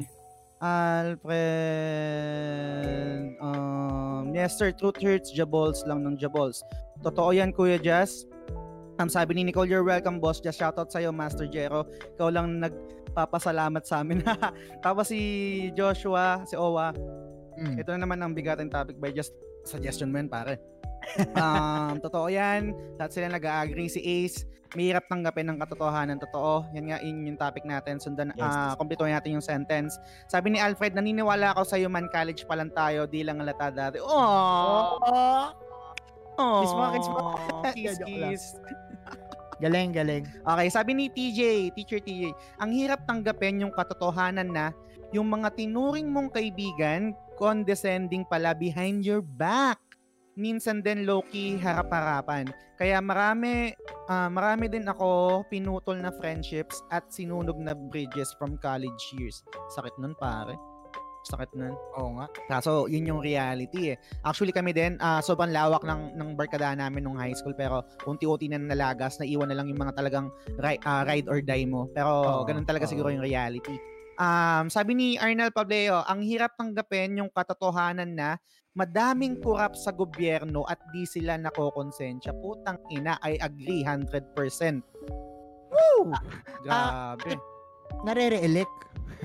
Alfred. Um, yes sir, truth hurts, jabols lang ng jabols. Totoo yan, Kuya Jazz. Um, sabi ni Nicole, you're welcome, boss. Just shoutout sa'yo, Master Jero. Ikaw lang nagpapasalamat sa amin. Tapos si Joshua, si Owa, Mm. ito na naman ang bigating topic by just suggestion mo yan, pare. um, totoo yan. Lahat sila nag-agree. Si Ace, mahirap tanggapin ng katotohanan. Totoo. Yan nga, yun yung topic natin. Sundan, Yes. ah, kumpletuhin natin yung sentence. Sabi ni Alfred, naniniwala ako sa'yo man, college pa lang tayo, di lang halata dati. Oh! Oh! Kiss mo, kiss mo. kiss, kiss. Galing, galing. Okay, sabi ni TJ, Teacher TJ, ang hirap tanggapin yung katotohanan na yung mga tinuring mong kaibigan, condescending pala behind your back. Minsan din low-key harap-harapan. Kaya marami, ah, marami din ako pinutol na friendships at sinunog na bridges from college years. Sakit nun pare. Sakit nun. Oo nga. Kaso, yun yung reality eh. Actually kami din, ah sobrang lawak ng, ng barkadahan namin nung high school pero unti-unti na nalagas, naiwan na lang yung mga talagang ri- ah, ride or die mo. Pero Oo, ganun talaga oo. siguro yung reality. Um, sabi ni Arnel Pableo, ang hirap tanggapin yung katotohanan na madaming kurap sa gobyerno at di sila nakokonsensya. Putang ina, I agree 100%. Woo! Grabe. Nare-re-elect.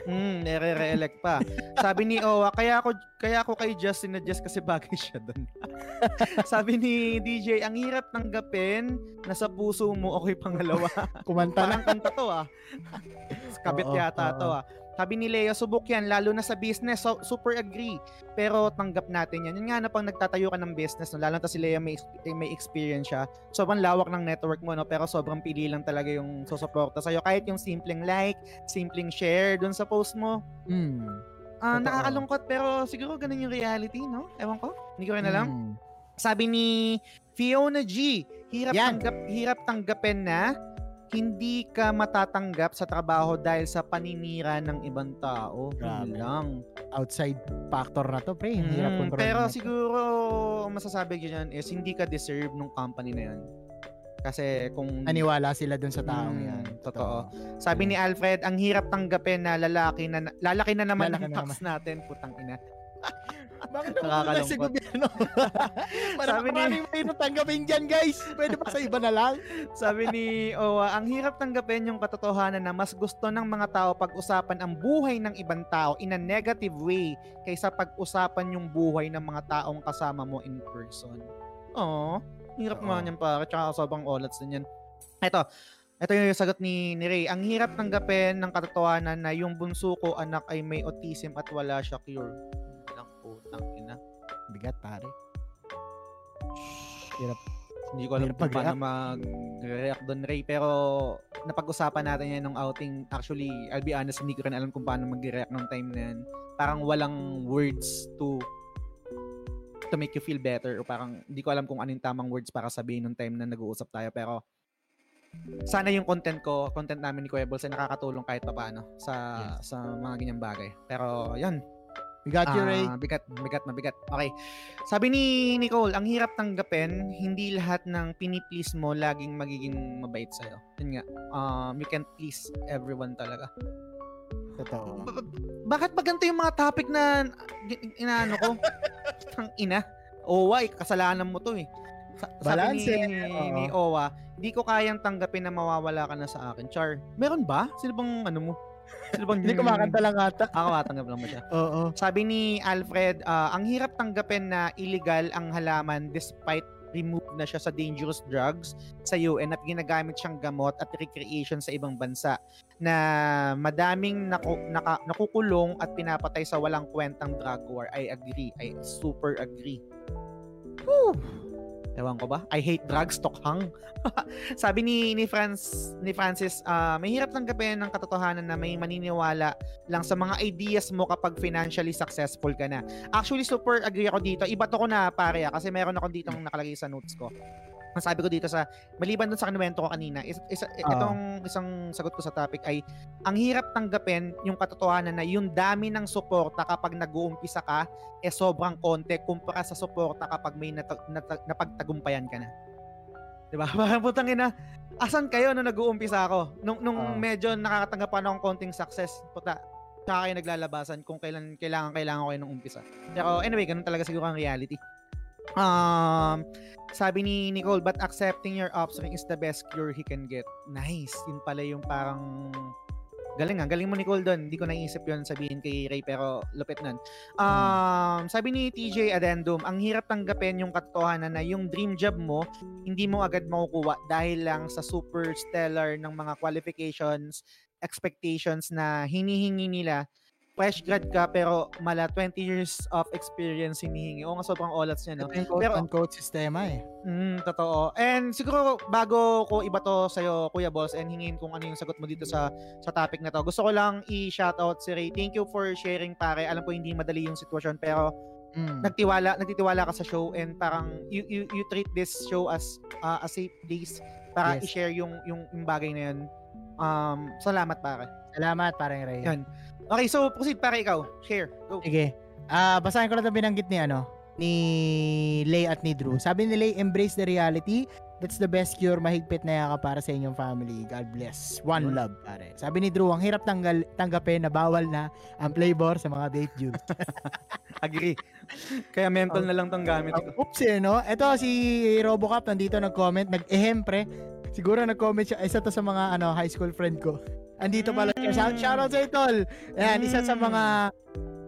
Hmm, nire-re-elect pa. Sabi ni Owa, kaya ako kaya ako kay Justin na Just kasi bagay siya doon. Sabi ni DJ, ang hirap tanggapin na sa puso mo ako'y pangalawa. Kumanta na. Parang kanta to ah. Kabit Oo, yata oo. to ah. Sabi ni Leo, subok yan, lalo na sa business. So, super agree. Pero tanggap natin yan. Yun nga na pag nagtatayo ka ng business, no, lalo na si Leo may, may experience siya. Sobrang lawak ng network mo, no, pero sobrang pili lang talaga yung susuporta sa'yo. Kahit yung simpleng like, simpleng share dun sa post mo. Mm. Totoo. nakakalungkot pero siguro ganun yung reality, no? Ewan ko. Hindi ko rin alam. Mm. Sabi ni Fiona G, hirap Yan. tanggap hirap tanggapin na hindi ka matatanggap sa trabaho dahil sa paninira ng ibang tao. Grabe. Lang. Outside factor na to, pre. Hirap Mm, kontrolin pero siguro ang masasabi ko dyan is hindi ka deserve nung company na yun. Kasi kung Naniwala sila dun sa taong Mm, yan. totoo. sabi ni Alfred, ang hirap tanggapin na lalaki na lalaki na naman Lalaki ang na tax natin, putang ina. Bakit Nakakalungkot. sa gobyerno? Para Sabi ni- may natanggapin dyan, guys. Pwede ba sa iba na lang? Sabi ni Owa, ang hirap tanggapin yung katotohanan na mas gusto ng mga tao pag-usapan ang buhay ng ibang tao in a negative way kaysa pag-usapan yung buhay ng mga taong kasama mo in person. Oo. Hirap nga yan pare. Tsaka sobrang olats din yan. Ito. Ito yung sagot ni, ni Ray. Ang hirap tanggapin ng katotohanan na yung bunso ko anak ay may autism at wala siya cure. Putang ina. Bigat, pare. Hindi ko alam Hirap kung paano mag-react. doon, Ray. Pero napag-usapan natin yan nung outing. Actually, I'll be honest, hindi ko rin alam kung paano mag-react nung time na yan. Parang walang words to to make you feel better o parang hindi ko alam kung anong tamang words para sabihin nung time na nag-uusap tayo pero sana yung content ko, content namin ni Kuya Balls ay nakakatulong kahit papaano sa Yes. sa mga ganyang bagay. Pero yun, You, Ray. Ah, bigat, bigat, mabigat. Okay. Sabi ni Nicole, ang hirap tanggapin, hindi lahat ng piniplease mo laging magiging mabait sa'yo. Yun nga, um, you can't please everyone talaga. Totoo. Ba- ba- bakit ba ganito yung mga topic na inaano ko? Tang ina. Owa, eh, kasalanan mo to eh. Sa- sabi Balanse. ni, Oo. ni Owa, di ko kayang tanggapin na mawawala ka na sa akin. Char, meron ba? Sino bang ano mo? Sino bang Hindi kumakanta lang ata. Ako matanggap lang ba siya? Oo. Sabi ni Alfred, ah, ang hirap tanggapin na illegal ang halaman despite remove na siya sa dangerous drugs sa UN at ginagamit siyang gamot at recreation sa ibang bansa na madaming naku, naka, nakukulong at pinapatay sa walang kwentang drug war. I agree. I super agree. Whew. Ewan ko ba? I hate drugs, tokhang. Sabi ni ni France ni Francis, ah, may hirap tanggapin ng katotohanan na may maniniwala lang sa mga ideas mo kapag financially successful ka na. Actually, super agree ako dito. Iba to ko na pare ah, kasi meron ako dito nakalagay sa notes ko. Ang sabi ko dito sa, maliban dun sa kinuwento ko kanina, is, is, itong isang sagot ko sa topic ay, ang hirap tanggapin yung katotohanan na yung dami ng suporta kapag nag-uumpisa ka, eh sobrang konti kumpara sa suporta kapag may nata- nata- napagtagumpayan ka na. Diba? Parang putang ina, asan kayo nung nag-uumpisa ako? Nung, nung Oo. medyo nakakatanggap pa ako ng konting success, puta, tsaka kayo naglalabasan kung kailan kailangan kailangan ko kayo nung umpisa. Pero anyway, ganun talaga siguro ang reality. Um, sabi ni Nicole, but accepting your offspring is the best cure he can get. Nice. Yun pala yung parang Galing nga, galing mo Nicole doon. Hindi ko naisip yun sabihin kay Ray pero lupit nun. Um, sabi ni TJ Addendum, ang hirap tanggapin yung katotohanan na yung dream job mo, hindi mo agad makukuha dahil lang sa super stellar ng mga qualifications, expectations na hinihingi nila. Fresh grad ka pero mala 20 years of experience hinihingi. O nga sobrang olats niya, no? Yung Pero- quote-unquote sistema eh. Mm, totoo. And siguro bago ko iba to sa'yo, Kuya Boss, and hingin kung ano yung sagot mo dito sa sa topic na to. Gusto ko lang i-shoutout si Ray. Thank you for sharing, pare. Alam ko hindi madali yung sitwasyon, pero Mm. nagtiwala, nagtitiwala ka sa show and parang you you, you treat this show as uh, a safe place para Yes. i-share yung, yung yung bagay na yun. Um, salamat pare. Salamat, parang Ray. Yan. Okay, so proceed para ikaw. Share. Go. Sige. Ah, basahin ko lang 'yung binanggit ni ano, ni Lay at ni Drew. Sabi ni Lay, embrace the reality. That's the best cure, mahigpit na yaka para sa inyong family. God bless. One love, pare. Sabi ni Drew, ang hirap tanggal, tanggapin na bawal na ang flavor sa mga vape juice. Agree. Kaya mental na lang tong gamit ko. Oops eh, no? Ito si Robocop nandito nag-comment, nag-ehem pre. Siguro nag-comment siya, isa to sa mga ano high school friend ko. Andito pala siya. Shout, shoutout sa tol. Ayan, isa sa mga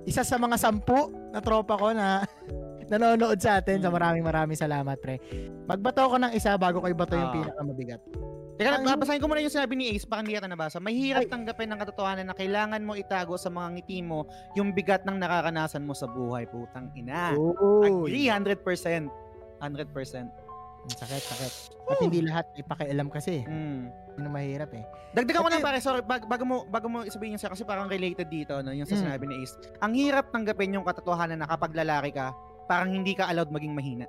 isa sa mga sampu na tropa ko na nanonood sa atin. So maraming maraming salamat pre. Magbato ko ng isa bago ko ibato yung Ah. pinakamabigat. Teka lang, Ang- babasahin ko muna yung sinabi ni Ace, baka hindi yata nabasa. Mahirap tanggapin ng katotohanan na kailangan mo itago sa mga ngiti mo yung bigat ng nakakanasan mo sa buhay. Putang ina. Oh, Agree, 100%. 100%. Sakit, sakit. At hindi lahat ipakialam kasi. Mm. Yun ang mahirap eh. Dagdagan ko na pare, sorry, bag- bago mo bago mo isabihin yun siya kasi parang related dito no, yung sa Mm. sinabi ni Ace. Ang hirap tanggapin yung katotohanan na kapag lalaki ka, parang hindi ka allowed maging mahina.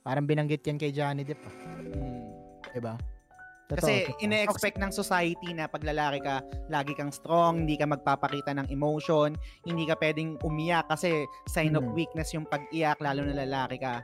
Parang binanggit yan kay Johnny Depp. ah. Mm. Diba? Totoo, Kasi totoo. ine-expect ng society na pag lalaki ka, lagi kang strong, hindi ka magpapakita ng emotion, hindi ka pwedeng umiyak kasi sign of Mm. weakness yung pag-iyak lalo na lalaki ka.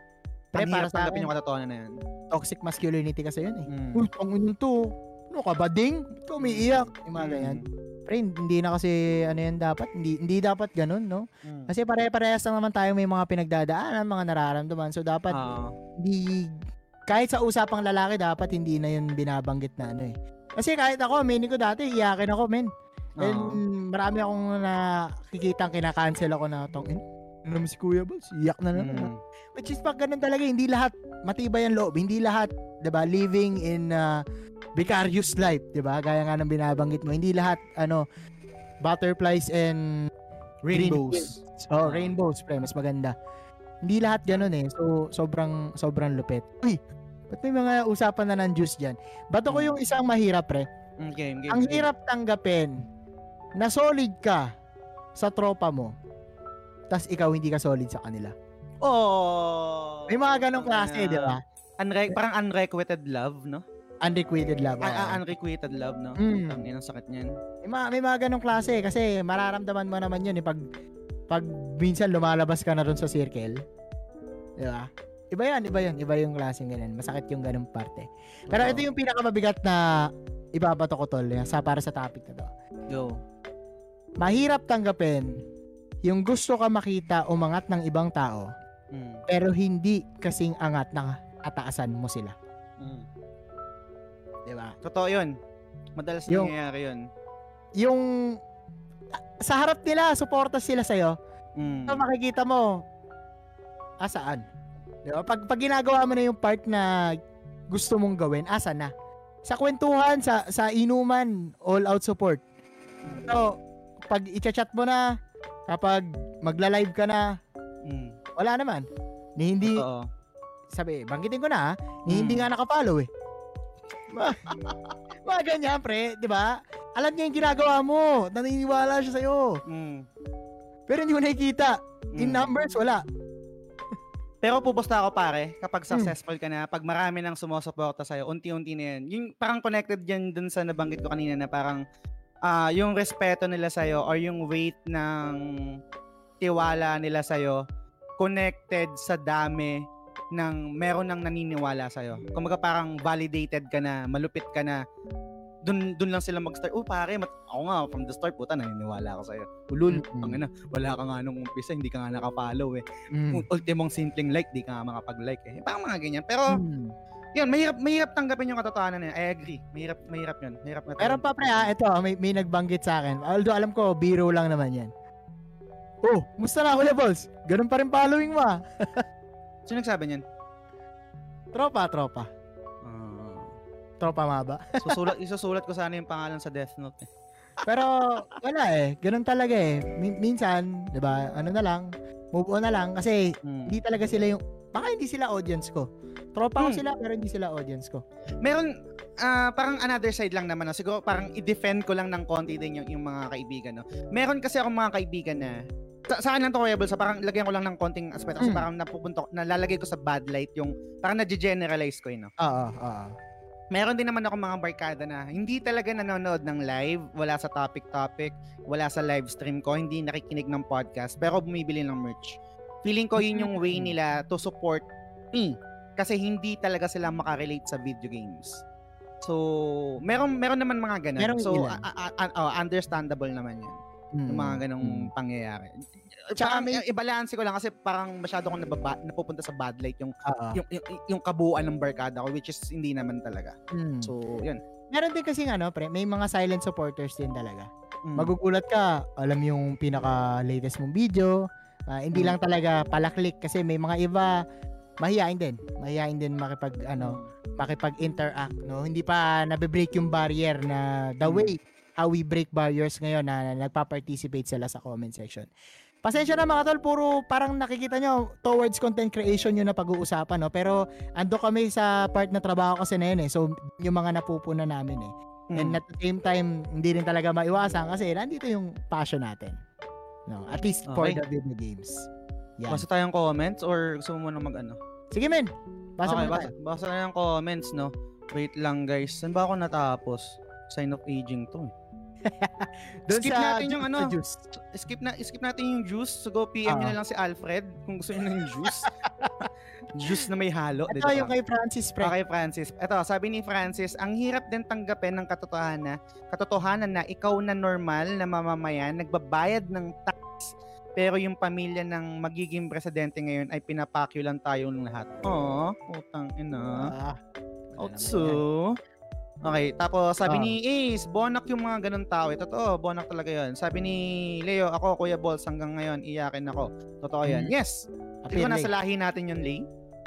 Pre, para sa tanggapin akin, yung katotohanan na yan. toxic masculinity kasi yun eh. Mm. Uy, ang yun to. Ano ka ba, ding? Ito, umiiyak. Yung mga Mm. ganyan. Pre, hindi na kasi ano yan dapat. Hindi, hindi dapat ganun, no? Mm. Kasi pare-parehas lang naman tayo may mga pinagdadaanan, mga nararamdaman. So, dapat Ah. hindi, kahit sa usapang lalaki, dapat hindi na yun binabanggit na ano eh. Kasi kahit ako, mini ko dati, iyakin ako, men. And Ah. marami akong nakikitang kinakancel ako na tong in. Ano naman si Kuya Boss? Iyak na naman. Mm. Which is pag ganun talaga, hindi lahat matibay ang loob. Hindi lahat, 'di ba, living in uh, vicarious life, 'di ba? Gaya nga ng binabanggit mo. Hindi lahat ano butterflies and Rainbows. Oh, Ah. rainbows, pre, mas maganda. Hindi lahat ganun eh. So sobrang sobrang lupit. Uy, ba't may mga usapan na ng juice diyan? Bato ko yung isang mahirap, pre. Mm, game, game, Ang game. hirap tanggapin na solid ka sa tropa mo. Tas ikaw hindi ka solid sa kanila. Oh. May mga ganong klase, di ba? Unre- parang unrequited love, no? Unrequited love. Oo. un- unrequited love, no? Mm. Ang inang sakit niyan. May mga, may mga ganong klase kasi mararamdaman mo naman yun eh, pag pag minsan lumalabas ka na ron sa circle. Di ba? Iba yan, iba yan. Iba yung klaseng ganun. Masakit yung ganung parte. Pero ito yung pinakamabigat na ibabato ko tol yan, sa para sa topic na to. Go. Mahirap tanggapin yung gusto ka makita umangat ng ibang tao Mm. pero hindi kasing angat na ataasan mo sila. Mm. Di ba? Totoo yun. Madalas Yung- nangyayari yun. Yung sa harap nila, suporta sila sa'yo. Mm. So makikita mo, ah, saan? Di ba? Pag, pag ginagawa mo na yung part na gusto mong gawin, asa na? Sa kwentuhan, sa, sa inuman, all out support. So, pag i-chat mo na, kapag magla-live ka na, Mm. wala naman. Ni hindi, Totoo. sabi, banggitin ko na, ni Mm. hindi nga nakapollow eh. Mga ganyan, pre, di ba? Alam niya yung ginagawa mo, naniniwala siya sa'yo. Mm. Pero hindi mo nakikita. In Mm. numbers, wala. Pero pupusta ako pare, kapag Hmm. successful ka na, pag marami nang sumusuporta sa'yo, unti-unti na yan. Yung parang connected yan dun sa nabanggit ko kanina na parang ah yung respeto nila sa'yo or yung weight ng tiwala nila sa'yo connected sa dami ng meron nang naniniwala sa'yo. Kumbaga parang validated ka na, malupit ka na, dun, dun lang sila mag-start. Oh pare, mat- ako nga, from the start, puta, naniniwala ako sa'yo. Ulul, Mm-mm. ang ina, wala ka nga nung umpisa, hindi ka nga nakapollow eh Mm. ul- ultimong simpleng like, di ka nga makapag-like eh. Parang mga ganyan. Pero, Mm. Yun, mahirap, mahirap tanggapin yung katotohanan na yun. I agree. Mahirap, mahirap yun. Mahirap na Pero pa pre ah, ito, may, may nagbanggit sa akin. Although alam ko, biro lang naman yan. Oh, musta na Kuya Balls? Ganun pa rin following mo ah. Sino nagsabi niyan? Tropa, tropa. Ah, Tropa maba. susulat, isusulat ko sana yung pangalan sa Death Note. Eh. Pero wala eh. Ganun talaga eh. Min- minsan, di ba, ano na lang, move on na lang. Kasi Hmm. hindi talaga sila yung, baka hindi sila audience ko. Tropa ko Hmm. sila, pero hindi sila audience ko. Meron, ah, parang another side lang naman. No? Siguro parang i-defend ko lang ng konti din yung, yung mga kaibigan. No? Meron kasi akong mga kaibigan na sa, sa akin lang to Kuya Bal, sa parang lagyan ko lang ng konting aspeto kasi Mm. parang napupunto nalalagay ko sa bad light yung parang na-generalize ko yun no? Oo, oo. meron din naman ako mga barkada na hindi talaga nanonood ng live, wala sa topic-topic, wala sa live stream ko, hindi nakikinig ng podcast, pero bumibili ng merch. Feeling ko yun yung way Mm. nila to support me. Kasi hindi talaga sila makarelate sa video games. So, meron meron naman mga ganun. Merong so, a- a- a- oh, understandable naman yan. Yung mga ganong Mm. pangyayari. Tsaka may- may ibalanse ko lang kasi parang masyado akong nababa, napupunta sa bad light yung, Oo. yung, yung, yung kabuuan ng barkada ko which is hindi naman talaga. Mm. So, yun. Meron din kasi ano, pre, may mga silent supporters din talaga. Mm. Magugulat ka, alam yung pinaka latest mong video. Ah, hindi lang talaga pala-click kasi may mga iba mahihain din. Mahihain din makipag ano, makipag-interact, no? Hindi pa nabe-break yung barrier na the Mm. way how we break barriers ngayon na, na nagpa-participate sila sa comment section. Pasensya na mga tol, puro parang nakikita nyo towards content creation yun na pag-uusapan, no? Pero ando kami sa part na trabaho kasi na yun eh. So, yung mga napupuna namin eh. And at the same time, hindi rin talaga maiwasan kasi nandito yung passion natin. No, at least for Okay. the video games. Yan. Basa tayong comments or gusto mo muna mag-ano? Sige men. Basa okay, basa, basa tayong comments, no? Wait lang, guys. Saan ba ako natapos? Sign of aging to. eh. Doon skip sa natin yung ano. juice. Skip na skip natin yung juice. So go PM nyo Ah. na lang si Alfred kung gusto niyo ng juice. juice na may halo. Ito yung kay Francis pre. Okay, Francis. Ito, sabi ni Francis, ang hirap din tanggapin ng katotohanan, katotohanan na ikaw na normal na mamamayan, nagbabayad ng tax, pero yung pamilya ng magiging presidente ngayon ay pinapakyo lang tayong lahat. Oo, utang ina. Ah. Otso. Okay, tapos sabi ni Ace, bonak yung mga ganun tao. Eh, totoo, bonak talaga yon. Sabi ni Leo, ako, Kuya Balls, hanggang ngayon, iyakin ako. Totoo yan. Mm. Yes, Happy Ikaw nasa lahi natin yun, Lay.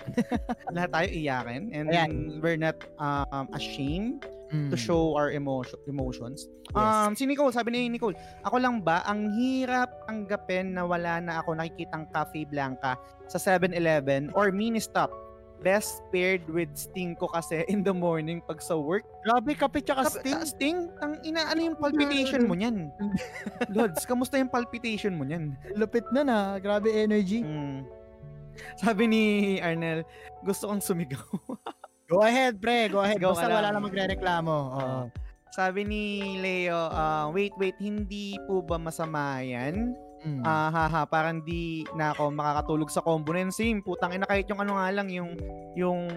Lahat tayo iyakin. And Ayan. we're not um, ashamed Mm. to show our emotion, emotions. Yes. Um, si Nicole, sabi ni Nicole, ako lang ba, ang hirap tanggapin na wala na ako nakikitang Cafe Blanca sa 7-Eleven or mini stop. Best paired with Sting ko kasi in the morning pag sa work. Grabe kapit tsaka Kap- sting. ta- Sting, tang ina, ano yung palpitation mo niyan? Lods, kamusta yung palpitation mo niyan? Lupit na na. Grabe energy. Mm. Sabi ni Arnel, gusto kong sumigaw. Go ahead pre. Go ahead. Go Basta wala lang magre-reklamo. Oo. Sabi ni Leo, ah, wait, wait, hindi po ba masama yan? Mm. Ah, haha, parang di na ako makakatulog sa combo na yun. Same, putang ina, kahit yung ano nga lang, yung, yung,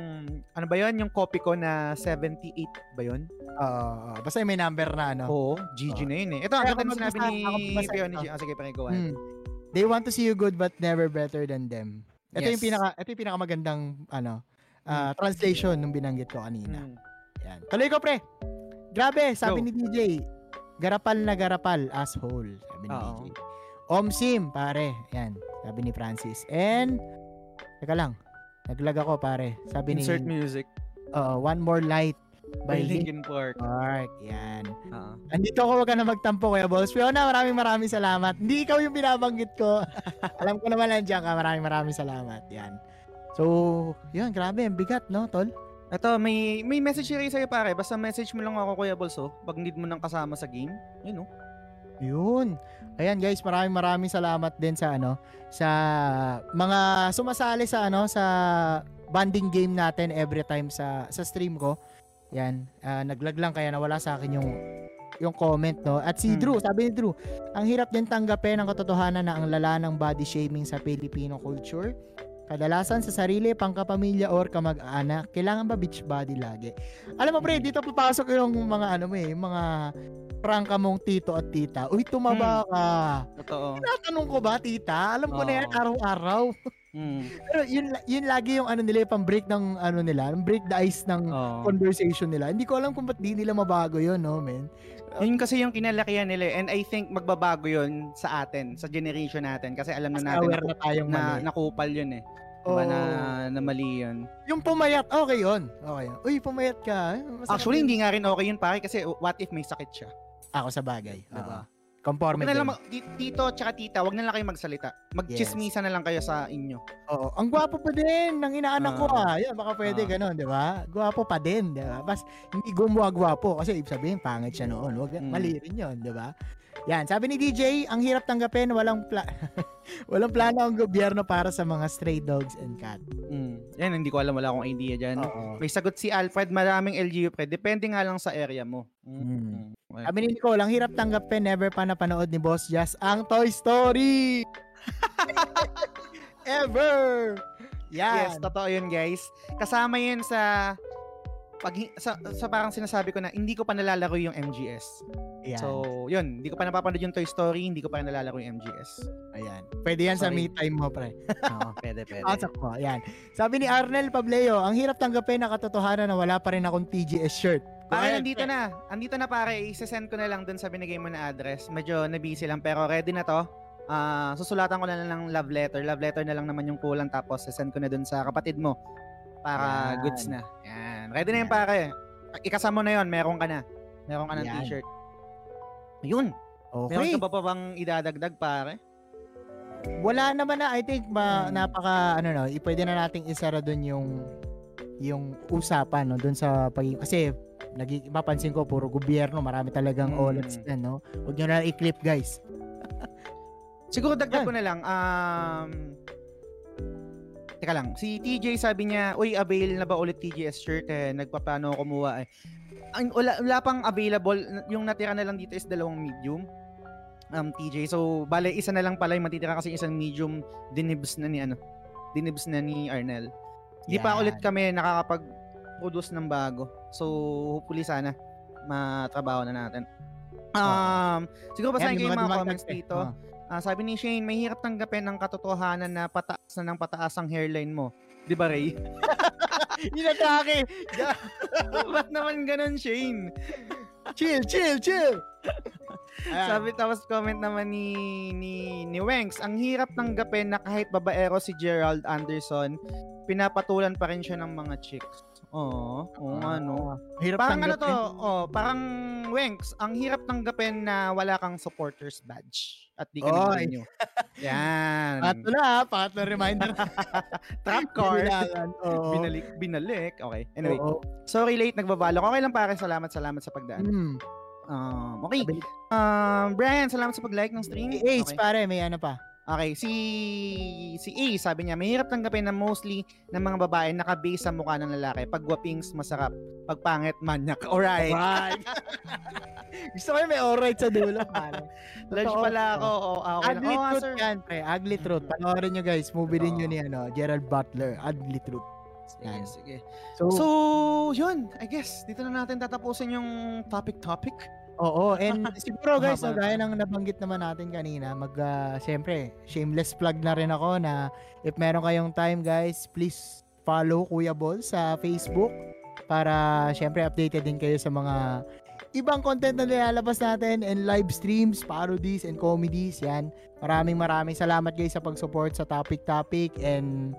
ano ba yun, yung copy ko na 78 ba yun? Oo. basta may number na ano. Oo, GG Oo. na yun eh. Ito, ang Kaya ganda sinabi ni ito. G. Ah, sige, ahead. Mm. They want to see you good but never better than them. Ito Yes. yung pinaka ito yung pinakamagandang ano ah, translation nung binanggit ko kanina. Mm. Yan. Tuloy ko pre. Grabe, sabi Go. ni DJ. Garapal na garapal, asshole. Sabi ni Oo. DJ. Omsim, pare. Yan. Sabi ni Francis. And, teka lang. Naglag ako, pare. Sabi ni, Insert music. Oo, One More Light by By Linkin Park. Park. Yan. Ah. Andito ako, wag ka na magtampo, Kuya Balls. Fiona, maraming maraming salamat. Hindi ikaw yung binabanggit ko. Alam ko naman nandiyan ka. Maraming maraming salamat. Yan. So, yun, grabe. Ang bigat, no, Tol? Ito, may may message rin sa'yo pare. Basta message mo lang ako Kuya Bolso pag need mo nang kasama sa game. Yun oh. Yun. Ayan guys, maraming maraming salamat din sa ano sa mga sumasali sa ano sa bonding game natin every time sa sa stream ko. Yan, ah, naglag lang kaya nawala sa akin yung yung comment no. At si Hmm. Drew, sabi ni Drew, ang hirap din tanggapin ang katotohanan na ang lala ng body shaming sa Filipino culture. Kadalasan sa sarili, pangkapamilya or kamag-anak, kailangan ba beach body lagi? Alam mo pre, dito papasok yung mga ano mo eh, yung mga prangka mong tito at tita. Uy, tumaba ka. Totoo. Tinatanong ko ba, tita? Alam ko na yan araw-araw. Mm. Pero yun, yun lagi yung ano nila, yung pang-break ng ano nila, break the ice ng Oo. conversation nila. Hindi ko alam kung ba't di nila mabago yun, no, men? Yun kasi yung kinalakihan nila eh. and I think magbabago yun sa atin, sa generation natin kasi alam na natin aware na tayong na mali. nakupal yun eh. Diba Oo. na, na mali yun. Yung pumayat, okay yun. Okay yun. Uy, pumayat ka. Masarap Actually, yun. hindi nga rin okay yun pare kasi what if may sakit siya? Ako sa bagay. Diba? Oo. Conforme na lang mag- ti- tito tsaka tita, wag na lang kayo magsalita. Magchismisa na lang kayo sa inyo. Oo. Ang gwapo pa din ng inaanak ko ah. Ah. Yan, baka pwede Ah. ganun, di ba? Gwapo pa din, di ba? Bas, hindi gumawa gwapo kasi ibig sabihin pangit siya noon. Wag, Mm. Mali rin yun, di ba? Yan, sabi ni DJ, ang hirap tanggapin, walang pla walang plano ang gobyerno para sa mga stray dogs and cat. Mm. Yan, hindi ko alam, wala akong idea dyan. Oo. May sagot si Alfred, maraming LGU pre. Depende nga lang sa area mo. Mm. Mm. Okay. Sabi ni Nicole, ang hirap tanggapin, never pa napanood ni Boss Jazz ang Toy Story! Ever! Yan. Yes, totoo yun guys. Kasama yun sa pag sa, sa parang sinasabi ko na hindi ko pa nalalaro yung MGS. Yan. So, yun, hindi ko pa napapanood yung Toy Story, hindi ko pa nalalaro yung MGS. Ayan. Pwede yan sa Sorry. me time mo, pre. Oo, pwede, pwede. Asak mo. Ayan. Sabi ni Arnel Pableo, ang hirap tanggapin na katotohanan na wala pa rin akong TGS shirt. Pare, Correct. nandito na. Andito na pare, i-send ko na lang dun sa binigay mo na address. Medyo na-busy lang pero ready na to. Ah, susulatan ko na lang ng love letter. Love letter na lang naman yung kulang tapos send ko na dun sa kapatid mo para Yan. goods na. Yan. Ready na Yan. yung pare. Ikasama mo na yon, meron ka na. Meron ka ng Yan. t-shirt. Yun. Meron Okay. ka ba pa bang idadagdag pare? Wala naman na. I think ma, Hmm. napaka, ano no, pwede na nating isara dun yung yung usapan no dun sa pag kasi nagi mapansin ko puro gobyerno marami talagang Mm. olats na no huwag nyo na i-clip guys Siguro dagdag ko na lang. Um, Teka lang, si TJ sabi niya, uy, avail na ba ulit TGS shirt? Eh, nagpapano kumuha eh. Ang, wala, wala pang available. Yung natira na lang dito is dalawang medium. Um, TJ. So, bale, isa na lang pala yung matitira kasi isang medium dinibs na ni ano. Dinibs na ni Arnel. Hindi pa ulit kami nakakapag-produce ng bago. So, hopefully sana matrabaho na natin. Um, siguro basahin ko yung mga comments dito. Oh. Ah, sabi ni Shane, may hirap tanggapin ang katotohanan na pataas na ng pataas ang hairline mo. Di ba, Ray? Inatake! Ba't naman ganun, Shane? chill, chill, chill! Ayan. Sabi tapos comment naman ni ni ni Wengs, ang hirap tanggapin na kahit babaero si Gerald Anderson, pinapatulan pa rin siya ng mga chicks. Oo, oo nga, no. Hirap Parang ano tanggapin. to, oh, parang Wengs, ang hirap tanggapin na wala kang supporters badge at di ka Oy. nag-renew. Yan. Pato na, ha? pato reminder. Trap card. Oo. Binalik, binalik. Okay. Anyway, Oo. sorry late, nagbabalok. Okay lang pare, salamat, salamat sa pagdaan. Mm. Um, okay. Um, Brian, salamat sa pag-like ng stream. Ace, Okay. pare, may ano pa. Okay, si si Ace sabi niya, mahirap tanggapin na mostly ng mga babae nakabase sa mukha ng lalaki. Pag gwapings, masarap. Pag pangit, manyak. Alright. Alright. Gusto ko yung may alright sa dulo, Totoo. pala ako. Oh, okay. Ugly nga, Truth sir. yan, pre. Ugly Truth. Panoorin nyo, guys. Movie din Oo. yun ni ano, Gerald Butler. Ugly Truth. Yan. Sige, sige. So, So, yun. I guess, dito na natin tatapusin yung topic-topic. Oo. And siguro, guys, no, gaya ng nabanggit naman natin kanina, mag, ah, siyempre, shameless plug na rin ako na if meron kayong time, guys, please follow Kuya Ball sa Facebook para, siyempre, updated din kayo sa mga ibang content na nilalabas natin and live streams, parodies, and comedies. Yan. Maraming maraming salamat guys sa pag-support sa Topic Topic and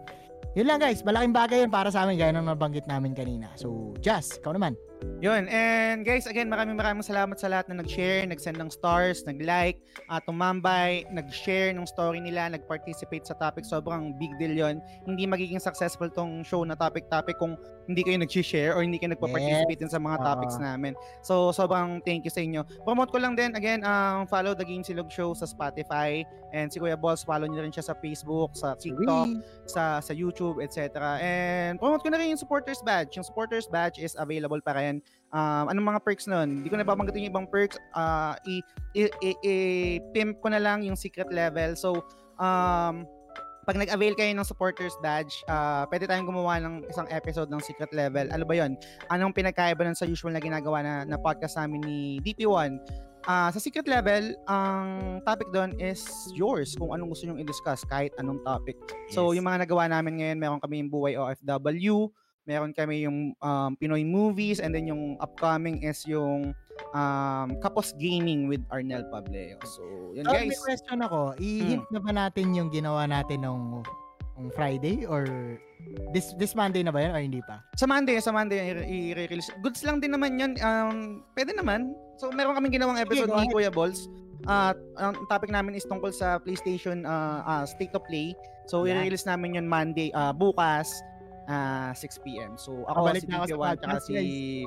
yun lang guys, malaking bagay yun para sa amin gaya ng nabanggit namin kanina. So, Jazz, ikaw naman. Yun. And guys, again, maraming maraming salamat sa lahat na nag-share, nag-send ng stars, nag-like, at tumambay, nag-share ng story nila, nag-participate sa topic. Sobrang big deal yon Hindi magiging successful tong show na topic-topic kung hindi kayo nag-share or hindi kayo nagpa-participate din sa mga Oo. topics namin. So, sobrang thank you sa inyo. Promote ko lang din, again, ang follow The Game Silog Show sa Spotify. And si Kuya Balls, follow niyo rin siya sa Facebook, sa TikTok, Wee! sa sa YouTube, etc. And promote ko na rin yung supporters badge. Yung supporters badge is available pa rin. Um, anong mga perks nun? Hindi ko na babanggitin yung ibang perks. Uh, i, i, i, i- pimp ko na lang yung secret level. So, um, pag nag-avail kayo ng supporters badge, uh, pwede tayong gumawa ng isang episode ng secret level. Ano ba yon? Anong pinagkaiba nun sa usual na ginagawa na, na podcast namin ni DP1? Ah, sa secret level, ang topic doon is yours kung anong gusto nyong i-discuss kahit anong topic. So, Yes. yung mga nagawa namin ngayon, meron kami yung Buhay OFW, meron kami yung um, Pinoy movies, and then yung upcoming is yung um, Kapos Gaming with Arnel Pableo. So, yun So, guys. may question ako. I-hint na ba natin yung ginawa natin nung, nung Friday or this this Monday na ba yan or hindi pa? Sa Monday, sa Monday, i- i-release. Goods lang din naman yun. Um, pwede naman. So, meron kaming ginawang episode go ni. Kuya Balls. at ang topic namin is tungkol sa PlayStation uh, uh, State of Play. So, i-release namin yun Monday, uh, bukas, uh, 6 p.m. So, ako Babalik si DK1 at si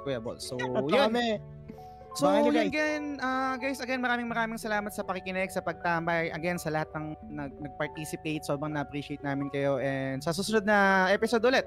Kuya Bol. So, yun. kami. So, nyo, yun guys. again, uh, guys, again, maraming maraming salamat sa pakikinig, sa pagtambay. Again, sa lahat ng nag, nag-participate. Sobrang na-appreciate namin kayo. And sa susunod na episode ulit.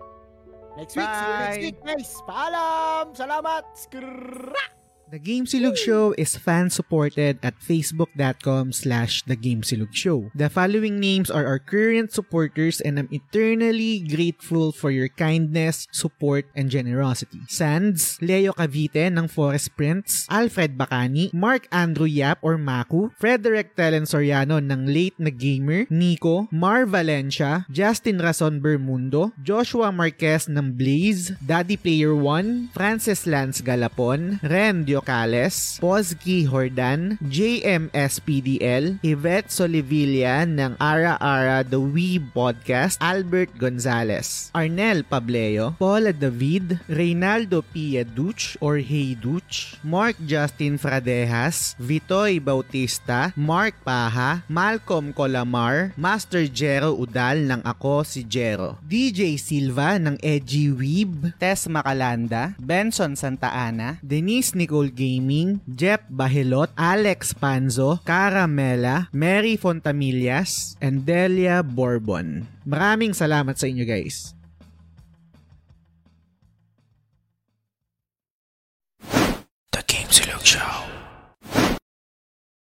Next week, see you next Bye. week, guys. Paalam! Salamat! Skrrrra! The Game Silog Show is fan-supported at facebook.com slash The Game Silog Show. The following names are our current supporters and I'm eternally grateful for your kindness, support, and generosity. Sands, Leo Cavite ng Forest Prince, Alfred Bacani, Mark Andrew Yap or Maku, Frederick Telen Soriano ng Late na Gamer, Nico, Mar Valencia, Justin Rason Bermundo, Joshua Marquez ng Blaze, Daddy Player 1, Francis Lance Galapon, Ren Diocales, Pozgi Hordan, JMSPDL, Yvette Solivilla ng Ara Ara The Weeb Podcast, Albert Gonzalez, Arnel Pableo, Paula David, Reynaldo Pia Duch or Hey Duch, Mark Justin Fradejas, Vitoy Bautista, Mark Paha, Malcolm Colamar, Master Jero Udal ng Ako si Jero, DJ Silva ng Edgy Weeb, Tess Macalanda, Benson Santa Ana, Denise Nicole Soul Gaming, Jep Bahilot, Alex Panzo, Caramela, Mary Fontamillas, and Delia Bourbon. Maraming salamat sa inyo guys. The Game Selection.